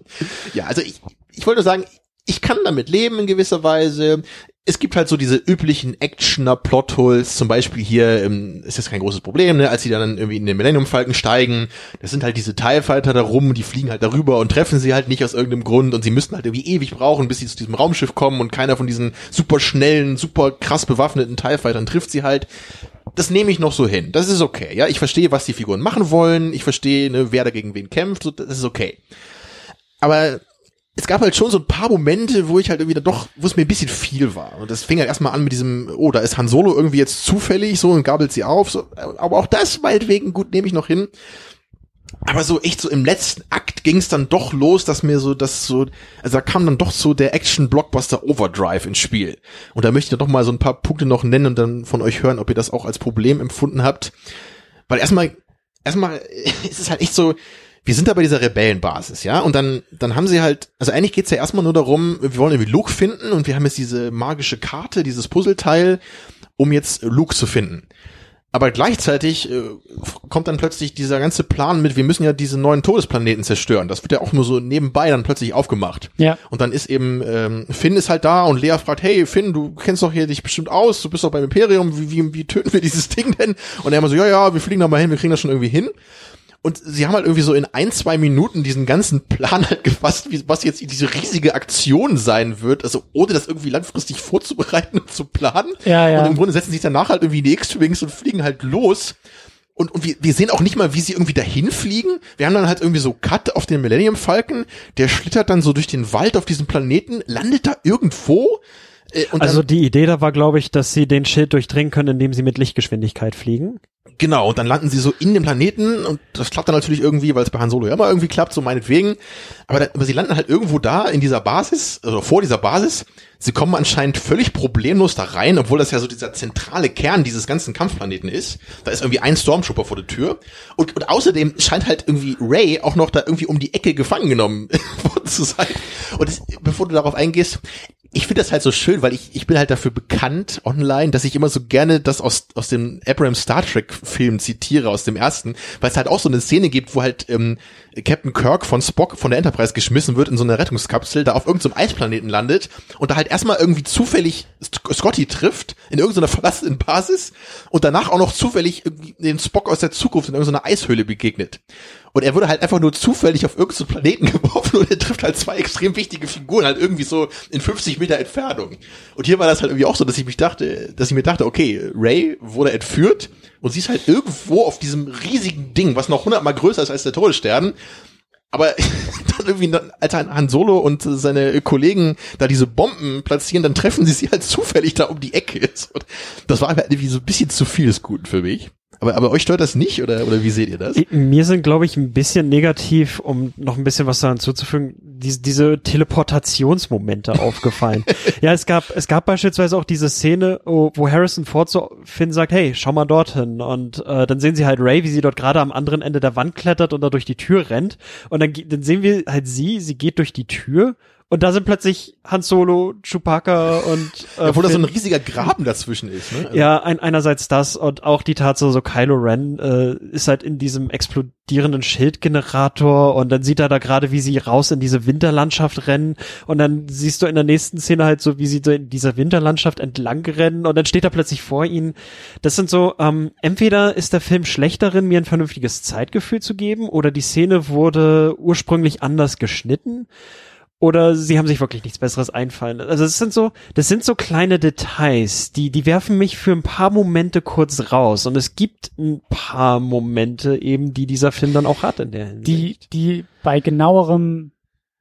ja, also ich, ich wollte nur sagen, ich kann damit leben in gewisser Weise es gibt halt so diese üblichen Actioner-Plotholes, zum Beispiel hier ähm, ist das kein großes Problem, ne, als sie dann irgendwie in den Millennium Falcon steigen, das sind halt diese TIE Fighter da rum, die fliegen halt darüber und treffen sie halt nicht aus irgendeinem Grund und sie müssten halt irgendwie ewig brauchen, bis sie zu diesem Raumschiff kommen und keiner von diesen super schnellen, super krass bewaffneten TIE Fightern trifft sie halt. Das nehme ich noch so hin. Das ist okay, ja. Ich verstehe, was die Figuren machen wollen. Ich verstehe, ne, wer dagegen wen kämpft. Das ist okay. Aber es gab halt schon so ein paar Momente, wo ich halt irgendwie doch, wo es mir ein bisschen viel war. Und das fing halt erstmal an mit diesem, oh, da ist Han Solo irgendwie jetzt zufällig so und gabelt sie auf. So. Aber auch das meinetwegen, gut, nehme ich noch hin. Aber so echt so im letzten Akt ging es dann doch los, dass mir so das so, also da kam dann doch so der Action-Blockbuster Overdrive ins Spiel. Und da möchte ich dann doch mal so ein paar Punkte noch nennen und dann von euch hören, ob ihr das auch als Problem empfunden habt. Weil erstmal, erstmal ist es halt echt so, wir sind da bei dieser Rebellenbasis, ja, und dann, dann haben sie halt, also eigentlich geht's ja erstmal nur darum, wir wollen irgendwie Luke finden und wir haben jetzt diese magische Karte, dieses Puzzleteil, um jetzt Luke zu finden. Aber gleichzeitig äh, kommt dann plötzlich dieser ganze Plan mit, wir müssen ja diese neuen Todesplaneten zerstören. Das wird ja auch nur so nebenbei dann plötzlich aufgemacht. Ja. Und dann ist eben, ähm, Finn ist halt da und Lea fragt, hey Finn, du kennst doch hier dich bestimmt aus, du bist doch beim Imperium, wie, wie, wie töten wir dieses Ding denn? Und er immer so, ja, ja, wir fliegen da mal hin, wir kriegen das schon irgendwie hin. Und sie haben halt irgendwie so in ein, zwei Minuten diesen ganzen Plan halt gefasst, wie, was jetzt diese riesige Aktion sein wird, also ohne das irgendwie langfristig vorzubereiten und zu planen. Ja, ja. Und im Grunde setzen sich danach halt irgendwie die X-Wings und fliegen halt los. Und, und wir, wir sehen auch nicht mal, wie sie irgendwie dahin fliegen. Wir haben dann halt irgendwie so Cut auf den Millennium Falcon, der schlittert dann so durch den Wald auf diesem Planeten, landet da irgendwo. Äh, also die Idee da war, glaube ich, dass sie den Schild durchdringen können, indem sie mit Lichtgeschwindigkeit fliegen. Genau, und dann landen sie so in dem Planeten und das klappt dann natürlich irgendwie, weil es bei Han Solo ja immer irgendwie klappt, so meinetwegen. Aber, da, aber sie landen halt irgendwo da in dieser Basis, also vor dieser Basis. Sie kommen anscheinend völlig problemlos da rein, obwohl das ja so dieser zentrale Kern dieses ganzen Kampfplaneten ist. Da ist irgendwie ein Stormtrooper vor der Tür. Und, und außerdem scheint halt irgendwie Ray auch noch da irgendwie um die Ecke gefangen genommen worden zu sein. Und das, bevor du darauf eingehst, ich finde das halt so schön, weil ich, ich bin halt dafür bekannt online, dass ich immer so gerne das aus, aus dem Abrams Star Trek Film zitiere, aus dem ersten, weil es halt auch so eine Szene gibt, wo halt ähm, Captain Kirk von Spock von der Enterprise geschmissen wird in so eine Rettungskapsel, da auf irgendeinem so Eisplaneten landet und da halt erstmal irgendwie zufällig Scotty trifft in irgendeiner verlassenen Basis und danach auch noch zufällig den Spock aus der Zukunft in irgendeiner Eishöhle begegnet. Und er wurde halt einfach nur zufällig auf irgendeinen Planeten geworfen und er trifft halt zwei extrem wichtige Figuren halt irgendwie so in 50 Meter Entfernung. Und hier war das halt irgendwie auch so, dass ich mich dachte, dass ich mir dachte, okay, Ray wurde entführt und sie ist halt irgendwo auf diesem riesigen Ding, was noch hundertmal größer ist als der Todesstern. Aber dann irgendwie, als Han Solo und seine Kollegen da diese Bomben platzieren, dann treffen sie sie halt zufällig da um die Ecke. Das war halt irgendwie so ein bisschen zu viel des Guten für mich. Aber, aber euch stört das nicht oder, oder wie seht ihr das? Mir sind, glaube ich, ein bisschen negativ, um noch ein bisschen was daran zuzufügen, diese, diese Teleportationsmomente aufgefallen. ja, es gab, es gab beispielsweise auch diese Szene, wo Harrison Ford so Finn sagt, hey, schau mal dorthin. Und äh, dann sehen sie halt Ray, wie sie dort gerade am anderen Ende der Wand klettert und da durch die Tür rennt. Und dann, dann sehen wir halt sie, sie geht durch die Tür und da sind plötzlich Han Solo, Chewbacca und äh, Obwohl da so ein riesiger Graben dazwischen ist. Ne? Also ja, ein, einerseits das und auch die Tatsache, so Kylo Ren äh, ist halt in diesem explodierenden Schildgenerator und dann sieht er da gerade, wie sie raus in diese Winterlandschaft rennen und dann siehst du in der nächsten Szene halt so, wie sie so in dieser Winterlandschaft entlang rennen und dann steht er plötzlich vor ihnen. Das sind so, ähm, entweder ist der Film schlecht darin, mir ein vernünftiges Zeitgefühl zu geben oder die Szene wurde ursprünglich anders geschnitten oder sie haben sich wirklich nichts Besseres einfallen. Also das sind so, das sind so kleine Details, die, die werfen mich für ein paar Momente kurz raus. Und es gibt ein paar Momente eben, die dieser Film dann auch hat in der Hinsicht. Die, die bei genauerem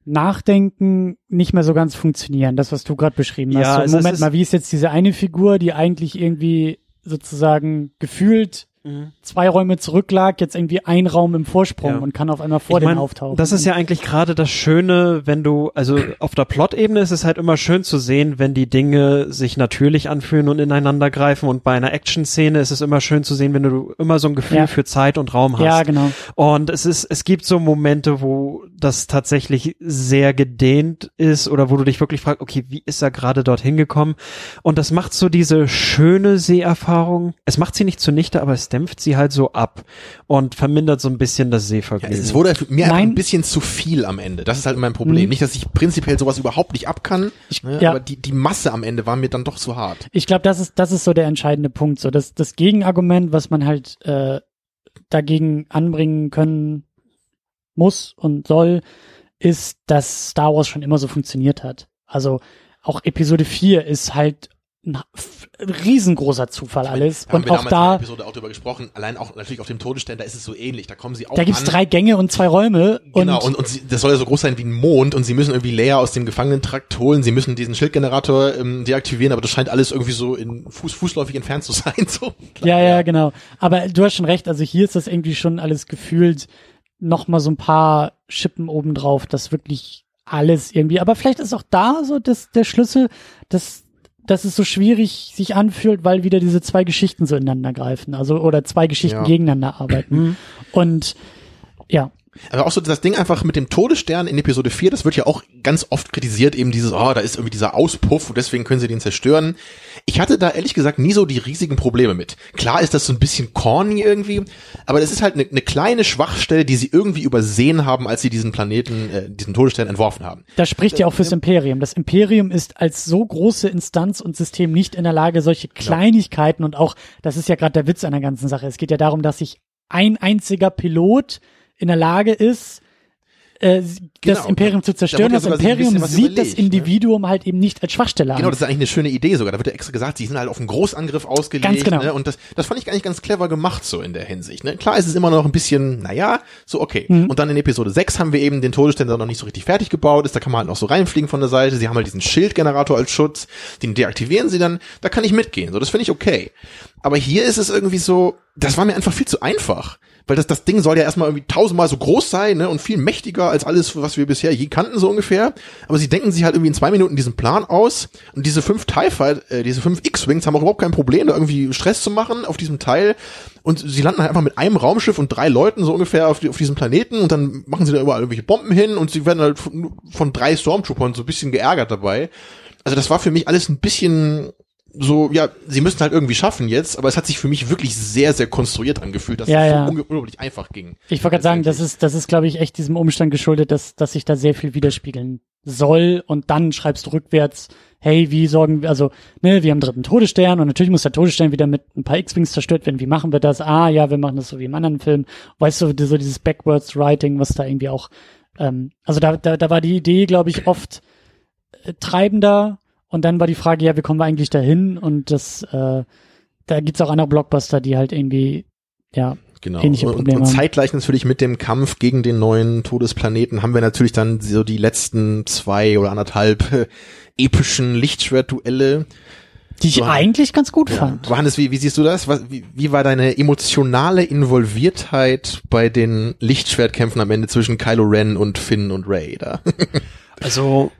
Nachdenken nicht mehr so ganz funktionieren. Das, was du gerade beschrieben hast. Ja, so, Moment mal, wie ist jetzt diese eine Figur, die eigentlich irgendwie sozusagen gefühlt mhm. zwei Räume zurücklag, jetzt irgendwie ein Raum im Vorsprung ja. und kann auf einmal vor ich dem auftauchen. Das ist ja eigentlich gerade das Schöne, wenn du, also auf der Plot-Ebene ist es halt immer schön zu sehen, wenn die Dinge sich natürlich anfühlen und ineinander greifen und bei einer Action-Szene ist es immer schön zu sehen, wenn du immer so ein Gefühl ja. für Zeit und Raum hast. Ja, genau. Und es ist, es gibt so Momente, wo das tatsächlich sehr gedehnt ist oder wo du dich wirklich fragst, okay, wie ist er gerade dorthin gekommen? Und das macht so diese schöne Seherfahrung. Es macht sie nicht zunichte, aber es dämpft sie halt so ab und vermindert so ein bisschen das Sehvergnügen. Ja, es wurde mir ein bisschen zu viel am Ende. Das ist halt mein Problem. Mhm. Nicht, dass ich prinzipiell sowas überhaupt nicht ab kann, ich, ne, ja. aber die, die Masse am Ende war mir dann doch zu hart. Ich glaube, das ist, das ist so der entscheidende Punkt. So, das, das Gegenargument, was man halt äh, dagegen anbringen können muss und soll, ist, dass Star Wars schon immer so funktioniert hat. Also auch Episode 4 ist halt ein riesengroßer Zufall alles. Da und auch da. Episode auch drüber gesprochen. Allein auch natürlich auf dem Todesstern, da ist es so ähnlich. Da kommen sie auch. Da gibt's an. drei Gänge und zwei Räume. Genau. Und, und, und sie, das soll ja so groß sein wie ein Mond. Und sie müssen irgendwie Leia aus dem Gefangenentrakt holen. Sie müssen diesen Schildgenerator ähm, deaktivieren. Aber das scheint alles irgendwie so in Fuß, fußläufig entfernt zu sein. So. Klar, ja, ja, genau. Aber du hast schon recht. Also hier ist das irgendwie schon alles gefühlt noch mal so ein paar Schippen obendrauf, das wirklich alles irgendwie. Aber vielleicht ist auch da so das, der Schlüssel, dass dass es so schwierig sich anfühlt, weil wieder diese zwei Geschichten so ineinander greifen, also oder zwei Geschichten ja. gegeneinander arbeiten. Mhm. Und ja. Aber auch so das Ding einfach mit dem Todesstern in Episode 4, das wird ja auch ganz oft kritisiert, eben dieses, oh, da ist irgendwie dieser Auspuff und deswegen können sie den zerstören. Ich hatte da ehrlich gesagt nie so die riesigen Probleme mit. Klar ist das so ein bisschen corny irgendwie, aber das ist halt eine, eine kleine Schwachstelle, die sie irgendwie übersehen haben, als sie diesen Planeten, äh, diesen Todesstern entworfen haben. Das spricht ja auch fürs Imperium. Das Imperium ist als so große Instanz und System nicht in der Lage, solche genau. Kleinigkeiten und auch, das ist ja gerade der Witz an der ganzen Sache. Es geht ja darum, dass sich ein einziger Pilot in der Lage ist, äh, genau, das Imperium zu zerstören. Das Imperium sieht überlegt, das ne? Individuum ne? halt eben nicht als Schwachstelle an. Genau, das ist eigentlich eine schöne Idee sogar. Da wird ja extra gesagt, sie sind halt auf einen Großangriff ausgelegt. Ganz genau. Ne? Und das, das fand ich eigentlich ganz clever gemacht so in der Hinsicht. Ne? Klar ist es immer noch ein bisschen, naja, so okay. Mhm. Und dann in Episode 6 haben wir eben den Todesstern, noch nicht so richtig fertig gebaut ist. Da kann man halt noch so reinfliegen von der Seite. Sie haben halt diesen Schildgenerator als Schutz. Den deaktivieren sie dann. Da kann ich mitgehen. So, das finde ich okay. Aber hier ist es irgendwie so, das war mir einfach viel zu einfach weil das, das Ding soll ja erstmal irgendwie tausendmal so groß sein ne, und viel mächtiger als alles, was wir bisher je kannten, so ungefähr. Aber sie denken sich halt irgendwie in zwei Minuten diesen Plan aus und diese fünf TIE Fight, äh, diese fünf X-Wings haben auch überhaupt kein Problem, da irgendwie Stress zu machen auf diesem Teil. Und sie landen halt einfach mit einem Raumschiff und drei Leuten so ungefähr auf, die, auf diesem Planeten und dann machen sie da überall irgendwelche Bomben hin und sie werden halt von, von drei Stormtroopern so ein bisschen geärgert dabei. Also das war für mich alles ein bisschen so, ja, sie müssen halt irgendwie schaffen jetzt, aber es hat sich für mich wirklich sehr, sehr konstruiert angefühlt, dass Ja, es ja. so unglaublich einfach ging. Ich wollte gerade sagen, das ist, das ist, glaube ich, echt diesem Umstand geschuldet, dass, dass sich da sehr viel widerspiegeln soll und dann schreibst du rückwärts, hey, wie sorgen wir, also, ne, wir haben dritten Todesstern und natürlich muss der Todesstern wieder mit ein paar X-Wings zerstört werden. Wie machen wir das? Ah, ja, wir machen das so wie im anderen Film. Weißt du, so dieses Backwards Writing, was da irgendwie auch, ähm, also da, da, da war die Idee, glaube ich, oft äh, treibender und dann war die Frage, ja, wie kommen wir eigentlich dahin? Und das, äh, da gibt's auch andere Blockbuster, die halt irgendwie, ja, Genau. ähnliche und, Probleme und haben. zeitgleich natürlich mit dem Kampf gegen den neuen Todesplaneten haben wir natürlich dann so die letzten zwei oder anderthalb äh, epischen Lichtschwertduelle. die ich So, eigentlich ganz gut Ja. fand. Johannes, wie, wie siehst du das? Was, wie, wie war deine emotionale Involviertheit bei den Lichtschwertkämpfen am Ende zwischen Kylo Ren und Finn und Ray da? Also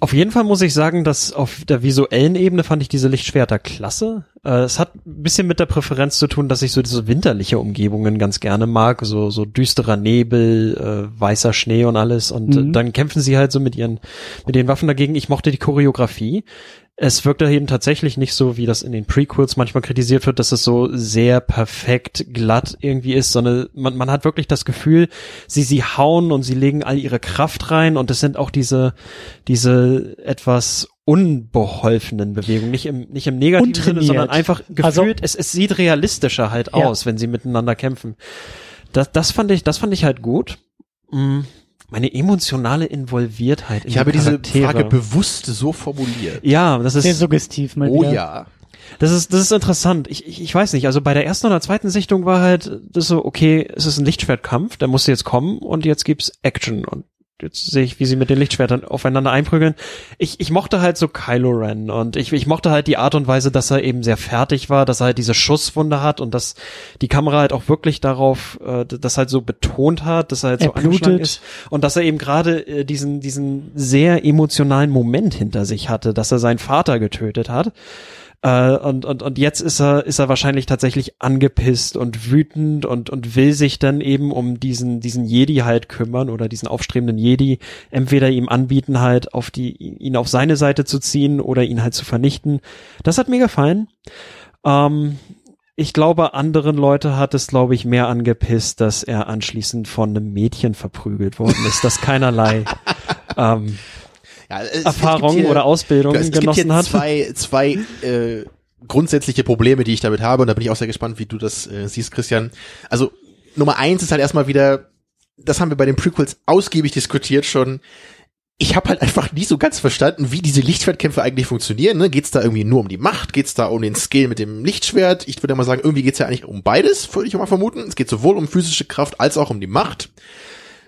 auf jeden Fall muss ich sagen, dass auf der visuellen Ebene fand ich diese Lichtschwerter klasse. Äh, es hat ein bisschen mit der Präferenz zu tun, dass ich so diese winterliche Umgebungen ganz gerne mag, so so düsterer Nebel, äh, weißer Schnee und alles. Und Mhm. dann kämpfen sie halt so mit ihren mit den Waffen dagegen. Ich mochte die Choreografie. Es wirkte eben tatsächlich nicht so, wie das in den Prequels manchmal kritisiert wird, dass es so sehr perfekt glatt irgendwie ist, sondern man, man hat wirklich das Gefühl, sie, sie hauen und sie legen all ihre Kraft rein und es sind auch diese, diese etwas unbeholfenen Bewegungen, nicht im, nicht im negativen Sinne, sondern einfach gefühlt, Also- es, es sieht realistischer halt Ja. aus, wenn sie miteinander kämpfen. Das, das fand ich, das fand ich halt gut. Mm, Meine emotionale Involviertheit in Ich habe diese. Frage bewusst so formuliert. ja, das ist Sehr suggestiv mal Oh wieder. ja. das ist, das ist interessant. Ich, ich, ich weiß nicht, also bei der ersten oder zweiten Sichtung war halt das so, okay, es ist ein Lichtschwertkampf, der musste jetzt kommen und jetzt gibt's Action und jetzt sehe ich, wie sie mit den Lichtschwertern aufeinander einprügeln. Ich, ich mochte halt so Kylo Ren und ich, ich mochte halt die Art und Weise, dass er eben sehr fertig war, dass er halt diese Schusswunde hat und dass die Kamera halt auch wirklich darauf, äh, das halt so betont hat, dass er halt Er so blutet. ist und dass er eben gerade äh, diesen, diesen sehr emotionalen Moment hinter sich hatte, dass er seinen Vater getötet hat. Äh, und, und, und jetzt ist er, ist er wahrscheinlich tatsächlich angepisst und wütend und, und will sich dann eben um diesen, diesen Jedi halt kümmern oder diesen aufstrebenden Jedi entweder ihm anbieten halt auf die, ihn auf seine Seite zu ziehen oder ihn halt zu vernichten. Das hat mir gefallen. Ähm, ich glaube, anderen Leute hat es, glaube ich, mehr angepisst, dass er anschließend von einem Mädchen verprügelt worden ist, das keinerlei ähm, ja es, Erfahrung gibt hier- oder Ausbildung es gibt genossen hier hat. zwei, zwei äh, grundsätzliche Probleme, die ich damit habe und da bin ich auch sehr gespannt, wie du das äh, siehst, Christian. Also Nummer eins ist halt erstmal wieder, das haben wir bei den Prequels ausgiebig diskutiert schon. Ich habe halt einfach nie so ganz verstanden, wie diese Lichtschwertkämpfe eigentlich funktionieren. Ne? Geht es da irgendwie nur um die Macht? Geht es da um den Skill mit dem Lichtschwert? Ich würde mal sagen, irgendwie geht es ja eigentlich um beides, würde ich mal vermuten. Es geht sowohl um physische Kraft als auch um die Macht.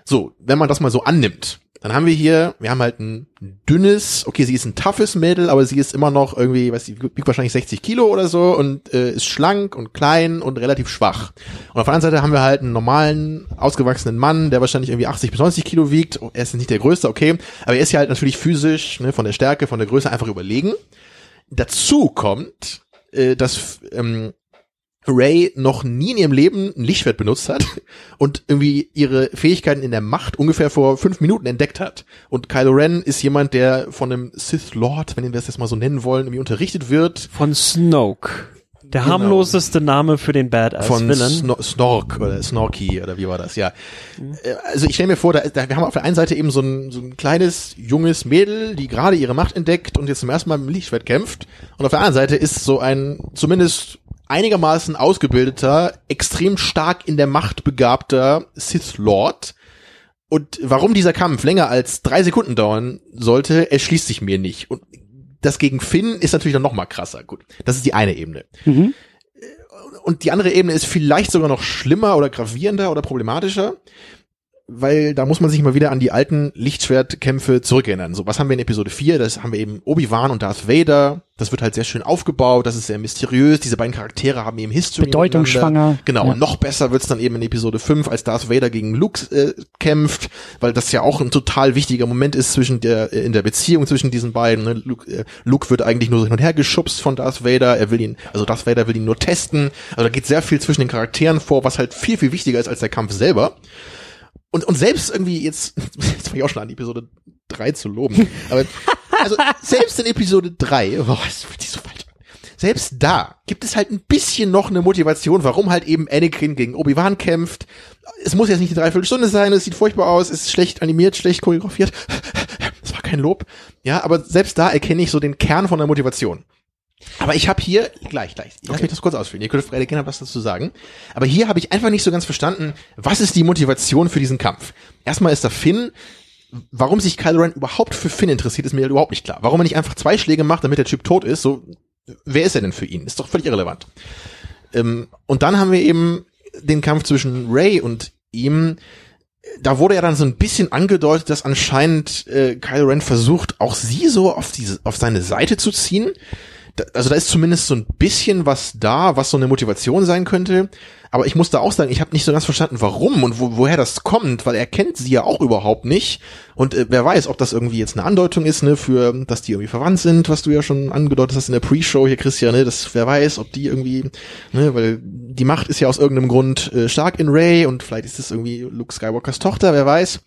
So, wenn man das mal so annimmt, dann haben wir hier, wir haben halt ein dünnes, okay, sie ist ein toughes Mädel, aber sie ist immer noch irgendwie, weiß ich, wiegt wahrscheinlich 60 Kilo oder so und äh, ist schlank und klein und relativ schwach. Und auf der anderen Seite haben wir halt einen normalen, ausgewachsenen Mann, der wahrscheinlich irgendwie 80 bis 90 Kilo wiegt. Er ist nicht der Größte, okay, aber er ist ja halt natürlich physisch, ne, von der Stärke, von der Größe einfach überlegen. Dazu kommt, äh, dass ähm, Ray noch nie in ihrem Leben ein Lichtschwert benutzt hat und irgendwie ihre Fähigkeiten in der Macht ungefähr vor fünf Minuten entdeckt hat. Und Kylo Ren ist jemand, der von einem Sith Lord, wenn wir das jetzt mal so nennen wollen, irgendwie unterrichtet wird. Von Snoke. Der Genau. harmloseste Name für den Badass Von Villain. Sno Snork oder Snorky oder wie war das, ja. Äh, Also ich stelle mir vor, da, da, wir haben auf der einen Seite eben so ein, so ein kleines, junges Mädel, die gerade ihre Macht entdeckt und jetzt zum ersten Mal mit dem Lichtschwert kämpft. Und auf der anderen Seite ist so ein zumindest einigermaßen ausgebildeter, extrem stark in der Macht begabter Sith Lord. Und warum dieser Kampf länger als drei Sekunden dauern sollte, erschließt sich mir nicht. Und das gegen Finn ist natürlich dann noch mal krasser. Gut, das ist die eine Ebene. Mhm. Und die andere Ebene ist vielleicht sogar noch schlimmer oder gravierender oder problematischer, weil da muss man sich mal wieder an die alten Lichtschwertkämpfe zurückerinnern. So, was haben wir in Episode 4? Das haben wir eben Obi-Wan und Darth Vader. Das wird halt sehr schön aufgebaut, das ist sehr mysteriös. Diese beiden Charaktere haben eben History. Bedeutungsschwanger. Genau, Ja. und noch besser wird's dann eben in Episode 5, als Darth Vader gegen Luke äh, kämpft, weil das ja auch ein total wichtiger Moment ist zwischen der äh, in der Beziehung zwischen diesen beiden. Ne? Luke, äh, Luke wird eigentlich nur so hin und her geschubst von Darth Vader. Er will ihn, also Darth Vader will ihn nur testen. Also da geht sehr viel zwischen den Charakteren vor, was halt viel viel wichtiger ist als der Kampf selber. Und, und selbst irgendwie jetzt, jetzt fange ich auch schon an, Episode 3 zu loben. Aber also selbst in Episode 3, oh, das fühlt so falsch selbst da gibt es halt ein bisschen noch eine Motivation, warum halt eben Anakin gegen Obi-Wan kämpft. Es muss jetzt nicht eine Dreiviertelstunde sein, es sieht furchtbar aus, es ist schlecht animiert, schlecht choreografiert. Das war kein Lob. Ja, aber selbst da erkenne ich so den Kern von der Motivation. Aber ich habe hier, gleich, gleich, lass Okay. mich das kurz ausführen. Ihr könnt Frederik gerne was dazu sagen. Aber hier habe ich einfach nicht so ganz verstanden, was ist die Motivation für diesen Kampf? Erstmal ist da Finn, warum sich Kylo Ren überhaupt für Finn interessiert, ist mir überhaupt nicht klar. Warum er nicht einfach zwei Schläge macht, damit der Typ tot ist, so, wer ist er denn für ihn? Ist doch völlig irrelevant. Ähm, und dann haben wir eben den Kampf zwischen Ray und ihm. Da wurde ja dann so ein bisschen angedeutet, dass anscheinend äh, Kylo Ren versucht, auch sie so auf diese, auf seine Seite zu ziehen. Also da ist zumindest so ein bisschen was da, was so eine Motivation sein könnte. Aber ich muss da auch sagen, ich habe nicht so ganz verstanden, warum und wo, woher das kommt, weil er kennt sie ja auch überhaupt nicht. Und äh, wer weiß, ob das irgendwie jetzt eine Andeutung ist, ne, für, dass die irgendwie verwandt sind, was du ja schon angedeutet hast in der Pre-Show hier, Christian, ne, das, wer weiß, ob die irgendwie, ne, weil die Macht ist ja aus irgendeinem Grund äh, stark in Ray und vielleicht ist es irgendwie Luke Skywalkers Tochter, wer weiß.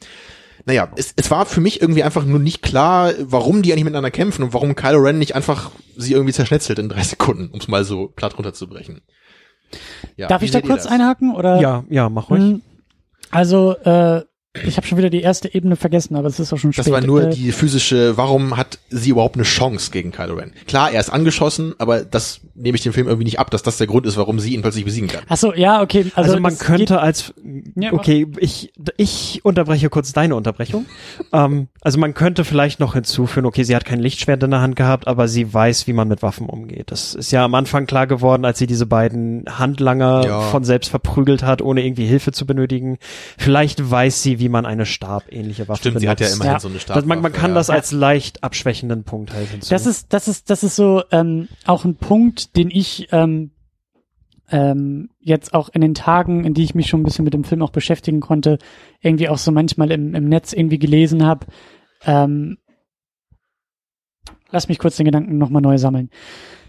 Naja, es, es war für mich irgendwie einfach nur nicht klar, warum die eigentlich miteinander kämpfen und warum Kylo Ren nicht einfach sie irgendwie zerschnetzelt in drei Sekunden, um es mal so platt runterzubrechen. Ja, Darf ich da kurz einhaken? Oder? Ja, ja, mach ruhig. Hm, Also, äh, ich habe schon wieder die erste Ebene vergessen, aber es ist auch schon spät. Das war nur äh, die physische, warum hat sie überhaupt eine Chance gegen Kylo Ren? Klar, er ist angeschossen, aber das nehme ich dem Film irgendwie nicht ab, dass das der Grund ist, warum sie ihn plötzlich besiegen kann. Ach so, ja, okay. Also, Also, man könnte als okay, ich ich unterbreche kurz deine Unterbrechung. ähm, also man könnte vielleicht noch hinzufügen, okay, sie hat kein Lichtschwert in der Hand gehabt, aber sie weiß, wie man mit Waffen umgeht. Das ist ja am Anfang klar geworden, als sie diese beiden Handlanger Ja. von selbst verprügelt hat, ohne irgendwie Hilfe zu benötigen. Vielleicht weiß sie, wie man eine stabähnliche Waffe Stimmt, benutzt. sie hat ja immerhin Ja. so eine Stabwaffe. man, man kann ja. das als leicht abschwächenden Punkt halt hinzu. Das ist, das ist, das ist so ähm, auch ein Punkt, den ich ähm, ähm, jetzt auch in den Tagen, in die ich mich schon ein bisschen mit dem Film auch beschäftigen konnte, irgendwie auch so manchmal im, im Netz irgendwie gelesen habe. Ähm, lass mich kurz den Gedanken nochmal neu sammeln.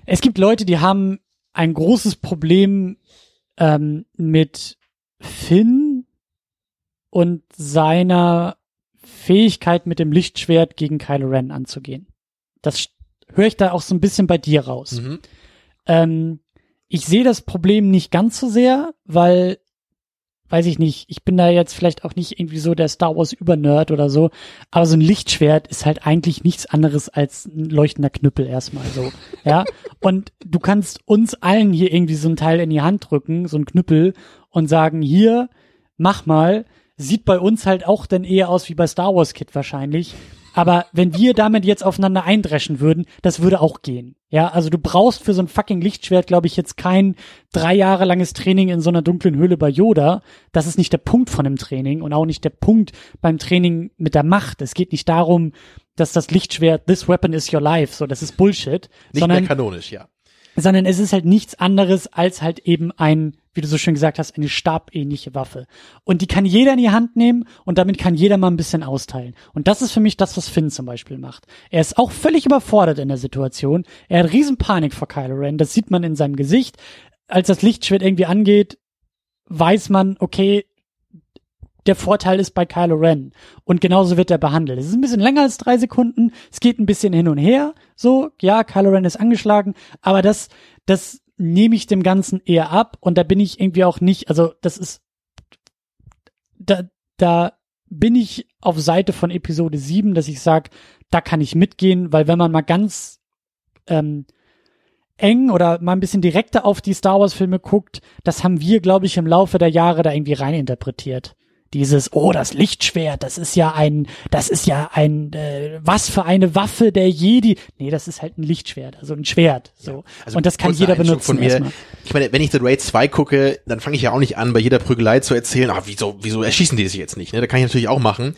Es gibt Leute, die haben ein großes Problem ähm, mit Finn und seiner Fähigkeit mit dem Lichtschwert gegen Kylo Ren anzugehen. Das höre ich da auch so ein bisschen bei dir raus. Mhm. Ähm, ich sehe das Problem nicht ganz so sehr, weil, weiß ich nicht, ich bin da jetzt vielleicht auch nicht irgendwie so der Star Wars Übernerd oder so, aber so ein Lichtschwert ist halt eigentlich nichts anderes als ein leuchtender Knüppel erstmal so, ja. Und du kannst uns allen hier irgendwie so ein Teil in die Hand drücken, so ein Knüppel und sagen, hier, mach mal, sieht bei uns halt auch dann eher aus wie bei Star Wars Kid wahrscheinlich. Aber wenn wir damit jetzt aufeinander eindreschen würden, das würde auch gehen. Ja, also du brauchst für so ein fucking Lichtschwert, glaube ich, jetzt kein drei Jahre langes Training in so einer dunklen Höhle bei Yoda. Das ist nicht der Punkt von dem Training und auch nicht der Punkt beim Training mit der Macht. Es geht nicht darum, dass das Lichtschwert, this weapon is your life, so, das ist Bullshit. Nicht sondern mehr kanonisch, ja. Sondern es ist halt nichts anderes als halt eben ein, wie du so schön gesagt hast, eine stabähnliche Waffe. Und die kann jeder in die Hand nehmen und damit kann jeder mal ein bisschen austeilen. Und das ist für mich das, was Finn zum Beispiel macht. Er ist auch völlig überfordert in der Situation. Er hat riesen Panik vor Kylo Ren. Das sieht man in seinem Gesicht. Als das Lichtschwert irgendwie angeht, weiß man, okay, der Vorteil ist bei Kylo Ren. Und genauso wird er behandelt. Es ist ein bisschen länger als drei Sekunden. Es geht ein bisschen hin und her. So, ja, Kylo Ren ist angeschlagen. Aber das, das nehme ich dem Ganzen eher ab. Und da bin ich irgendwie auch nicht, also das ist, da, da bin ich auf Seite von Episode 7, dass ich sage, da kann ich mitgehen, weil wenn man mal ganz ähm, eng oder mal ein bisschen direkter auf die Star Wars Filme guckt, das haben wir, glaube ich, im Laufe der Jahre da irgendwie reininterpretiert. Dieses, oh, das Lichtschwert, das ist ja ein, das ist ja ein, äh, was für eine Waffe der Jedi. Nee, das ist halt ein Lichtschwert, also ein Schwert. So. Also Und das kann jeder benutzen. Von mir. erstmal. Ich meine, wenn ich The Raid 2 gucke, dann fange ich ja auch nicht an, bei jeder Prügelei zu erzählen, ah, wieso, wieso erschießen die sich jetzt nicht? Ne? Da kann ich natürlich auch machen.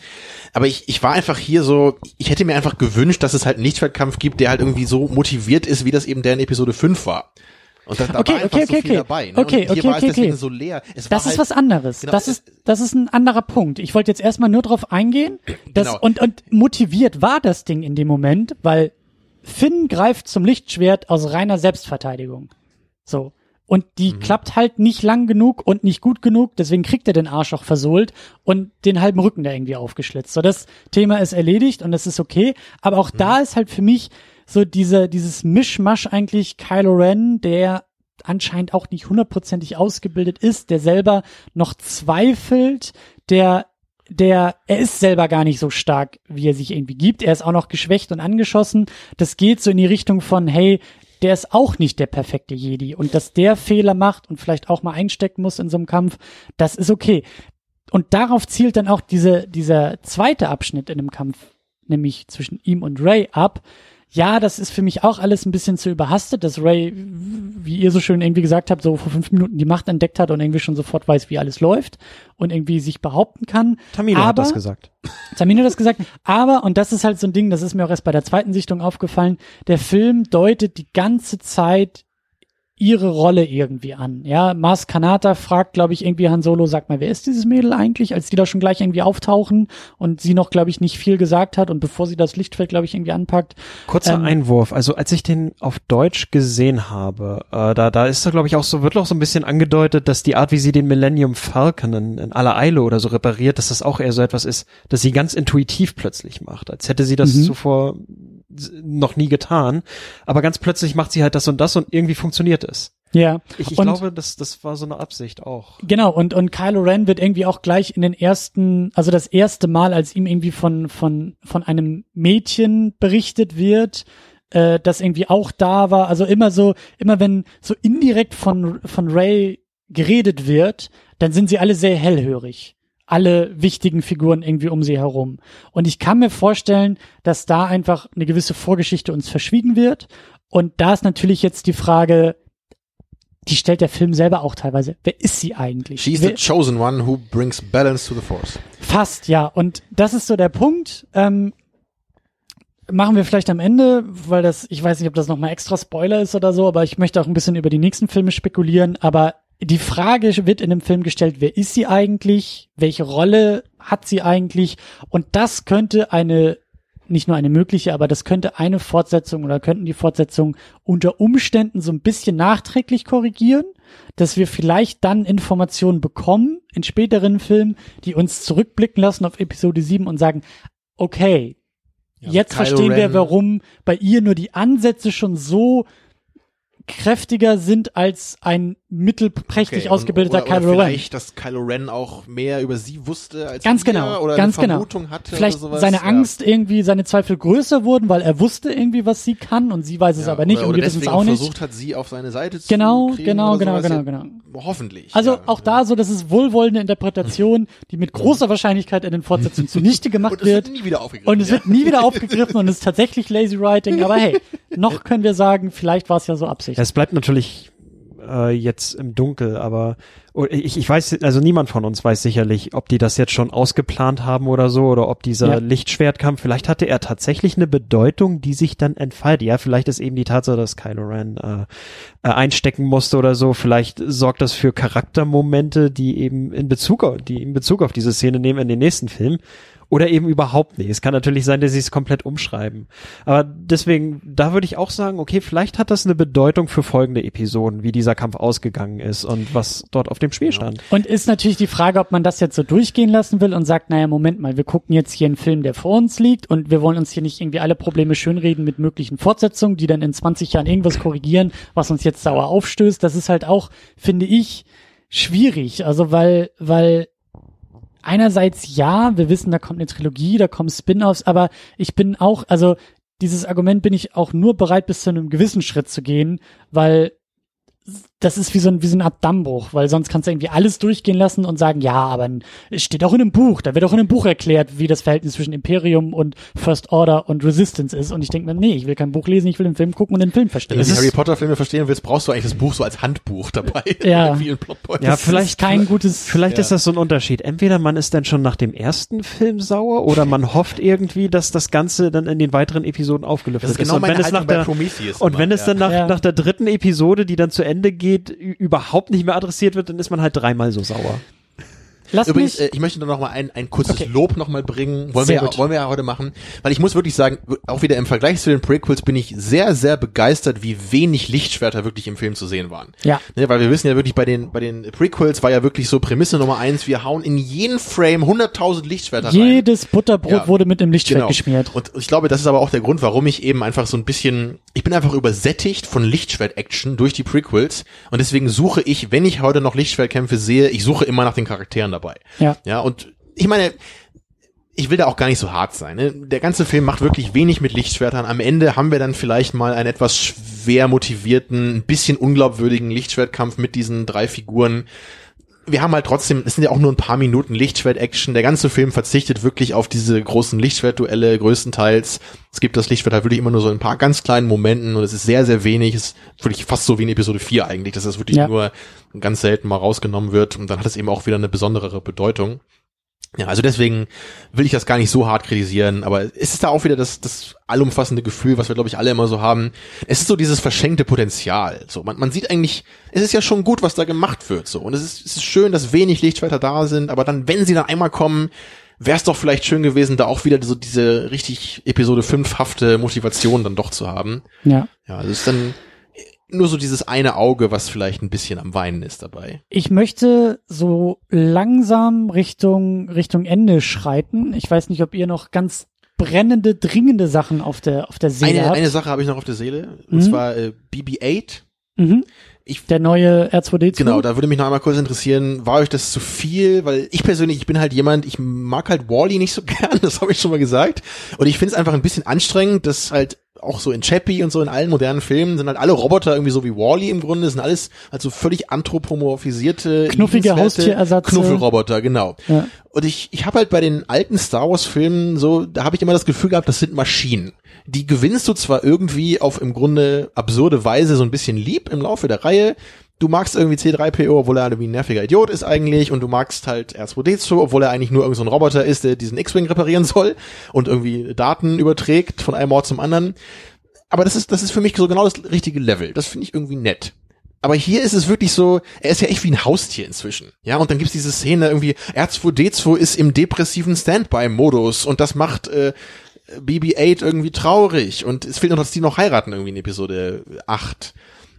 Aber ich, ich war einfach hier so, ich hätte mir einfach gewünscht, dass es halt einen Lichtschwertkampf gibt, der halt irgendwie so motiviert ist, wie das eben der in Episode 5 war. Und da, da Okay, war einfach okay, so okay, okay. dabei. Ne? Okay, okay, okay, okay. so leer. Es Das ist halt, was anderes. Genau, das ist, das ist ein anderer Punkt. Ich wollte jetzt erstmal nur drauf eingehen. Dass, Genau. und, und motiviert war das Ding in dem Moment, weil Finn greift zum Lichtschwert aus reiner Selbstverteidigung. So. Und die klappt halt nicht lang genug und nicht gut genug, deswegen kriegt er den Arsch auch versohlt und den halben Rücken da irgendwie aufgeschlitzt. So, das Thema ist erledigt und das ist okay. Aber auch da ist halt für mich, so diese, dieses Mischmasch eigentlich Kylo Ren, der anscheinend auch nicht hundertprozentig ausgebildet ist, der selber noch zweifelt, der der, er ist selber gar nicht so stark, wie er sich irgendwie gibt. Er ist auch noch geschwächt und angeschossen. Das geht so in die Richtung von, hey, der ist auch nicht der perfekte Jedi. Und dass der Fehler macht und vielleicht auch mal einstecken muss in so einem Kampf, das ist okay. Und darauf zielt dann auch diese, dieser zweite Abschnitt in dem Kampf, nämlich zwischen ihm und Ray ab, ja, das ist für mich auch alles ein bisschen zu überhastet, dass Ray, wie ihr so schön irgendwie gesagt habt, so vor fünf Minuten die Macht entdeckt hat und irgendwie schon sofort weiß, wie alles läuft und irgendwie sich behaupten kann. Tamina aber, hat das gesagt. Tamina hat das gesagt. Aber, und das ist halt so ein Ding, das ist mir auch erst bei der zweiten Sichtung aufgefallen, der Film deutet die ganze Zeit ihre Rolle irgendwie an. Ja, Mars Kanata fragt, glaube ich, irgendwie Han Solo, sag mal, wer ist dieses Mädel eigentlich, als die da schon gleich irgendwie auftauchen und sie noch, glaube ich, nicht viel gesagt hat und bevor sie das Lichtfeld, glaube ich, irgendwie anpackt. Kurzer Ähm, Einwurf. Also als ich den auf Deutsch gesehen habe, äh, da, da ist da, glaube ich, auch so, wird auch so ein bisschen angedeutet, dass die Art, wie sie den Millennium Falcon in, in aller Eile oder so repariert, dass das auch eher so etwas ist, dass sie ganz intuitiv plötzlich macht, als hätte sie das Mhm. zuvor noch nie getan. Aber ganz plötzlich macht sie halt das und das und irgendwie funktioniert es. Ja. Ich, ich Und- glaube, das, das war so eine Absicht auch. Genau, und, und Kylo Ren wird irgendwie auch gleich in den ersten, also das erste Mal, als ihm irgendwie von, von, von einem Mädchen berichtet wird, äh, das irgendwie auch da war, also immer so, immer wenn so indirekt von, von Ray geredet wird, dann sind sie alle sehr hellhörig. Alle wichtigen Figuren irgendwie um sie herum. Und ich kann mir vorstellen, dass da einfach eine gewisse Vorgeschichte uns verschwiegen wird. Und da ist natürlich jetzt die Frage, die stellt der Film selber auch teilweise. Wer ist sie eigentlich? She's the chosen one who brings balance to the force. fast, ja. Und das ist so der Punkt. Ähm, machen wir vielleicht am Ende, weil das, ich weiß nicht, ob das nochmal extra Spoiler ist oder so, aber ich möchte auch ein bisschen über die nächsten Filme spekulieren. Aber die Frage wird in dem Film gestellt, wer ist sie eigentlich? Welche Rolle hat sie eigentlich? Und das könnte eine nicht nur eine mögliche, aber das könnte eine Fortsetzung oder könnten die Fortsetzung unter Umständen so ein bisschen nachträglich korrigieren, dass wir vielleicht dann Informationen bekommen in späteren Filmen, die uns zurückblicken lassen auf Episode 7 und sagen, okay, Ja, jetzt Kylo verstehen wir, Ren- warum bei ihr nur die Ansätze schon so kräftiger sind als ein mittelprächtig Okay, ausgebildeter und, oder, Kylo oder Ren. vielleicht, dass Kylo Ren auch mehr über sie wusste als Ganz wir, genau, oder ganz eine genau. Vermutung hatte Vielleicht oder sowas. seine Ja. Angst irgendwie, seine Zweifel größer wurden, weil er wusste irgendwie, was sie kann und sie weiß es Ja, aber nicht oder, und wir wissen es auch nicht. versucht hat, sie auf seine Seite zu Genau, kriegen genau, genau, sowas. genau, Ja, genau. Hoffentlich. Also ja. auch da so, das ist wohlwollende Interpretation, die mit großer Wahrscheinlichkeit in den Fortsetzungen zunichte gemacht Und es wird wird. nie wieder aufgegriffen. Und es ja. wird nie wieder aufgegriffen und es ist tatsächlich lazy writing. Aber hey, noch können wir sagen, vielleicht war es ja so Absicht. Es bleibt natürlich äh, jetzt im Dunkel, aber oh, ich, ich weiß, also niemand von uns weiß sicherlich, ob die das jetzt schon ausgeplant haben oder so, oder ob dieser Ja. Lichtschwertkampf, vielleicht hatte er tatsächlich eine Bedeutung, die sich dann entfaltet. Ja, vielleicht ist eben die Tatsache, dass Kylo Ren äh, äh, einstecken musste oder so, vielleicht sorgt das für Charaktermomente, die eben in Bezug auf, die in Bezug auf diese Szene nehmen in den nächsten Film. Oder eben überhaupt nicht. Es kann natürlich sein, dass sie es komplett umschreiben. Aber deswegen, da würde ich auch sagen, okay, vielleicht hat das eine Bedeutung für folgende Episoden, wie dieser Kampf ausgegangen ist und was dort auf dem Spiel stand. Und ist natürlich die Frage, ob man das jetzt so durchgehen lassen will und sagt, naja, Moment mal, wir gucken jetzt hier einen Film, der vor uns liegt und wir wollen uns hier nicht irgendwie alle Probleme schönreden mit möglichen Fortsetzungen, die dann in 20 Jahren irgendwas korrigieren, was uns jetzt sauer aufstößt. Das ist halt auch, finde ich, schwierig. Also weil, weil einerseits ja, wir wissen, da kommt eine Trilogie, da kommen Spin-offs, aber ich bin auch, also dieses Argument bin ich auch nur bereit, bis zu einem gewissen Schritt zu gehen, weil das ist wie so ein, wie so eine Art Dammbruch, weil sonst kannst du irgendwie alles durchgehen lassen und sagen, ja, aber es steht auch in einem Buch, da wird auch in einem Buch erklärt, wie das Verhältnis zwischen Imperium und First Order und Resistance ist. Und ich denke mir, nee, ich will kein Buch lesen, ich will den Film gucken und den Film verstehen. Wenn du Es ist- Harry Potter Filme verstehen willst, brauchst du eigentlich das Buch so als Handbuch dabei. Ja. Ja, vielleicht- ist kein gutes, Vielleicht Ja. ist das so ein Unterschied. Entweder man ist dann schon nach dem ersten Film sauer oder man hofft irgendwie, dass das Ganze dann in den weiteren Episoden aufgelöst Das ist ist. genau und meine wenn es Haltung nach bei der, Prometheus. Und immer, wenn es ja. dann nach, Ja. nach der dritten Episode, die dann zu Ende geht, ü- überhaupt nicht mehr adressiert wird, dann ist man halt dreimal so sauer. Lass Übrigens, mich- äh, ich möchte nur noch mal ein, ein kurzes Okay. Lob noch mal bringen. Wollen Sehr wir, gut. wollen wir ja heute machen. Weil ich muss wirklich sagen, auch wieder im Vergleich zu den Prequels bin ich sehr, sehr begeistert, wie wenig Lichtschwerter wirklich im Film zu sehen waren. Ja. Ne, weil wir wissen ja wirklich, bei den, bei den Prequels war ja wirklich so Prämisse Nummer eins, wir hauen in jeden Frame 100.000 Lichtschwerter rein. Jedes Butterbrot Ja. wurde mit einem Lichtschwert Genau. geschmiert. Und ich glaube, das ist aber auch der Grund, warum ich eben einfach so ein bisschen, ich bin einfach übersättigt von Lichtschwert-Action durch die Prequels und deswegen suche ich, wenn ich heute noch Lichtschwertkämpfe sehe, ich suche immer nach den Charakteren dabei. Ja. Ja, und ich meine, ich will da auch gar nicht so hart sein. Ne? Der ganze Film macht wirklich wenig mit Lichtschwertern. Am Ende haben wir dann vielleicht mal einen etwas schwer motivierten, ein bisschen unglaubwürdigen Lichtschwertkampf mit diesen drei Figuren. Wir haben halt trotzdem, es sind ja auch nur ein paar Minuten Lichtschwert-Action. Der ganze Film verzichtet wirklich auf diese großen Lichtschwertduelle größtenteils. Es gibt das Lichtschwert halt wirklich immer nur so in ein paar ganz kleinen Momenten und es ist sehr, sehr wenig. Es ist wirklich fast so wie in Episode 4 eigentlich, dass das wirklich Ja. nur ganz selten mal rausgenommen wird und dann hat es eben auch wieder eine besonderere Bedeutung. Ja, also deswegen will ich das gar nicht so hart kritisieren, aber es ist da auch wieder das, das allumfassende Gefühl, was wir, glaube ich, alle immer so haben. Es ist so dieses verschenkte Potenzial. So, man, man sieht eigentlich, es ist ja schon gut, was da gemacht wird. So, und es ist, es ist schön, dass wenig Lichtschwerter da sind, aber dann, wenn sie dann einmal kommen, wäre es doch vielleicht schön gewesen, da auch wieder so diese richtig Episode 5-hafte Motivation dann doch zu haben. Ja. Ja, also es ist dann nur so dieses eine Auge, was vielleicht ein bisschen am Weinen ist dabei. Ich möchte so langsam Richtung, Richtung Ende schreiten. Ich weiß nicht, ob ihr noch ganz brennende, dringende Sachen auf der, auf der Seele Eine, habt. eine Sache habe ich noch auf der Seele, und Mhm. zwar äh, BB-8. mhm. Ich Der neue R2D2. Genau, da würde mich noch einmal kurz interessieren, war euch das zu viel? Weil ich persönlich, ich bin halt jemand, ich mag halt Wally nicht so gern, das habe ich schon mal gesagt. Und ich finde es einfach ein bisschen anstrengend, dass halt auch so in Chappie und so in allen modernen Filmen sind halt alle Roboter irgendwie so wie Wally im Grunde, sind alles halt so völlig anthropomorphisierte, Knuffige liebenswerte Haustierersatze. Knuffelroboter, genau. Ja. Und ich, ich habe halt bei den alten Star Wars Filmen so, da habe ich immer das Gefühl gehabt, das sind Maschinen. Die gewinnst du zwar irgendwie auf im Grunde absurde Weise so ein bisschen lieb im Laufe der Reihe. Du magst irgendwie C3PO, obwohl er irgendwie ein nerviger Idiot ist eigentlich, und du magst halt R2D2, obwohl er eigentlich nur irgend so ein Roboter ist, der diesen X-Wing reparieren soll und irgendwie Daten überträgt von einem Ort zum anderen. Aber das ist, das ist für mich so genau das richtige Level. Das finde ich irgendwie nett. Aber hier ist es wirklich so, er ist ja echt wie ein Haustier inzwischen. Ja, und dann gibt's diese Szene irgendwie, R2D2 ist im depressiven Standby-Modus und das macht äh, BB-8 irgendwie traurig und es fehlt noch, dass die noch heiraten irgendwie in Episode 8.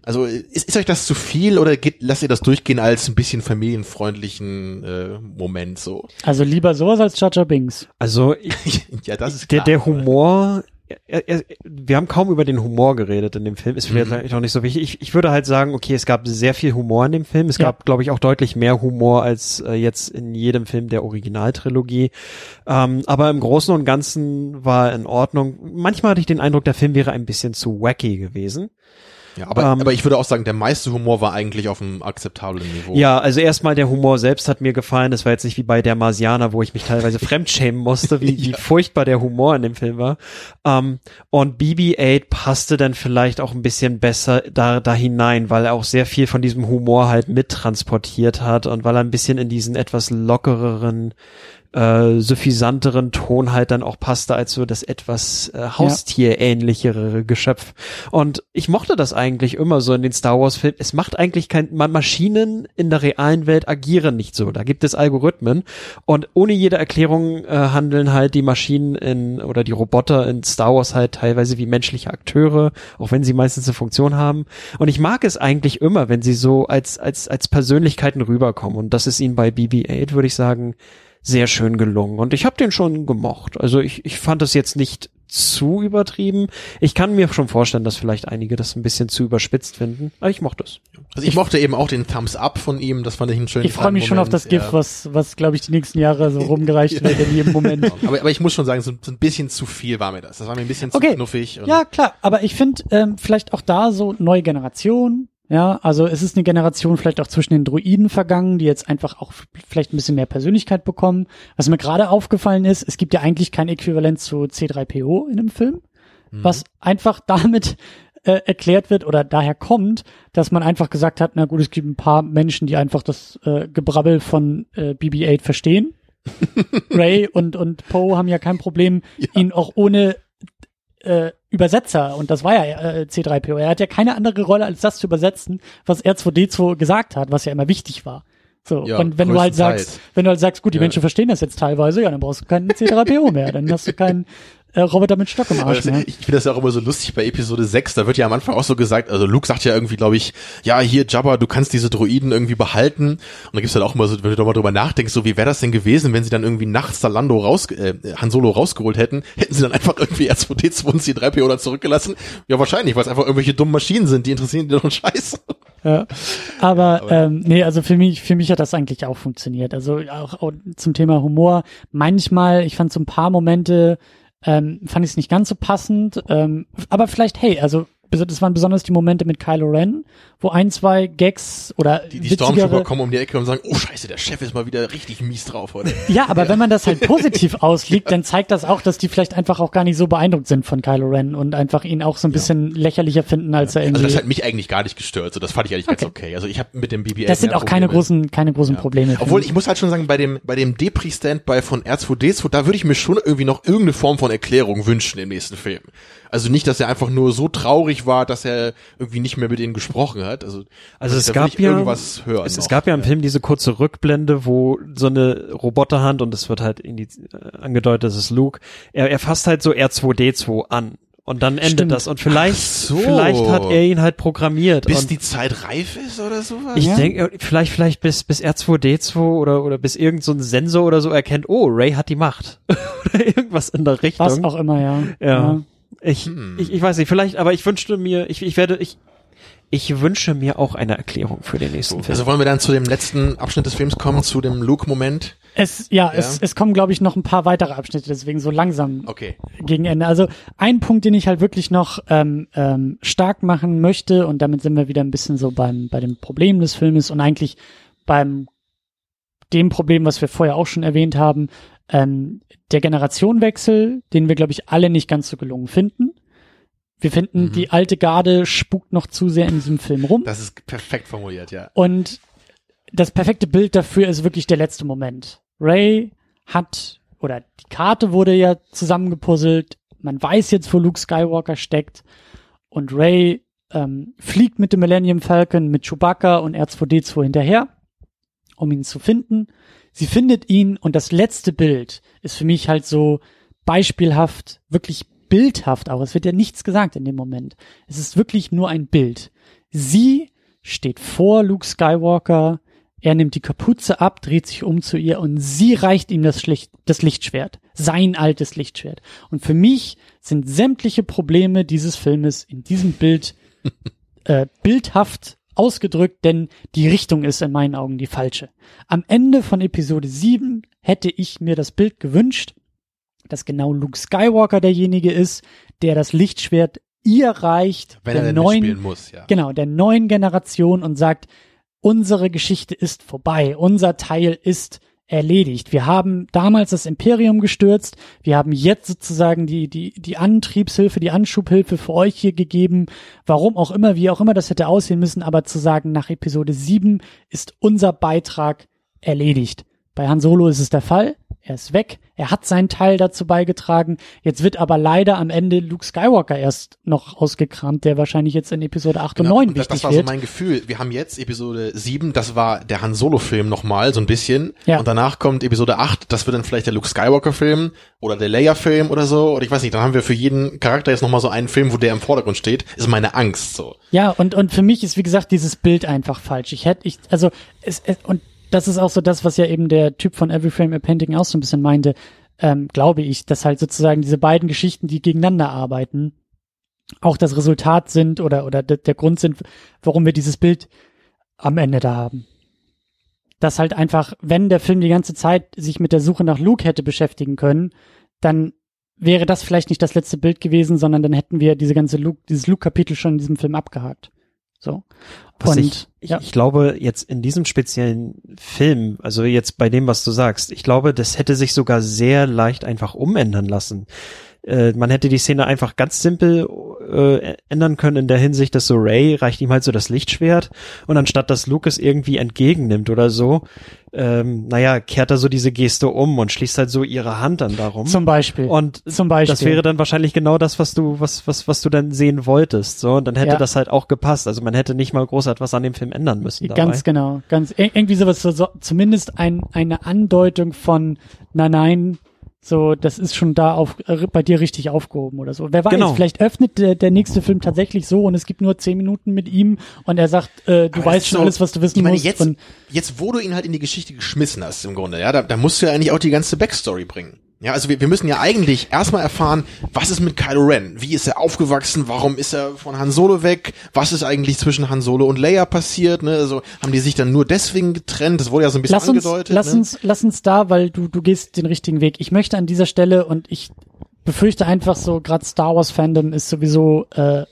Also ist, ist euch das zu viel oder geht, lasst ihr das durchgehen als ein bisschen familienfreundlichen äh, Moment so? Also lieber sowas als Jar Binks. Also ich, ja, das ist der, klar. der Humor, er, er, wir haben kaum über den Humor geredet in dem Film, ist vielleicht Mhm. auch nicht so wichtig. Ich, ich würde halt sagen, okay, es gab sehr viel Humor in dem Film. Es Ja. gab, glaube ich, auch deutlich mehr Humor als äh, jetzt in jedem Film der Originaltrilogie. Ähm, aber im Großen und Ganzen war in Ordnung. Manchmal hatte ich den Eindruck, der Film wäre ein bisschen zu wacky gewesen. Ja, aber, Ähm, aber ich würde auch sagen, der meiste Humor war eigentlich auf einem akzeptablen Niveau. Ja, also erstmal der Humor selbst hat mir gefallen. Das war jetzt nicht wie bei der Marsianer, wo ich mich teilweise fremdschämen musste, wie, wie furchtbar der Humor in dem Film war. Ähm, und BB-8 passte dann vielleicht auch ein bisschen besser da, da hinein, weil er auch sehr viel von diesem Humor halt mittransportiert hat und weil er ein bisschen in diesen etwas lockereren äh, suffisanteren Ton halt dann auch passte als so das etwas äh, Haustierähnlichere Geschöpf. Und ich mochte das eigentlich immer so in den Star Wars Filmen. Es macht eigentlich kein, Ma- Maschinen in der realen Welt agieren nicht so. Da gibt es Algorithmen und ohne jede Erklärung äh, handeln halt die Maschinen in oder die Roboter in Star Wars halt teilweise wie menschliche Akteure, auch wenn sie meistens eine Funktion haben. Und ich mag es eigentlich immer, wenn sie so als als als Persönlichkeiten rüberkommen. Und das ist ihnen bei BB-8 würde ich sagen sehr schön gelungen. Und ich habe den schon gemocht. Also ich, ich fand es jetzt nicht zu übertrieben. Ich kann mir schon vorstellen, dass vielleicht einige das ein bisschen zu überspitzt finden. Aber ich mochte es. Also ich mochte eben auch den Thumbs Up von ihm, das fand ich einen schönen Ich freue mich schon auf das Moment, GIF, ja. was, was glaube ich, die nächsten Jahre so rumgereicht wird in jedem Moment. Aber, aber ich muss schon sagen, so, so ein bisschen zu viel war mir das. Das war mir ein bisschen zu Okay. knuffig. Und Ja, klar, aber ich finde ähm, vielleicht auch da so neue Generation. Ja, also es ist eine Generation vielleicht auch zwischen den Druiden vergangen, die jetzt einfach auch vielleicht ein bisschen mehr Persönlichkeit bekommen. Was mir gerade aufgefallen ist, es gibt ja eigentlich kein Äquivalent zu C3PO in dem Film, was einfach damit äh, erklärt wird oder daher kommt, dass man einfach gesagt hat, na gut, es gibt ein paar Menschen, die einfach das äh, Gebrabbel von äh, BB-8 verstehen. Ray und, und Poe haben ja kein Problem, ihn auch ohne äh, Übersetzer, und das war ja äh, C3PO, er hat ja keine andere Rolle, als das zu übersetzen, was R2D2 gesagt hat, was ja immer wichtig war. So, Ja, und wenn du halt sagst, wenn du halt sagst, gut, die Ja. Menschen verstehen das jetzt teilweise, ja, dann brauchst du keinen C3PO mehr, dann hast du keinen äh, Roboter mit Stock im Aber Arsch das, mehr. ich finde das ja auch immer so lustig bei Episode 6, da wird ja am Anfang auch so gesagt, also Luke sagt ja irgendwie, glaube ich, ja, hier Jabba, du kannst diese Droiden irgendwie behalten. Und da gibt's halt auch immer so, wenn du doch mal drüber nachdenkst, so wie wäre das denn gewesen, wenn sie dann irgendwie nachts da Lando raus, äh, Han Solo rausgeholt hätten, hätten sie dann einfach irgendwie R2D2 und C3PO dann zurückgelassen? Ja, wahrscheinlich, weil es einfach irgendwelche dummen Maschinen sind, die interessieren die doch einen Scheiß. Ja. Aber, ähm, nee, also für mich, für mich hat das eigentlich auch funktioniert. Also auch, auch zum Thema Humor. Manchmal, ich fand so ein paar Momente, ähm, fand ich es nicht ganz so passend. Ähm, aber vielleicht, hey, also das waren besonders die Momente mit Kylo Ren, wo ein, zwei Gags oder Die, die Stormtrooper kommen um die Ecke und sagen, oh scheiße, der Chef ist mal wieder richtig mies drauf heute. Ja, aber wenn man das halt positiv auslegt, dann zeigt das auch, dass die vielleicht einfach auch gar nicht so beeindruckt sind von Kylo Ren und einfach ihn auch so ein bisschen lächerlicher finden, als er irgendwie. Also das hat mich eigentlich gar nicht gestört, so das fand ich eigentlich ganz okay. Also ich habe mit dem BB-8 das sind auch keine großen, keine großen Probleme. Obwohl ich. ich muss halt schon sagen, bei dem bei dem Depri-Standby von R2D2, da würde ich mir schon irgendwie noch irgendeine Form von Erklärung wünschen im nächsten Film. Also nicht, dass er einfach nur so traurig war, dass er irgendwie nicht mehr mit ihnen gesprochen hat. Also Also es da gab ja, irgendwas hören. es, es gab ja im Film diese kurze Rückblende, wo so eine Roboterhand und es wird halt in die, äh, angedeutet, das ist Luke. Er, er fasst halt so R2D2 an und dann endet Stimmt. das und vielleicht, so. vielleicht hat er ihn halt programmiert. bis und die Zeit reif ist oder sowas. ich Ja. denke, vielleicht, vielleicht bis, bis R2D2 oder, oder bis irgend so ein Sensor oder so erkennt, oh, Ray hat die Macht. oder irgendwas in der Richtung. Was auch immer, ja. Ja. Ich, Hm. ich, ich weiß nicht, vielleicht, aber ich wünschte mir, ich, ich werde, ich, ich wünsche mir auch eine Erklärung für den nächsten Film. Also wollen wir dann zu dem letzten Abschnitt des Films kommen, zu dem Luke-Moment? Es, ja, Es, es kommen, glaube ich, noch ein paar weitere Abschnitte, deswegen so langsam Okay. gegen Ende. Also ein Punkt, den ich halt wirklich noch ähm, ähm, stark machen möchte, und damit sind wir wieder ein bisschen so beim bei dem Problem des Filmes und eigentlich beim dem Problem, was wir vorher auch schon erwähnt haben, ähm, der Generationenwechsel, den wir, glaube ich, alle nicht ganz so gelungen finden. Wir finden, Mhm. die alte Garde spukt noch zu sehr in diesem Film rum. Das ist perfekt formuliert, ja. Und das perfekte Bild dafür ist wirklich der letzte Moment. Ray hat, oder die Karte wurde ja zusammengepuzzelt. Man weiß jetzt, wo Luke Skywalker steckt. Und Ray ähm, fliegt mit dem Millennium Falcon, mit Chewbacca und R2D2 hinterher, um ihn zu finden. Sie findet ihn und das letzte Bild ist für mich halt so beispielhaft, wirklich bildhaft auch. Es wird ja nichts gesagt in dem Moment. Es ist wirklich nur ein Bild. Sie steht vor Luke Skywalker, er nimmt die Kapuze ab, dreht sich um zu ihr und sie reicht ihm das, Schlicht, das Lichtschwert, sein altes Lichtschwert. Und für mich sind sämtliche Probleme dieses Filmes in diesem Bild äh, bildhaft ausgedrückt, denn die Richtung ist in meinen Augen die falsche. Am Ende von Episode 7 hätte ich mir das Bild gewünscht, dass genau Luke Skywalker derjenige ist, der das Lichtschwert ihr reicht, Wenn der er neuen, muss, ja. genau, der neuen Generation und sagt, unsere Geschichte ist vorbei, unser Teil ist erledigt. Wir haben damals das Imperium gestürzt, wir haben jetzt sozusagen die, die, die Antriebshilfe, die Anschubhilfe für euch hier gegeben, warum auch immer, wie auch immer das hätte aussehen müssen, aber zu sagen, nach Episode 7 ist unser Beitrag erledigt. Bei Han Solo ist es der Fall. Er ist weg. Er hat seinen Teil dazu beigetragen. Jetzt wird aber leider am Ende Luke Skywalker erst noch ausgekramt, der wahrscheinlich jetzt in Episode 8 und Genau, 9 und das, wichtig das war so mein Gefühl. Wir haben jetzt Episode 7, das war der Han Solo-Film nochmal, so ein bisschen. Ja. Und danach kommt Episode 8, das wird dann vielleicht der Luke Skywalker-Film oder der Leia-Film oder so. Oder ich weiß nicht, dann haben wir für jeden Charakter jetzt nochmal so einen Film, wo der im Vordergrund steht. Ist meine Angst so. Ja, und, und für mich ist, wie gesagt, dieses Bild einfach falsch. Ich hätte, ich, also, es, es, und das ist auch so das, was ja eben der Typ von Every Frame a Painting auch so ein bisschen meinte, ähm, glaube ich, dass halt sozusagen diese beiden Geschichten, die gegeneinander arbeiten, auch das Resultat sind oder, oder de, der Grund sind, warum wir dieses Bild am Ende da haben. Dass halt einfach, wenn der Film die ganze Zeit sich mit der Suche nach Luke hätte beschäftigen können, dann wäre das vielleicht nicht das letzte Bild gewesen, sondern dann hätten wir diese ganze Luke, dieses Luke-Kapitel schon in diesem Film abgehakt. So. Was Und, ich, ja. ich glaube, jetzt in diesem speziellen Film, also jetzt bei dem, was du sagst, ich glaube, das hätte sich sogar sehr leicht einfach umändern lassen. äh, man hätte die Szene einfach ganz simpel äh, ändern können in der Hinsicht, dass so Ray reicht ihm halt so das Lichtschwert und anstatt dass Luke es irgendwie entgegennimmt oder so, ähm, naja, kehrt er so diese Geste um und schließt halt so ihre Hand dann darum. Zum Beispiel. Und Zum Beispiel. das wäre dann wahrscheinlich genau das, was du, was, was, was du dann sehen wolltest. So, und dann hätte Ja. das halt auch gepasst. Also man hätte nicht mal groß etwas an dem Film ändern müssen. Dabei. Ganz genau, ganz ir- irgendwie sowas, so, so, zumindest ein, eine Andeutung von, nein, nein, so, das ist schon da auf, äh, bei dir richtig aufgehoben oder so. Wer weiß, Genau. vielleicht öffnet der, der nächste Film tatsächlich so und es gibt nur zehn Minuten mit ihm und er sagt, äh, du Aber weißt schon so- alles, was du wissen ich meine, musst. jetzt, jetzt, wo du ihn halt in die Geschichte geschmissen hast, im Grunde, ja, da, da musst du ja eigentlich auch die ganze Backstory bringen. Ja, also wir, wir müssen ja eigentlich erstmal erfahren, was ist mit Kylo Ren? Wie ist er aufgewachsen? Warum ist er von Han Solo weg? Was ist eigentlich zwischen Han Solo und Leia passiert? Ne? Also haben die sich dann nur deswegen getrennt? Das wurde ja so ein bisschen lass uns, angedeutet. lass ne? uns, lass uns da, weil du, du gehst den richtigen Weg. Ich möchte an dieser Stelle und ich befürchte einfach so, gerade Star Wars Fandom ist sowieso, äh,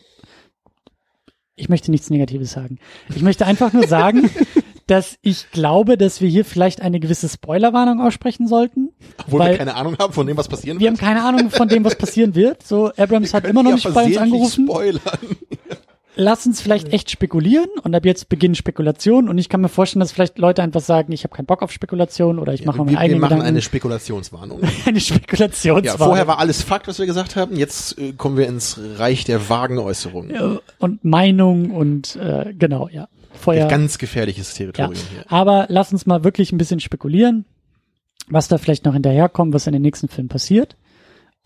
ich möchte nichts Negatives sagen. Ich möchte einfach nur sagen, dass ich glaube, dass wir hier vielleicht eine gewisse Spoilerwarnung aussprechen sollten. Obwohl wir keine Ahnung haben von dem, was passieren wir haben wird. keine Ahnung von dem, was passieren wird. So, Abrams hat Können immer noch ja nicht bei uns angerufen. Spoilern. Lass uns vielleicht echt spekulieren und ab jetzt beginnen Spekulationen und ich kann mir vorstellen, dass vielleicht Leute einfach sagen, ich habe keinen Bock auf Spekulation oder ich mache wir, mir wir eigene machen Gedanken. eine Spekulationswarnung. eine Spekulationswarnung. Ja, vorher war alles Fakt, was wir gesagt haben. Jetzt äh, kommen wir ins Reich der vagen Äußerungen. Und Meinung und äh, genau, ja. Vorher. Ganz gefährliches ja. Territorium hier. Aber lass uns mal wirklich ein bisschen spekulieren, was da vielleicht noch hinterherkommt, was in den nächsten Filmen passiert.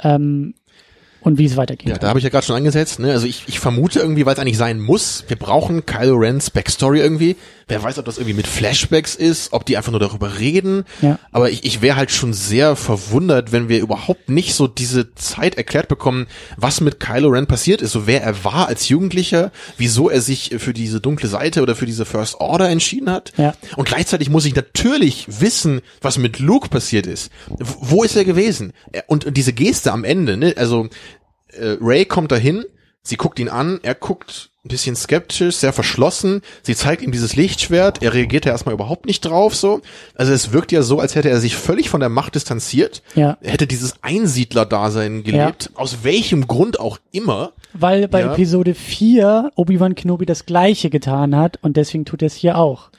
Ähm, und wie es weitergeht. Ja, da habe ich ja gerade schon angesetzt. Ne? Also ich, ich vermute irgendwie, weil es eigentlich sein muss, wir brauchen Kylo Rens Backstory irgendwie. Wer weiß, ob das irgendwie mit Flashbacks ist, ob die einfach nur darüber reden. Ja. Aber ich, ich wäre halt schon sehr verwundert, wenn wir überhaupt nicht so diese Zeit erklärt bekommen, was mit Kylo Ren passiert ist. So wer er war als Jugendlicher, wieso er sich für diese dunkle Seite oder für diese First Order entschieden hat. Ja. Und gleichzeitig muss ich natürlich wissen, was mit Luke passiert ist. Wo ist er gewesen? Und, und diese Geste am Ende, ne? also äh, Ray kommt dahin, sie guckt ihn an, er guckt ein bisschen skeptisch, sehr verschlossen, sie zeigt ihm dieses Lichtschwert, er reagiert ja erstmal überhaupt nicht drauf, so. Also es wirkt ja so, als hätte er sich völlig von der Macht distanziert. Ja. Er hätte dieses Einsiedler-Dasein gelebt, aus welchem Grund auch immer. Weil bei Ja. Episode 4 Obi-Wan Kenobi das gleiche getan hat und deswegen tut er es hier auch.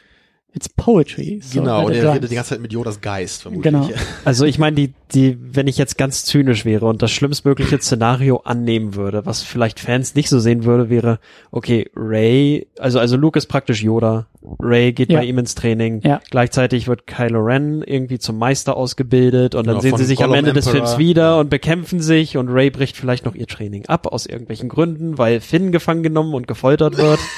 It's poetry. So, genau, und let it er run. redet die ganze Zeit mit Yodas Geist, vermutlich. Genau. Also ich meine, die, die, wenn ich jetzt ganz zynisch wäre und das schlimmstmögliche Szenario annehmen würde, was vielleicht Fans nicht so sehen würde, wäre, okay, Ray, also, also Luke ist praktisch Yoda, Ray geht Ja. bei ihm ins Training, Ja. gleichzeitig wird Kylo Ren irgendwie zum Meister ausgebildet und dann Genau, sehen von sie sich am Gollum Ende des Emperor. Films wieder und bekämpfen sich und Ray bricht vielleicht noch ihr Training ab aus irgendwelchen Gründen, weil Finn gefangen genommen und gefoltert wird.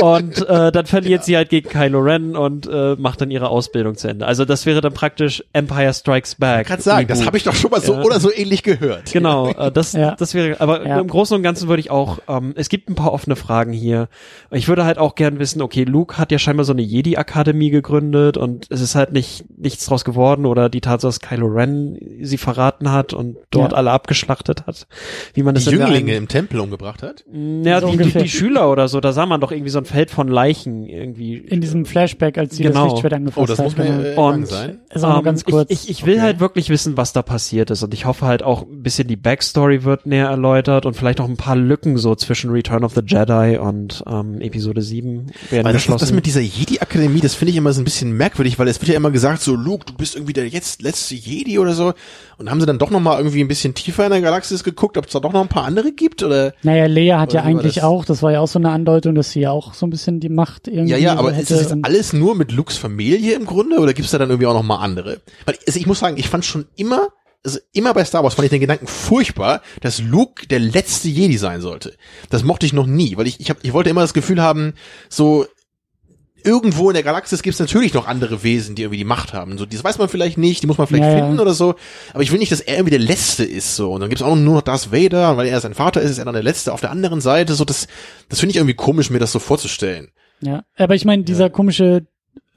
und äh, dann verliert sie halt gegen Kylo Ren und äh, macht dann ihre Ausbildung zu Ende. Also das wäre dann praktisch Empire Strikes Back. Ich kann sagen, das Reboot. habe ich doch schon mal so Ja. oder so ähnlich gehört. Genau, äh, das, Ja. das wäre, aber Ja. im Großen und Ganzen würde ich auch, ähm, es gibt ein paar offene Fragen hier. Ich würde halt auch gern wissen, okay, Luke hat ja scheinbar so eine Jedi-Akademie gegründet und es ist halt nicht nichts draus geworden oder die Tatsache, dass Kylo Ren sie verraten hat und dort Ja. alle abgeschlachtet hat. Wie man Die das der Jünglinge einen- im Tempel umgebracht hat. ja, So die, die, die Schüler oder so, da sah man doch irgendwie so ein Feld von Leichen irgendwie. In diesem Flashback, als sie Genau. das Lichtschwert angefasst Oh, das hat. muss mir äh, Und sein. Ist auch nur ganz kurz. Ich, ich, ich will Okay. halt wirklich wissen, was da passiert ist und ich hoffe halt auch ein bisschen die Backstory wird näher erläutert und vielleicht auch ein paar Lücken so zwischen Return of the Jedi und ähm, Episode 7 werden Weil das, geschlossen. das mit dieser Jedi-Akademie, das finde ich immer so ein bisschen merkwürdig, weil es wird ja immer gesagt, so Luke, du bist irgendwie der jetzt letzte Jedi oder so. Und haben sie dann doch noch mal irgendwie ein bisschen tiefer in der Galaxis geguckt, ob es da doch noch ein paar andere gibt? Oder Naja, Lea hat ja eigentlich das? auch, das war ja auch so eine Andeutung, dass sie ja auch so ein bisschen die Macht irgendwie ja, ja, aber hätte. ist das jetzt alles nur mit Lukes Familie im Grunde oder gibt es da dann irgendwie auch noch mal andere? Weil also ich muss sagen, ich fand schon immer, also immer bei Star Wars fand ich den Gedanken furchtbar, dass Luke der letzte Jedi sein sollte. Das mochte ich noch nie, weil ich ich, hab, ich wollte immer das Gefühl haben, so irgendwo in der Galaxis gibt es natürlich noch andere Wesen, die irgendwie die Macht haben. So, das weiß man vielleicht nicht, die muss man vielleicht Ja, ja. finden oder so. Aber ich will nicht, dass er irgendwie der Letzte ist. So, und dann gibt es auch nur noch Darth Vader, und weil er sein Vater ist, ist er dann der Letzte auf der anderen Seite. So, das, das finde ich irgendwie komisch, mir das so vorzustellen. Ja, aber ich meine, dieser komische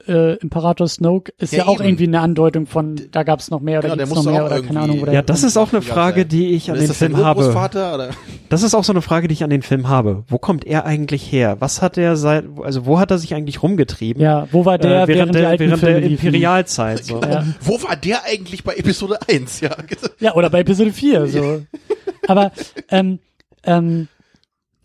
äh, Imperator Snoke ist ja, Ja, auch eben. irgendwie eine Andeutung von, da gab's noch mehr oder Genau, der gibt's noch mehr oder keine Ahnung. Oder Ja, das ist auch eine Frage, die ich an den das Film habe. Oder? Das ist auch so eine Frage, die ich an den Film habe. Wo kommt er eigentlich her? Was hat er seit, also wo hat er sich eigentlich rumgetrieben? Ja, wo war der äh, während, die der, während der? Imperialzeit. So. Ja. Wo war der eigentlich bei Episode 1? Ja, Ja, oder bei Episode 4, so. Aber, ähm, ähm,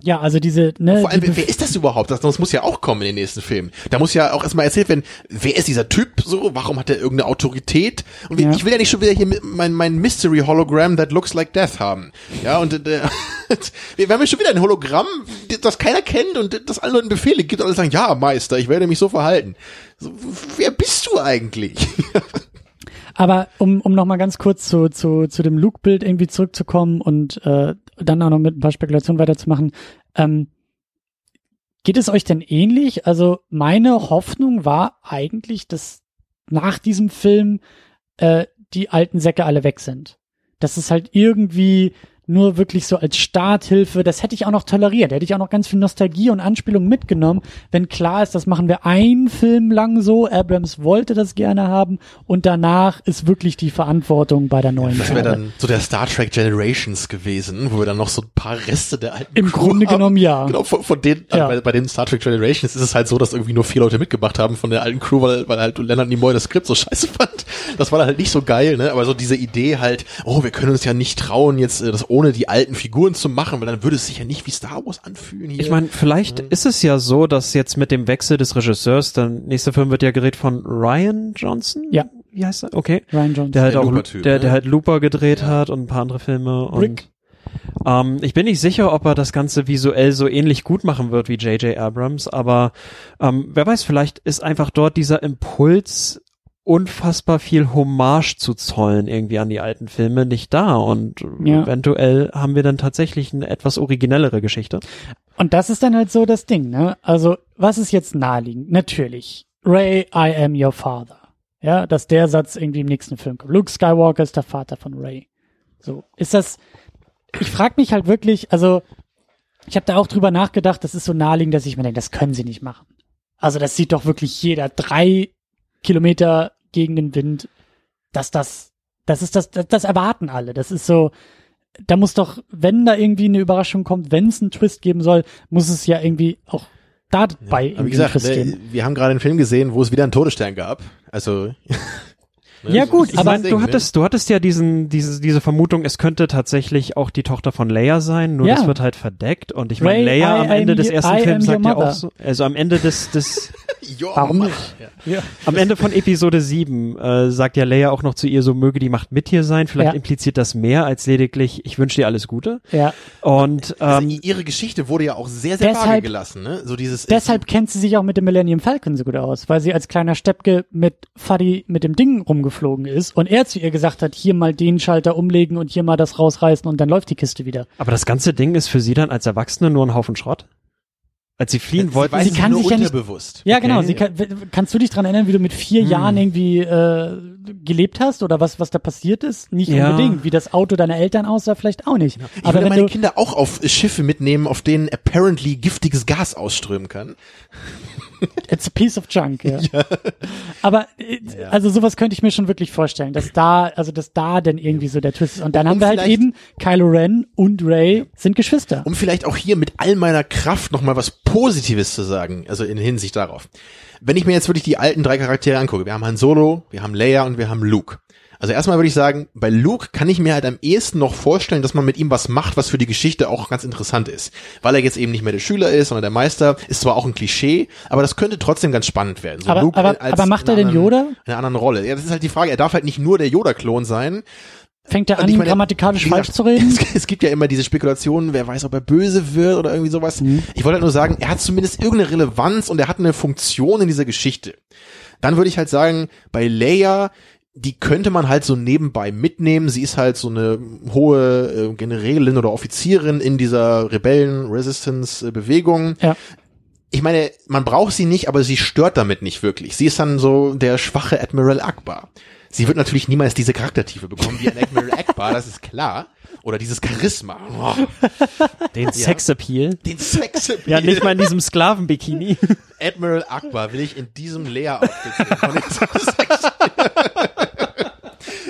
ja, also diese, ne, Vor allem, die wer, ist das überhaupt? Das, das muss ja auch kommen in den nächsten Filmen. Da muss ja auch erstmal erzählt werden, wer ist dieser Typ so? Warum hat er irgendeine Autorität? Und Ja. ich will ja nicht schon wieder hier mein, mein Mystery Hologram that looks like death haben. Ja, und äh, wir haben ja schon wieder ein Hologramm, das keiner kennt und das allen Leuten Befehle gibt und alle sagen, ja, Meister, ich werde mich so verhalten. So, wer bist du eigentlich? Aber um, um nochmal ganz kurz zu, zu, zu dem Luke-Bild irgendwie zurückzukommen und äh, dann auch noch mit ein paar Spekulationen weiterzumachen, ähm, geht es euch denn ähnlich? Also meine Hoffnung war eigentlich, dass nach diesem Film äh, die alten Säcke alle weg sind. Dass es halt irgendwie nur wirklich so als Starthilfe, das hätte ich auch noch toleriert. Hätte ich auch noch ganz viel Nostalgie und Anspielung mitgenommen, wenn klar ist, das machen wir einen Film lang so. Abrams wollte das gerne haben und danach ist wirklich die Verantwortung bei der neuen Das wäre dann so der Star Trek Generations gewesen, wo wir dann noch so ein paar Reste der alten Im Crew Grunde haben. genommen ja. Genau, von, von denen, Ja. also bei, bei den Star Trek Generations ist es halt so, dass irgendwie nur vier Leute mitgemacht haben von der alten Crew, weil, weil halt Leonard Nimoy das Skript so scheiße fand. Das war dann halt nicht so geil, ne? Aber so diese Idee halt, oh, wir können uns ja nicht trauen, jetzt äh, das ohne die alten Figuren zu machen, weil dann würde es sich ja nicht wie Star Wars anfühlen hier. Ich meine, vielleicht ist es ja so, dass jetzt mit dem Wechsel des Regisseurs, der nächste Film wird ja gedreht von Ryan Johnson? Ja. Wie heißt er? Okay. Ryan Johnson. Der halt Der auch, der, ne? der halt Looper gedreht hat und ein paar andere Filme und, Rick. ähm, ich bin nicht sicher, ob er das Ganze visuell so ähnlich gut machen wird wie J.J. Abrams, aber, ähm, wer weiß, vielleicht ist einfach dort dieser Impuls, unfassbar viel Hommage zu zollen irgendwie an die alten Filme nicht da und Ja. eventuell haben wir dann tatsächlich eine etwas originellere Geschichte. Und das ist dann halt so das Ding, ne? Also, was ist jetzt naheliegend? Natürlich. Ray, I am your father. Ja, dass der Satz irgendwie im nächsten Film kommt. Luke Skywalker ist der Vater von Ray. So, ist das, ich frag mich halt wirklich, also, ich habe da auch drüber nachgedacht, das ist so naheliegend, dass ich mir denke, das können sie nicht machen. Also, das sieht doch wirklich jeder. Drei Kilometer gegen den Wind, dass das, das ist das, das, das erwarten alle. Das ist so, da muss doch, wenn da irgendwie eine Überraschung kommt, wenn es einen Twist geben soll, muss es ja irgendwie auch dabei Aber irgendwie wie gesagt, einen Twist ne, geben. wir haben gerade einen Film gesehen, wo es wieder einen Todesstern gab. Also ne, Ja, gut, aber meine, Ding, du ne? hattest, du hattest ja diesen, diese, diese Vermutung, es könnte tatsächlich auch die Tochter von Leia sein, nur Ja. das wird halt verdeckt. Und ich meine, Leia I am Ende des ersten I Films sagt ja auch so, also am Ende des, des, Warum nicht? Ja. am Ende von Episode 7 äh, sagt ja Leia auch noch zu ihr, so möge die Macht mit dir sein. Vielleicht Ja. impliziert das mehr als lediglich, ich wünsche dir alles Gute. Ja, Und Also ähm, ihre Geschichte wurde ja auch sehr, sehr vage Deshalb- gelassen, ne? So dieses deshalb kennt sie sich auch mit dem Millennium Falcon so gut aus, weil sie als kleiner Steppke mit Fuddy mit dem Ding rumgeflogen ist und er zu ihr gesagt hat, hier mal den Schalter umlegen und hier mal das rausreißen und dann läuft die Kiste wieder. aber das ganze Ding ist für sie dann als Erwachsene nur ein Haufen Schrott. Als sie fliehen sie wollten, weiß sie es kann nur sich ja nicht- unterbewusst. Ja, Okay. genau. Sie kann, kannst du dich dran erinnern, wie du mit vier Hm. Jahren irgendwie äh, gelebt hast oder was, was da passiert ist? Nicht Ja. unbedingt. Wie das Auto deiner Eltern aussah, vielleicht auch nicht. Ich Aber würde wenn meine du, Kinder auch auf Schiffe mitnehmen, auf denen apparently giftiges Gas ausströmen kann. It's a piece of junk, ja. Aber äh, Ja. also sowas könnte ich mir schon wirklich vorstellen, dass da, also dass da denn irgendwie so der Twist ist. Und dann Und haben wir halt eben Kylo Ren und Ray sind Geschwister. Um vielleicht auch hier mit all meiner Kraft nochmal was Positives zu sagen, also in Hinsicht darauf. Wenn ich mir jetzt wirklich die alten drei Charaktere angucke, wir haben Han Solo, wir haben Leia und wir haben Luke. Also erstmal würde ich sagen, bei Luke kann ich mir halt am ehesten noch vorstellen, dass man mit ihm was macht, was für die Geschichte auch ganz interessant ist. Weil er jetzt eben nicht mehr der Schüler ist, sondern der Meister, ist zwar auch ein Klischee, aber das könnte trotzdem ganz spannend werden. So Aber- Luke aber- als aber macht er den Yoda? In einer anderen Rolle. Ja, das ist halt die Frage. Er darf halt nicht nur der Yoda-Klon sein, Fängt er an, meine, grammatikalisch wie falsch gesagt, zu reden? Es, es gibt ja immer diese Spekulationen, wer weiß, ob er böse wird oder irgendwie sowas. Mhm. Ich wollte halt nur sagen, er hat zumindest irgendeine Relevanz und er hat eine Funktion in dieser Geschichte. Dann würde ich halt sagen, bei Leia, die könnte man halt so nebenbei mitnehmen. Sie ist halt so eine hohe äh, Generälin oder Offizierin in dieser Rebellen-Resistance-Bewegung. Ja. Ich meine, man braucht sie nicht, aber sie stört damit nicht wirklich. Sie ist dann so der schwache Admiral Akbar. Sie wird natürlich niemals diese Charaktertiefe bekommen wie ein Admiral Akbar, das ist klar. Oder dieses Charisma. Oh, Den Sexappeal. den Sex. Ja, nicht mal in diesem Sklavenbikini. Admiral Akbar will ich in diesem Leia-Outfit sehen.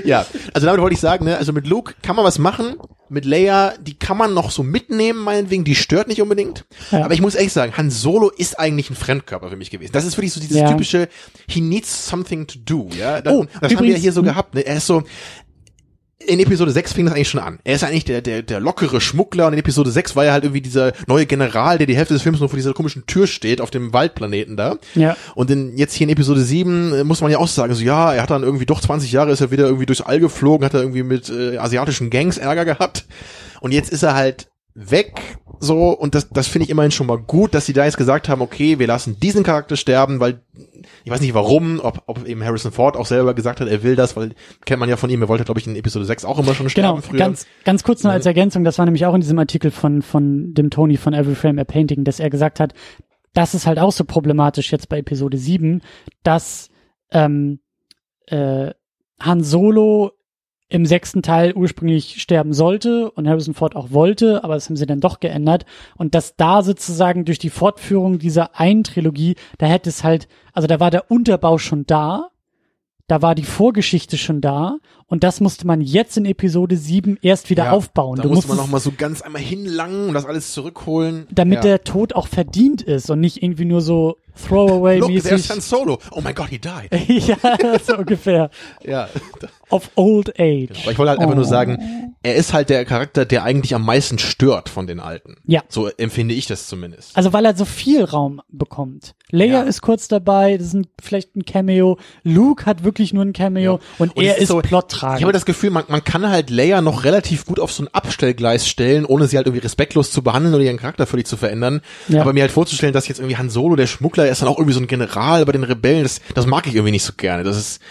Ja, also damit wollte ich sagen, ne, also mit Luke kann man was machen, mit Leia, die kann man noch so mitnehmen, meinetwegen, die stört nicht unbedingt. Ja. Aber ich muss ehrlich sagen, Han Solo ist eigentlich ein Fremdkörper für mich gewesen. Das ist wirklich so dieses Ja. typische, he needs something to do, ja. Das, Oh, das haben wir übrigens, hier so gehabt, ne? Er ist so, in Episode 6 fing das eigentlich schon an. Er ist eigentlich der, der, der lockere Schmuggler und in Episode 6 war er halt irgendwie dieser neue General, der die Hälfte des Films nur vor dieser komischen Tür steht auf dem Waldplaneten da. Ja. Und in, jetzt hier in Episode 7 äh, muss man ja auch sagen, so ja, er hat dann irgendwie doch 20 Jahre ist er wieder irgendwie durchs All geflogen, hat er irgendwie mit äh, asiatischen Gangs Ärger gehabt. Und jetzt ist er halt weg, so, und das, das finde ich immerhin schon mal gut, dass sie da jetzt gesagt haben, okay, wir lassen diesen Charakter sterben, weil ich weiß nicht warum, ob, ob eben Harrison Ford auch selber gesagt hat, er will das, weil kennt man ja von ihm, er wollte, glaube ich, in Episode 6 auch immer schon sterben Genau, früher. ganz, ganz kurz noch als Ergänzung, das war nämlich auch in diesem Artikel von, von dem Tony von Every Frame a Painting, dass er gesagt hat, das ist halt auch so problematisch jetzt bei Episode 7, dass ähm, äh, Han Solo im sechsten Teil ursprünglich sterben sollte und Harrison Ford auch wollte, aber das haben sie dann doch geändert. Und dass da sozusagen durch die Fortführung dieser einen Trilogie, da hätte es halt, also da war der Unterbau schon da, da war die Vorgeschichte schon da und das musste man jetzt in Episode 7 erst wieder Ja, aufbauen. Da Du musste man musstest- noch mal so ganz einmal hinlangen und das alles zurückholen. damit ja. der Tod auch verdient ist und nicht irgendwie nur so Look, Throwaway-mäßig. there's Han Solo. Oh my God, he died. ja, so ungefähr. ja. Of old age. Aber ich wollte halt einfach Oh. nur sagen, er ist halt der Charakter, der eigentlich am meisten stört von den Alten. Ja. So empfinde ich das zumindest. Also weil er so viel Raum bekommt. Leia Ja. ist kurz dabei, das ist ein, vielleicht ein Cameo. Luke hat wirklich nur ein Cameo Ja. und, Und er ist ist so- plottragend. Ich habe das Gefühl, man, man kann halt Leia noch relativ gut auf so ein Abstellgleis stellen, ohne sie halt irgendwie respektlos zu behandeln oder ihren Charakter völlig zu verändern. Ja. Aber mir halt vorzustellen, dass jetzt irgendwie Han Solo, der Schmuggler, er ist dann auch irgendwie so ein General bei den Rebellen, das, das mag ich irgendwie nicht so gerne. Das ist,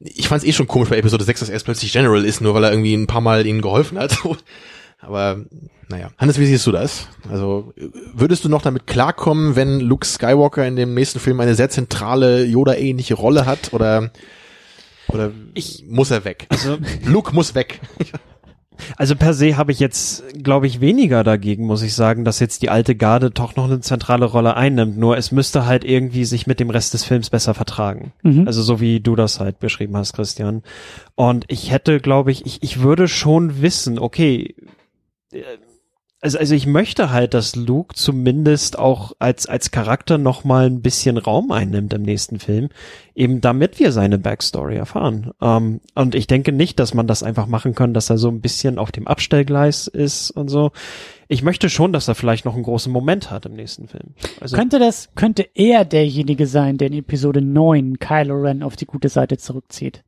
ich fand es eh schon komisch bei Episode 6, dass er plötzlich General ist, nur weil er irgendwie ein paar Mal ihnen geholfen hat. Aber naja. Hannes, wie siehst du das? Also würdest du noch damit klarkommen, wenn Luke Skywalker in dem nächsten Film eine sehr zentrale Yoda-ähnliche Rolle hat? Oder, oder Ich- muss er weg? Also, Luke muss weg. also per se habe ich jetzt, glaube ich, weniger dagegen, muss ich sagen, dass jetzt die alte Garde doch noch eine zentrale Rolle einnimmt. Nur es müsste halt irgendwie sich mit dem Rest des Films besser vertragen. Mhm. Also so wie du das halt beschrieben hast, Christian. Und ich hätte, glaube ich, ich, ich würde schon wissen, okay, äh, also, also ich möchte halt, dass Luke zumindest auch als, als Charakter noch mal ein bisschen Raum einnimmt im nächsten Film, eben damit wir seine Backstory erfahren. Ähm, und ich denke nicht, dass man das einfach machen kann, dass er so ein bisschen auf dem Abstellgleis ist und so. Ich möchte schon, dass er vielleicht noch einen großen Moment hat im nächsten Film. Also, könnte das, könnte er derjenige sein, der in Episode 9 Kylo Ren auf die gute Seite zurückzieht?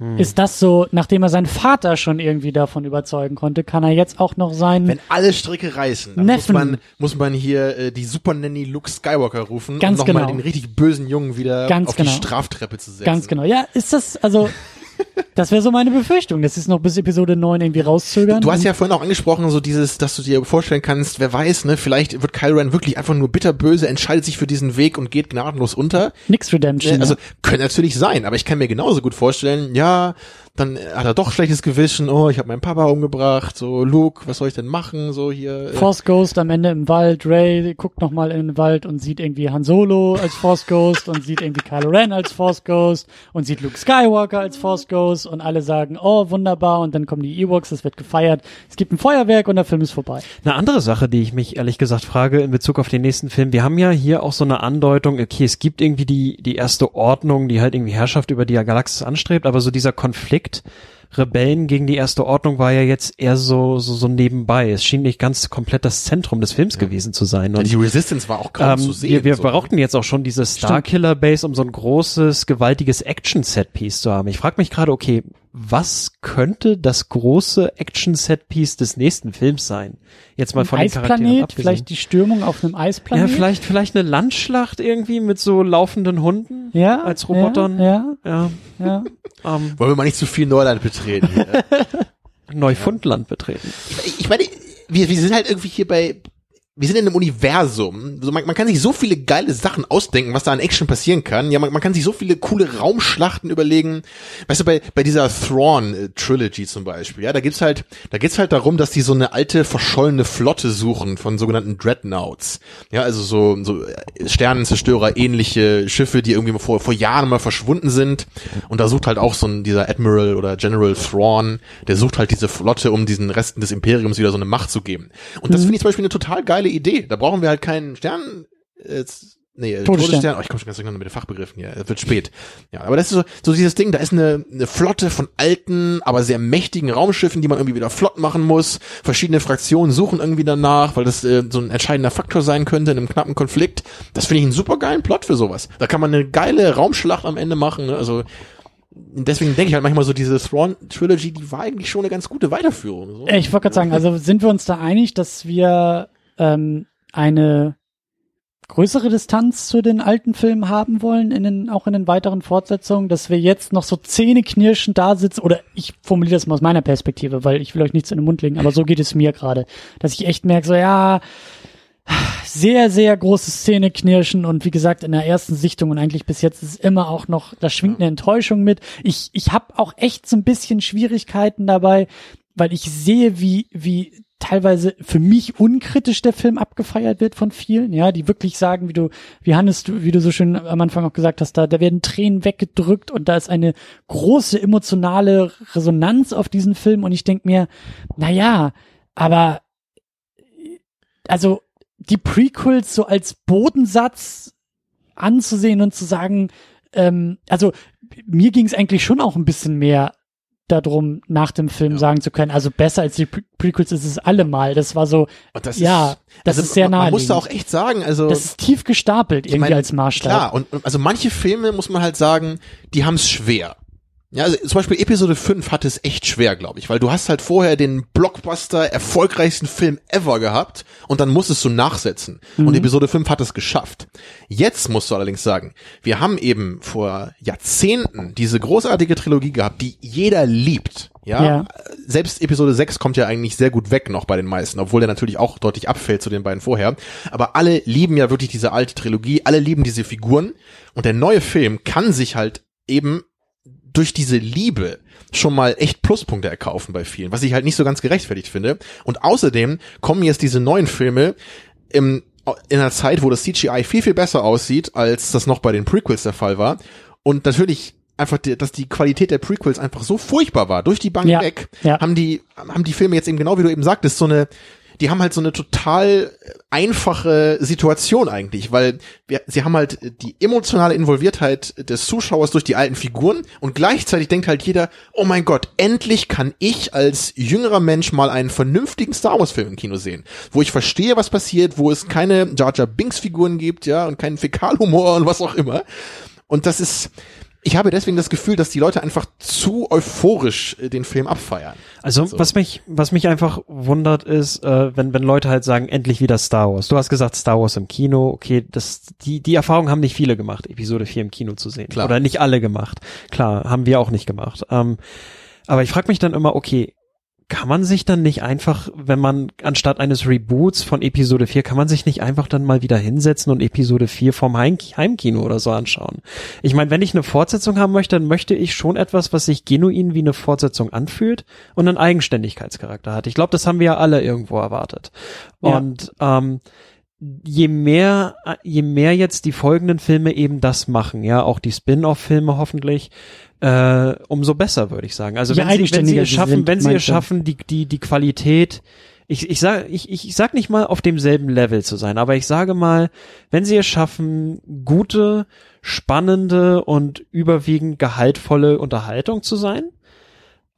Hm. Ist das so, nachdem er seinen Vater schon irgendwie davon überzeugen konnte, kann er jetzt auch noch sein Wenn alle Stricke reißen, dann muss Neffen. man, muss man hier äh, die Super Nanny Luke Skywalker rufen, Ganz um nochmal genau. den richtig bösen Jungen wieder Ganz auf genau. die Straftreppe zu setzen. Ganz genau. Ja, ist das, also, das wäre so meine Befürchtung, dass sie es noch bis Episode 9 irgendwie rauszögern. Du hast ja vorhin auch angesprochen, so dieses, dass du dir vorstellen kannst, wer weiß, ne, vielleicht wird Kylo Ren wirklich einfach nur bitterböse, entscheidet sich für diesen Weg und geht gnadenlos unter. Nix Redemption. Ne, Also könnte natürlich sein, aber ich kann mir genauso gut vorstellen, ja, dann hat er doch schlechtes Gewissen, oh, ich habe meinen Papa umgebracht, so Luke, was soll ich denn machen, so hier. äh, Force Ghost am Ende im Wald, Ray guckt nochmal in den Wald und sieht irgendwie Han Solo als Force Ghost und sieht irgendwie Kylo Ren als Force Ghost und sieht Luke Skywalker als Force Ghost und alle sagen, oh, wunderbar und dann kommen die Ewoks, es wird gefeiert, es gibt ein Feuerwerk und der Film ist vorbei. Eine andere Sache, die ich mich ehrlich gesagt frage in Bezug auf den nächsten Film, wir haben ja hier auch so eine Andeutung, okay, es gibt irgendwie die, die erste Ordnung, die halt irgendwie Herrschaft über die Galaxis anstrebt, aber so dieser Konflikt Rebellen gegen die erste Ordnung war ja jetzt eher so, so, so nebenbei. Es schien nicht ganz komplett das Zentrum des Films gewesen zu sein. ja, Und die Resistance war auch kaum ähm, zu sehen. wir, wir so. brauchten jetzt auch schon diese Starkiller Base, um so ein großes, gewaltiges Action-Set-Piece zu haben. Ich frage mich gerade, okay, was könnte das große Action-Set-Piece des nächsten Films sein? Jetzt mal Ein von den Charakteren Eisplanet, abgesehen. vielleicht die Stürmung auf einem ja, Eisplanet. vielleicht, vielleicht eine Landschlacht irgendwie mit so laufenden Hunden ja, als Robotern. Ja, Ja, ja. ja. ähm, Wollen wir mal nicht zu viel Neuland betreten. hier. Neufundland betreten. ich, ich meine, wir, wir sind halt irgendwie hier bei wir sind in einem Universum. Also man, man kann sich so viele geile Sachen ausdenken, was da an Action passieren kann. Ja, man, man kann sich so viele coole Raumschlachten überlegen. Weißt du, bei, bei dieser Thrawn äh, Trilogy zum Beispiel, ja, da gibt's halt, da geht's halt darum, dass die so eine alte verschollene Flotte suchen von sogenannten Dreadnoughts. Ja, also so, so äh, Sternenzerstörer ähnliche Schiffe, die irgendwie vor, vor Jahren mal verschwunden sind. Und da sucht halt auch so ein, dieser Admiral oder General Thrawn, der sucht halt diese Flotte, um diesen Resten des Imperiums wieder so eine Macht zu geben. Und das Mhm. finde ich zum Beispiel eine total geile Idee. Da brauchen wir halt keinen Stern, äh, nee, äh, Todesstern. Todesstern. Oh, ich komme schon ganz durcheinander mit den Fachbegriffen hier. Es wird spät. Ja, aber das ist so, so dieses Ding, da ist eine, eine Flotte von alten, aber sehr mächtigen Raumschiffen, die man irgendwie wieder flott machen muss. Verschiedene Fraktionen suchen irgendwie danach, weil das äh, so ein entscheidender Faktor sein könnte in einem knappen Konflikt. Das finde ich einen super geilen Plot für sowas. Da kann man eine geile Raumschlacht am Ende machen. Ne? Also deswegen denke ich halt manchmal so, diese Thrawn Trilogy, die war eigentlich schon eine ganz gute Weiterführung. So. Äh, Ich wollte gerade sagen, also sind wir uns da einig, dass wir ähm, eine größere Distanz zu den alten Filmen haben wollen, in den, auch in den weiteren Fortsetzungen, dass wir jetzt noch so zähneknirschend da sitzen, oder ich formuliere das mal aus meiner Perspektive, weil ich will euch nichts in den Mund legen, aber so geht es mir gerade, dass ich echt merke, so ja, sehr, sehr großes Zähneknirschen und wie gesagt, in der ersten Sichtung und eigentlich bis jetzt ist immer auch noch, da schwingt eine Enttäuschung mit. Ich, ich habe auch echt so ein bisschen Schwierigkeiten dabei, weil ich sehe, wie, wie teilweise für mich unkritisch der Film abgefeiert wird von vielen, ja, die wirklich sagen, wie du, wie Hannes, wie du so schön am Anfang auch gesagt hast, da, da werden Tränen weggedrückt und da ist eine große emotionale Resonanz auf diesen Film und ich denk mir, na ja, aber also die Prequels so als Bodensatz anzusehen und zu sagen, ähm, also mir ging es eigentlich schon auch ein bisschen mehr darum, nach dem Film Ja. sagen zu können, also besser als die Pre Prequels ist es allemal. Das war so, das ja, das also ist sehr man, man muss da auch echt sagen, also das ist tief gestapelt irgendwie meine, als Maßstab. Klar, und, und also manche Filme muss man halt sagen, die haben es schwer. Ja, also zum Beispiel Episode 5 hatte es echt schwer, glaube ich, weil du hast halt vorher den Blockbuster erfolgreichsten Film ever gehabt und dann musstest du nachsetzen. Mhm. Und Episode 5 hat es geschafft. Jetzt musst du allerdings sagen, wir haben eben vor Jahrzehnten diese großartige Trilogie gehabt, die jeder liebt. Ja, Ja. selbst Episode 6 kommt ja eigentlich sehr gut weg noch bei den meisten, obwohl der natürlich auch deutlich abfällt zu den beiden vorher. Aber alle lieben ja wirklich diese alte Trilogie, alle lieben diese Figuren und der neue Film kann sich halt eben durch diese Liebe schon mal echt Pluspunkte erkaufen bei vielen, was ich halt nicht so ganz gerechtfertigt finde. Und außerdem kommen jetzt diese neuen Filme im, in einer Zeit, wo das CGI viel, viel besser aussieht, als das noch bei den Prequels der Fall war. Und natürlich einfach, dass die Qualität der Prequels einfach so furchtbar war, durch die Bank Ja, weg, ja. haben die, haben die Filme jetzt eben genau wie du eben sagtest, so eine, die haben halt so eine total einfache Situation eigentlich, weil wir, sie haben halt die emotionale Involviertheit des Zuschauers durch die alten Figuren und gleichzeitig denkt halt jeder, oh mein Gott, endlich kann ich als jüngerer Mensch mal einen vernünftigen Star Wars Film im Kino sehen, wo ich verstehe, was passiert, wo es keine Jar Jar Binks Figuren gibt, ja, und keinen Fäkalhumor und was auch immer. Und das ist, ich habe deswegen das Gefühl, dass die Leute einfach zu euphorisch äh, den Film abfeiern. Also So. was mich was mich einfach wundert ist, äh, wenn wenn Leute halt sagen, endlich wieder Star Wars. Du hast gesagt Star Wars im Kino, okay, das die die Erfahrung haben nicht viele gemacht, Episode 4 im Kino zu sehen Klar. oder nicht alle gemacht. Klar, haben wir auch nicht gemacht. Ähm, aber ich frage mich dann immer, okay, kann man sich dann nicht einfach, wenn man anstatt eines Reboots von Episode 4, kann man sich nicht einfach dann mal wieder hinsetzen und Episode 4 vom Heim Heimkino oder so anschauen? Ich meine, wenn ich eine Fortsetzung haben möchte, dann möchte ich schon etwas, was sich genuin wie eine Fortsetzung anfühlt und einen Eigenständigkeitscharakter hat. Ich glaube, das haben wir ja alle irgendwo erwartet. Ja. Und ähm, je mehr, je mehr jetzt die folgenden Filme eben das machen, ja, auch die Spin-off-Filme hoffentlich, äh, umso besser, würde ich sagen. Also Je wenn sie, wenn sie es schaffen, sind, wenn sie es schaffen, die, die, die Qualität, ich, ich sag, ich, ich sag nicht mal auf demselben Level zu sein, aber ich sage mal, wenn sie es schaffen, gute, spannende und überwiegend gehaltvolle Unterhaltung zu sein,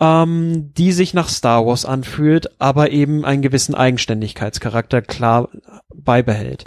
ähm, die sich nach Star Wars anfühlt, aber eben einen gewissen Eigenständigkeitscharakter klar beibehält.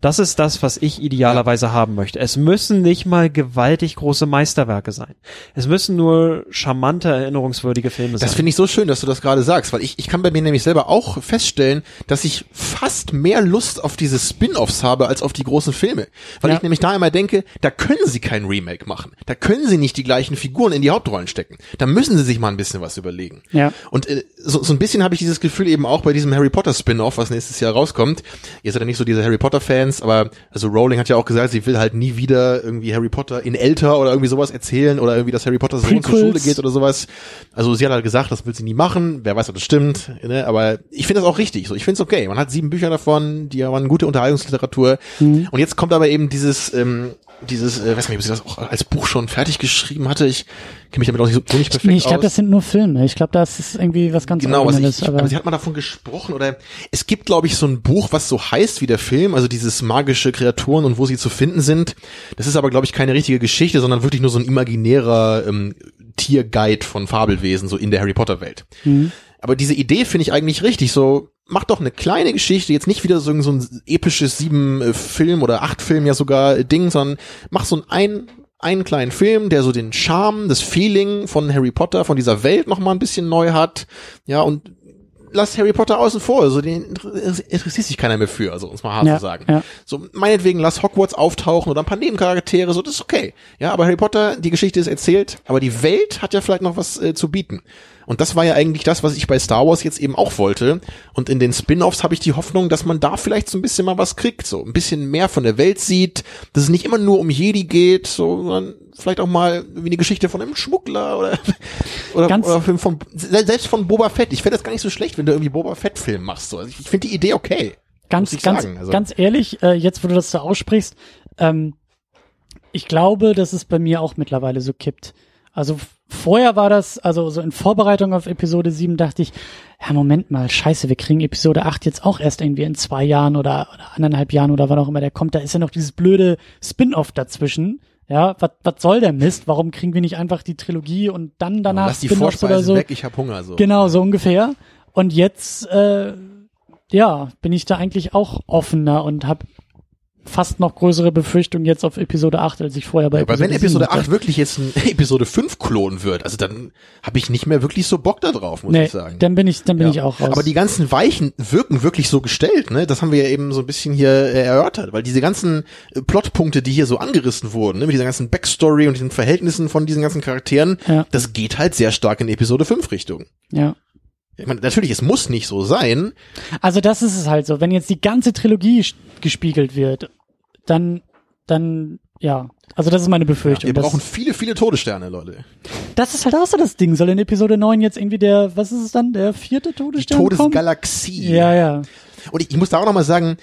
Das ist das, was ich idealerweise haben möchte. Es müssen nicht mal gewaltig große Meisterwerke sein. Es müssen nur charmante, erinnerungswürdige Filme sein. Das finde ich so schön, dass du das gerade sagst, weil ich, ich kann bei mir nämlich selber auch feststellen, dass ich fast mehr Lust auf diese Spin-offs habe als auf die großen Filme. Weil Ja. ich nämlich da immer denke, da können sie kein Remake machen. Da können sie nicht die gleichen Figuren in die Hauptrollen stecken. Da müssen sie sich mal ein bisschen was überlegen. Ja. Und äh, so, so ein bisschen habe ich dieses Gefühl eben auch bei diesem Harry Potter Spin-off, was nächstes Jahr rauskommt. Ihr seid ja nicht so diese Harry Potter Fans, aber also Rowling hat ja auch gesagt, sie will halt nie wieder irgendwie Harry Potter in älter oder irgendwie sowas erzählen oder irgendwie, dass Harry Potter Sohn zur. Schule geht oder sowas. Also sie hat halt gesagt, das will sie nie machen. Wer weiß, ob das stimmt. Ne? Aber ich finde das auch richtig. So, ich finde es okay. Man hat sieben Bücher davon, die waren gute Unterhaltungsliteratur. Mhm. Und jetzt kommt aber eben dieses, ähm, dieses, äh, weiß nicht, ob sie das auch als Buch schon fertig geschrieben hatte. Ich kenne mich damit auch nicht so, nicht perfekt Nee, ich glaube, das sind nur Filme. Ich glaube, das ist irgendwie was ganz Genau, Originelles. ich, aber aber sie hat mal davon gesprochen oder es gibt, glaube ich, so ein Buch, was so heißt wie der Film, also dieses magische Kreaturen und wo sie zu finden sind. Das ist aber, glaube ich, keine richtige Geschichte, sondern wirklich nur so ein imaginärer ähm, Tierguide von Fabelwesen, so in der Harry Potter Welt. Mhm. Aber diese Idee finde ich eigentlich richtig. So, mach doch eine kleine Geschichte, jetzt nicht wieder so, so ein episches sieben äh, Film oder acht Film ja sogar äh, Ding, sondern mach so ein, ein einen kleinen Film, der so den Charme, das Feeling von Harry Potter, von dieser Welt noch mal ein bisschen neu hat. Ja, und lass Harry Potter außen vor. Also den inter- interessiert sich keiner mehr für, also uns mal hart Ja, zu sagen. ja. So, meinetwegen lass Hogwarts auftauchen oder ein paar Nebencharaktere, so, das ist okay. Ja, aber Harry Potter, die Geschichte ist erzählt, aber die Welt hat ja vielleicht noch was äh, zu bieten. Und das war ja eigentlich das, was ich bei Star Wars jetzt eben auch wollte. Und in den Spin-offs habe ich die Hoffnung, dass man da vielleicht so ein bisschen mal was kriegt, so ein bisschen mehr von der Welt sieht, dass es nicht immer nur um Jedi geht, so, sondern vielleicht auch mal wie eine Geschichte von einem Schmuggler oder oder, Ganz- oder von, von selbst von Boba Fett. Ich fände das gar nicht so schlecht, wenn du irgendwie Boba Fett Film machst. So. Also ich, ich finde die Idee okay. Ganz, ganz, also. ganz ehrlich, äh, jetzt wo du das so aussprichst, ähm, ich glaube, dass es bei mir auch mittlerweile so kippt. Also vorher war das, also so in Vorbereitung auf Episode 7 dachte ich, ja, Moment mal, scheiße, wir kriegen Episode 8 jetzt auch erst irgendwie in zwei Jahren oder, oder anderthalb Jahren oder wann auch immer der kommt. Da ist ja noch dieses blöde Spin-off dazwischen. Ja, was was soll der Mist? Warum kriegen wir nicht einfach die Trilogie und dann danach Lass die Spin-offs oder so? weg, ich hab Hunger. So. Genau, so ungefähr. Und jetzt, äh, ja, bin ich da eigentlich auch offener und habe fast noch größere Befürchtungen jetzt auf Episode 8, als ich vorher bei Aber Episode wenn Episode 7 hatte. 8 wirklich jetzt ein Episode 5 Klon wird, also dann habe ich nicht mehr wirklich so Bock da drauf, muss nee, ich sagen. dann bin ich, dann bin Ja. ich auch raus. Aber die ganzen Weichen wirken wirklich so gestellt, ne? Das haben wir ja eben so ein bisschen hier äh, erörtert, weil diese ganzen äh, Plotpunkte, die hier so angerissen wurden, ne, mit dieser ganzen Backstory und den Verhältnissen von diesen ganzen Charakteren, Ja. das geht halt sehr stark in Episode 5 Richtung. ja. Ich meine, natürlich, es muss nicht so sein. Also das ist es halt so. Wenn jetzt die ganze Trilogie gespiegelt wird, dann, dann, ja. Also das ist meine Befürchtung. Wir das, brauchen viele, viele Todessterne, Leute. das ist halt auch so das Ding. Soll in Episode 9 jetzt irgendwie der, was ist es dann, der vierte Die Todesstern kommen? Todesgalaxie. Ja, ja. Und ich, ich muss da auch nochmal sagen,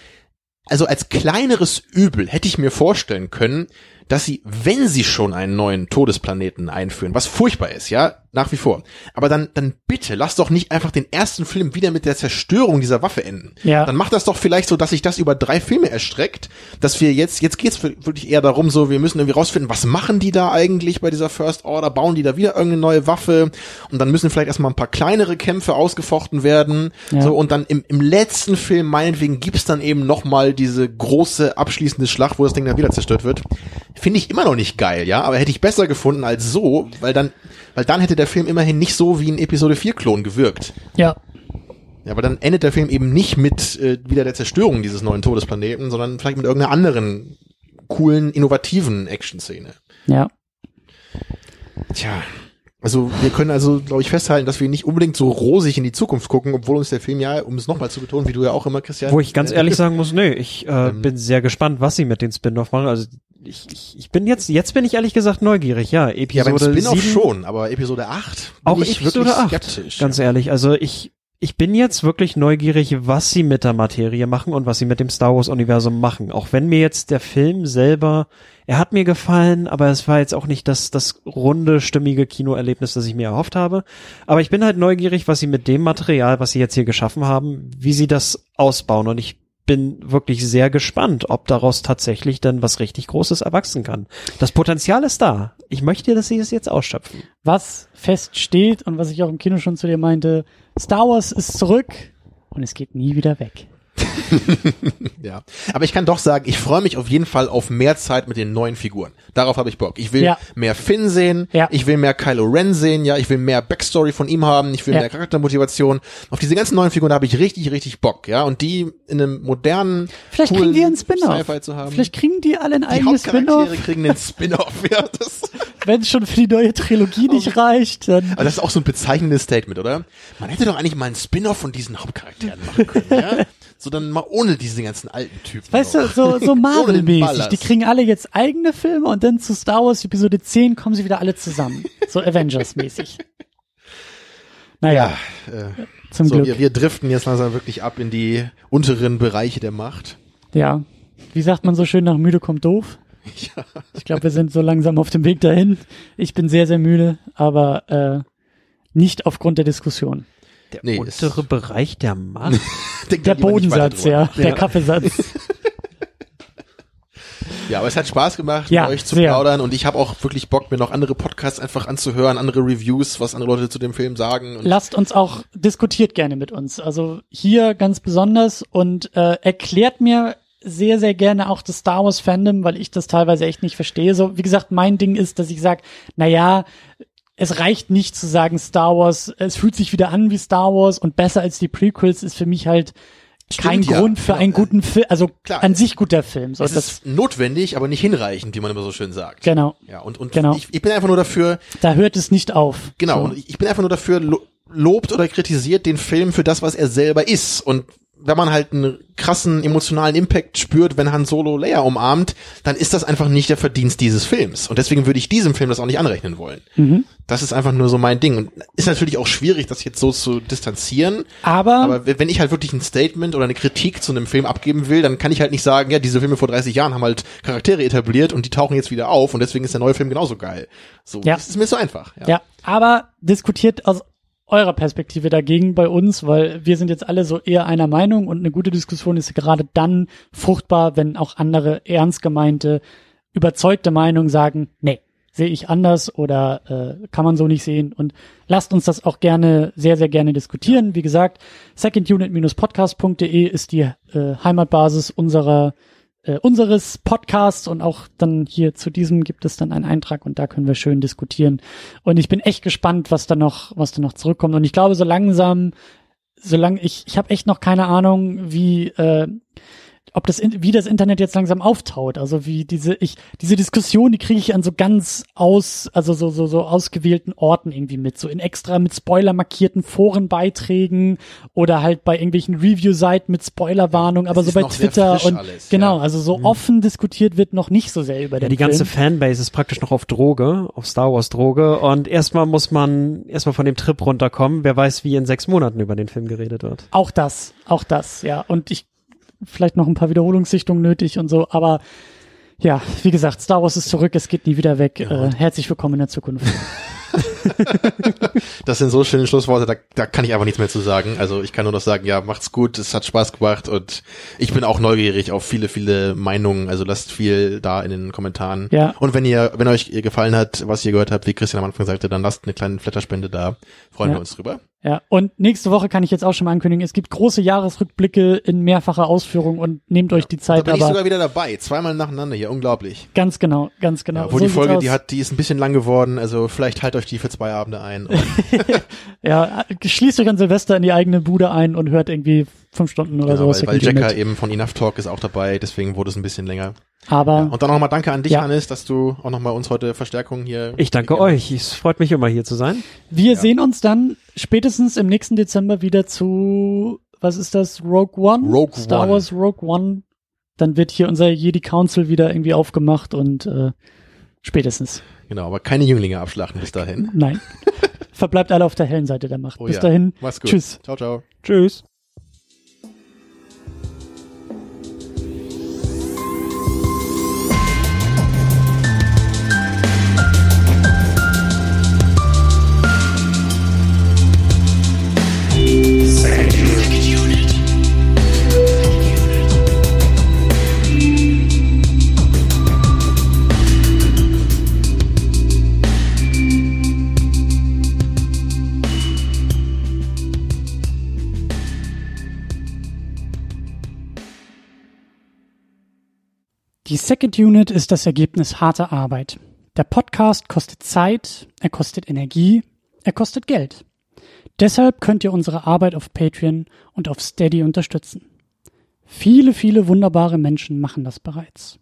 also als kleineres Übel hätte ich mir vorstellen können, dass sie, wenn sie schon einen neuen Todesplaneten einführen, was furchtbar ist, ja, nach wie vor, aber dann, dann bitte, lass doch nicht einfach den ersten Film wieder mit der Zerstörung dieser Waffe enden. Ja. Dann macht das doch vielleicht so, dass sich das über drei Filme erstreckt, dass wir jetzt, jetzt geht's wirklich eher darum, so, wir müssen irgendwie rausfinden, was machen die da eigentlich bei dieser First Order, bauen die da wieder irgendeine neue Waffe und dann müssen vielleicht erstmal ein paar kleinere Kämpfe ausgefochten werden, Ja. so, und dann im, im letzten Film, meinetwegen, gibt's dann eben nochmal diese große abschließende Schlacht, wo das Ding dann wieder zerstört wird. Finde ich immer noch nicht geil, ja, aber hätte ich besser gefunden als so, weil dann, weil dann hätte der Film immerhin nicht so wie ein Episode 4 Klon gewirkt. Ja. Ja, aber dann endet der Film eben nicht mit äh, wieder der Zerstörung dieses neuen Todesplaneten, sondern vielleicht mit irgendeiner anderen coolen, innovativen Action-Szene. Ja. Tja. Also wir können also, glaube ich, festhalten, dass wir nicht unbedingt so rosig in die Zukunft gucken, obwohl uns der Film ja, um es nochmal zu betonen, wie du ja auch immer, Christian. Wo ich ganz äh, ehrlich sagen muss, nee, ich äh, Ähm. bin sehr gespannt, was sie mit den Spin-off machen. Also ich, ich, ich bin jetzt, jetzt bin ich ehrlich gesagt neugierig. Ja, Ja, beim Episode Spin-off 7, schon, aber Episode 8 bin Auch ich Episode wirklich 8, skeptisch. ganz ehrlich. Also ich, ich bin jetzt wirklich neugierig, was sie mit der Materie machen und was sie mit dem Star Wars Universum machen. Auch wenn mir jetzt der Film selber, er hat mir gefallen, aber es war jetzt auch nicht das, das runde, stimmige Kinoerlebnis, das ich mir erhofft habe. Aber ich bin halt neugierig, was sie mit dem Material, was sie jetzt hier geschaffen haben, wie sie das ausbauen und ich bin wirklich sehr gespannt, ob daraus tatsächlich dann was richtig Großes erwachsen kann. Das Potenzial ist da. Ich möchte, dass sie es jetzt ausschöpfen. Was feststeht und was ich auch im Kino schon zu dir meinte, Star Wars ist zurück und es geht nie wieder weg. Ja. Aber ich kann doch sagen, ich freue mich auf jeden Fall auf mehr Zeit mit den neuen Figuren. Darauf habe ich Bock. Ich will Ja. mehr Finn sehen, Ja. ich will mehr Kylo Ren sehen, ja, ich will mehr Backstory von ihm haben, ich will Ja. mehr Charaktermotivation. Auf diese ganzen neuen Figuren habe ich richtig, richtig Bock, ja. Und die in einem modernen, Vielleicht coolen kriegen die einen Spin-off. Sci-Fi zu haben. Vielleicht kriegen die alle ein die eigenes Spin-off. Hauptcharaktere kriegen einen Spin-off, ja. Das, Wenn es schon für die neue Trilogie nicht reicht, dann aber das ist auch so ein bezeichnendes Statement, oder? Man hätte doch eigentlich mal einen Spin-off von diesen Hauptcharakteren machen können, ja. So dann mal ohne diese ganzen alten Typen. Weißt du, so, so Marvel-mäßig. Die kriegen alle jetzt eigene Filme und dann zu Star Wars Episode 10 kommen sie wieder alle zusammen. So Avengers-mäßig. Naja, Ja, äh, zum so, Glück. wir, wir driften jetzt langsam wirklich ab in die unteren Bereiche der Macht. Ja. Wie sagt man so schön, nach müde kommt doof? Ja. Ich glaube, wir sind so langsam auf dem Weg dahin. Ich bin sehr, sehr müde, aber äh, nicht aufgrund der Diskussion. Der Nee, untere Bereich der Macht. Der Bodensatz, ja, der Kaffeesatz. Ja, aber es hat Spaß gemacht, Ja, euch zu sehr. plaudern und ich habe auch wirklich Bock, mir noch andere Podcasts einfach anzuhören, andere Reviews, was andere Leute zu dem Film sagen. Lasst uns auch, diskutiert gerne mit uns. Also hier ganz besonders und äh, erklärt mir sehr, sehr gerne auch das Star Wars Fandom, weil ich das teilweise echt nicht verstehe. So, wie gesagt, mein Ding ist, dass ich sage, na ja, es reicht nicht zu sagen Star Wars, es fühlt sich wieder an wie Star Wars und besser als die Prequels ist für mich halt kein Stimmt, ja. Grund für einen guten Film, also Klar. an sich guter Film. So, es das, ist notwendig, aber nicht hinreichend, wie man immer so schön sagt. genau, Ja, und, und Genau. ich, ich bin einfach nur dafür, da hört es nicht auf. genau, So. und ich ich bin einfach nur dafür, lo lobt oder kritisiert den Film für das, was er selber ist. Und wenn man halt einen krassen emotionalen Impact spürt, wenn Han Solo Leia umarmt, dann ist das einfach nicht der Verdienst dieses Films. Und deswegen würde ich diesem Film das auch nicht anrechnen wollen. Mhm. Das ist einfach nur so mein Ding. Und ist natürlich auch schwierig, das jetzt so zu distanzieren. Aber, Aber wenn ich halt wirklich ein Statement oder eine Kritik zu einem Film abgeben will, dann kann ich halt nicht sagen, ja, diese Filme vor 30 Jahren haben halt Charaktere etabliert und die tauchen jetzt wieder auf und deswegen ist der neue Film genauso geil. So, Ja. das ist mir so einfach. Ja. Ja, aber diskutiert aus eurer Perspektive dagegen bei uns, weil wir sind jetzt alle so eher einer Meinung und eine gute Diskussion ist gerade dann fruchtbar, wenn auch andere ernst gemeinte, überzeugte Meinungen sagen, nee, sehe ich anders oder äh, kann man so nicht sehen und lasst uns das auch gerne, sehr, sehr gerne diskutieren. Wie gesagt, secondunit-podcast.de ist die äh, Heimatbasis unserer äh, unseres Podcasts und auch dann hier zu diesem gibt es dann einen Eintrag und da können wir schön diskutieren. Und ich bin echt gespannt, was da noch, was da noch zurückkommt. Und ich glaube, so langsam, solange ich, ich habe echt noch keine Ahnung, wie äh, ob das, wie das Internet jetzt langsam auftaut. Also wie diese, ich, diese Diskussion, die kriege ich an so ganz aus, also so, so, so ausgewählten Orten irgendwie mit, so in extra mit Spoiler markierten Forenbeiträgen oder halt bei irgendwelchen Review-Seiten mit Spoilerwarnung, aber Es so ist bei noch sehr Twitter frisch und alles, genau, ja. also so offen diskutiert wird noch nicht so sehr über Ja, den die ganze Film. Fanbase ist praktisch noch auf Droge, auf Star Wars Droge und erstmal muss man erstmal von dem Trip runterkommen. Wer weiß, wie in sechs Monaten über den Film geredet wird. Auch das, auch das, ja. Und ich vielleicht noch ein paar Wiederholungssichtungen nötig und so, aber ja, wie gesagt, Star Wars ist zurück, es geht nie wieder weg. Äh, herzlich willkommen in der Zukunft. Das sind so schöne Schlussworte, da, da kann ich einfach nichts mehr zu sagen. Also ich kann nur noch sagen, ja, macht's gut, es hat Spaß gemacht und ich bin auch neugierig auf viele, viele Meinungen. Also lasst viel da in den Kommentaren. Ja. Und wenn ihr, wenn euch gefallen hat, was ihr gehört habt, wie Christian am Anfang sagte, dann lasst eine kleine Flatterspende da. Freuen Ja. wir uns drüber. Ja, und nächste Woche kann ich jetzt auch schon mal ankündigen, es gibt große Jahresrückblicke in mehrfacher Ausführung und nehmt euch die Da Zeit, bin ich aber sogar wieder dabei. Zweimal nacheinander hier. Unglaublich. ganz genau, ganz genau. Ja, obwohl So die Folge, die hat, die ist ein bisschen lang geworden. Also vielleicht halt euch die für zwei Abende ein. Ja, schließt euch an Silvester in die eigene Bude ein und hört irgendwie fünf Stunden oder genau, so. weil, weil Jacker eben von Enough Talk ist auch dabei. Deswegen wurde es ein bisschen länger. Aber Und dann nochmal danke an dich, Ja. Hannes, dass du auch nochmal uns heute Verstärkung hier. Ich danke gegeben euch. Es freut mich immer hier zu sein. wir Ja. sehen uns dann spätestens im nächsten Dezember wieder zu, was ist das, Rogue One? Rogue Star One. Wars Rogue One. Dann wird hier unser Jedi Council wieder irgendwie aufgemacht und äh, spätestens. Genau, aber keine Jünglinge abschlachten bis dahin. Nein. Verbleibt alle auf der hellen Seite der Macht. Oh Bis ja. dahin. Mach's gut. Tschüss. Ciao, ciao. Tschüss. Die Second Unit ist das Ergebnis harter Arbeit. Der Podcast kostet Zeit, er kostet Energie, er kostet Geld. Deshalb könnt ihr unsere Arbeit auf Patreon und auf Steady unterstützen. Viele, viele wunderbare Menschen machen das bereits.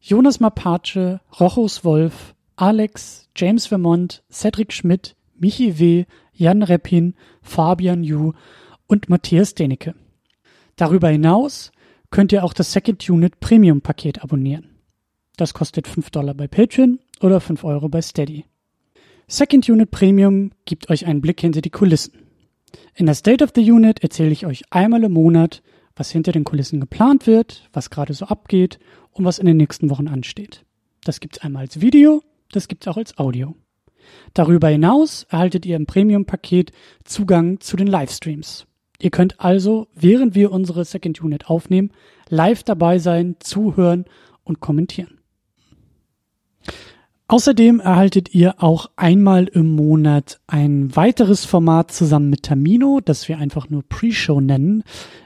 Jonas Mapace, Rochus Wolf, Alex, James Vermont, Cedric Schmidt, Michi W., Jan Reppin, Fabian Yu und Matthias Denecke. Darüber hinaus könnt ihr auch das Second Unit Premium Paket abonnieren. Das kostet 5 Dollar bei Patreon oder 5 Euro bei Steady. Second Unit Premium gibt euch einen Blick hinter die Kulissen. In der State of the Unit erzähle ich euch einmal im Monat, was hinter den Kulissen geplant wird, was gerade so abgeht und was in den nächsten Wochen ansteht. Das gibt's einmal als Video, das gibt's auch als Audio. Darüber hinaus erhaltet ihr im Premium-Paket Zugang zu den Livestreams. Ihr könnt also, während wir unsere Second Unit aufnehmen, live dabei sein, zuhören und kommentieren. Außerdem erhaltet ihr auch einmal im Monat ein weiteres Format zusammen mit Tamino, das wir einfach nur Pre-Show nennen.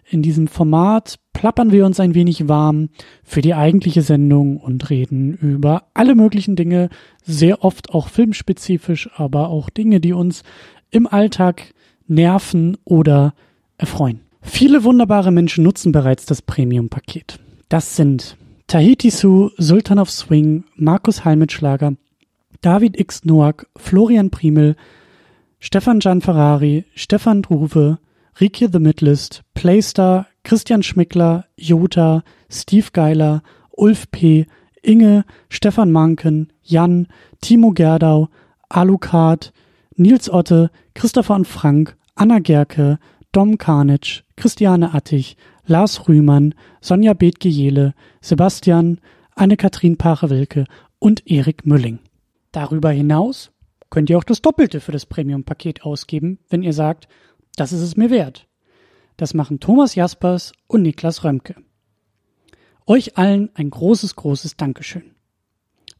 In diesem Format plappern wir uns ein wenig warm für die eigentliche Sendung und reden über alle möglichen Dinge, sehr oft auch filmspezifisch, aber auch Dinge, die uns im Alltag nerven oder erfreuen. Viele wunderbare Menschen nutzen bereits das Premium-Paket. Das sind Tahiti Su, Sultan of Swing, Markus Halmitschlager, David X. Noack, Florian Primel, Stefan Gianferrari, Stefan Druwe, Rike The Midlist, Playstar, Christian Schmickler, Jota, Steve Geiler, Ulf P., Inge, Stefan Manken, Jan, Timo Gerdau, Alucard, Nils Otte, Christopher und Frank, Anna Gerke, Dom Karnitsch, Christiane Attich, Lars Rühmann, Sonja Bethge-Jele, Sebastian, Anne-Kathrin Pache-Wilke und Erik Mülling. Darüber hinaus könnt ihr auch das Doppelte für das Premium-Paket ausgeben, wenn ihr sagt, das ist es mir wert. Das machen Thomas Jaspers und Niklas Römke. Euch allen ein großes, großes Dankeschön.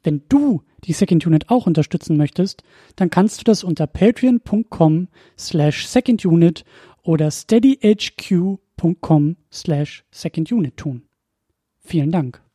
Wenn du die Second Unit auch unterstützen möchtest, dann kannst du das unter patreon.com slash secondunit oder steadyhq.com slash secondunit tun. Vielen Dank.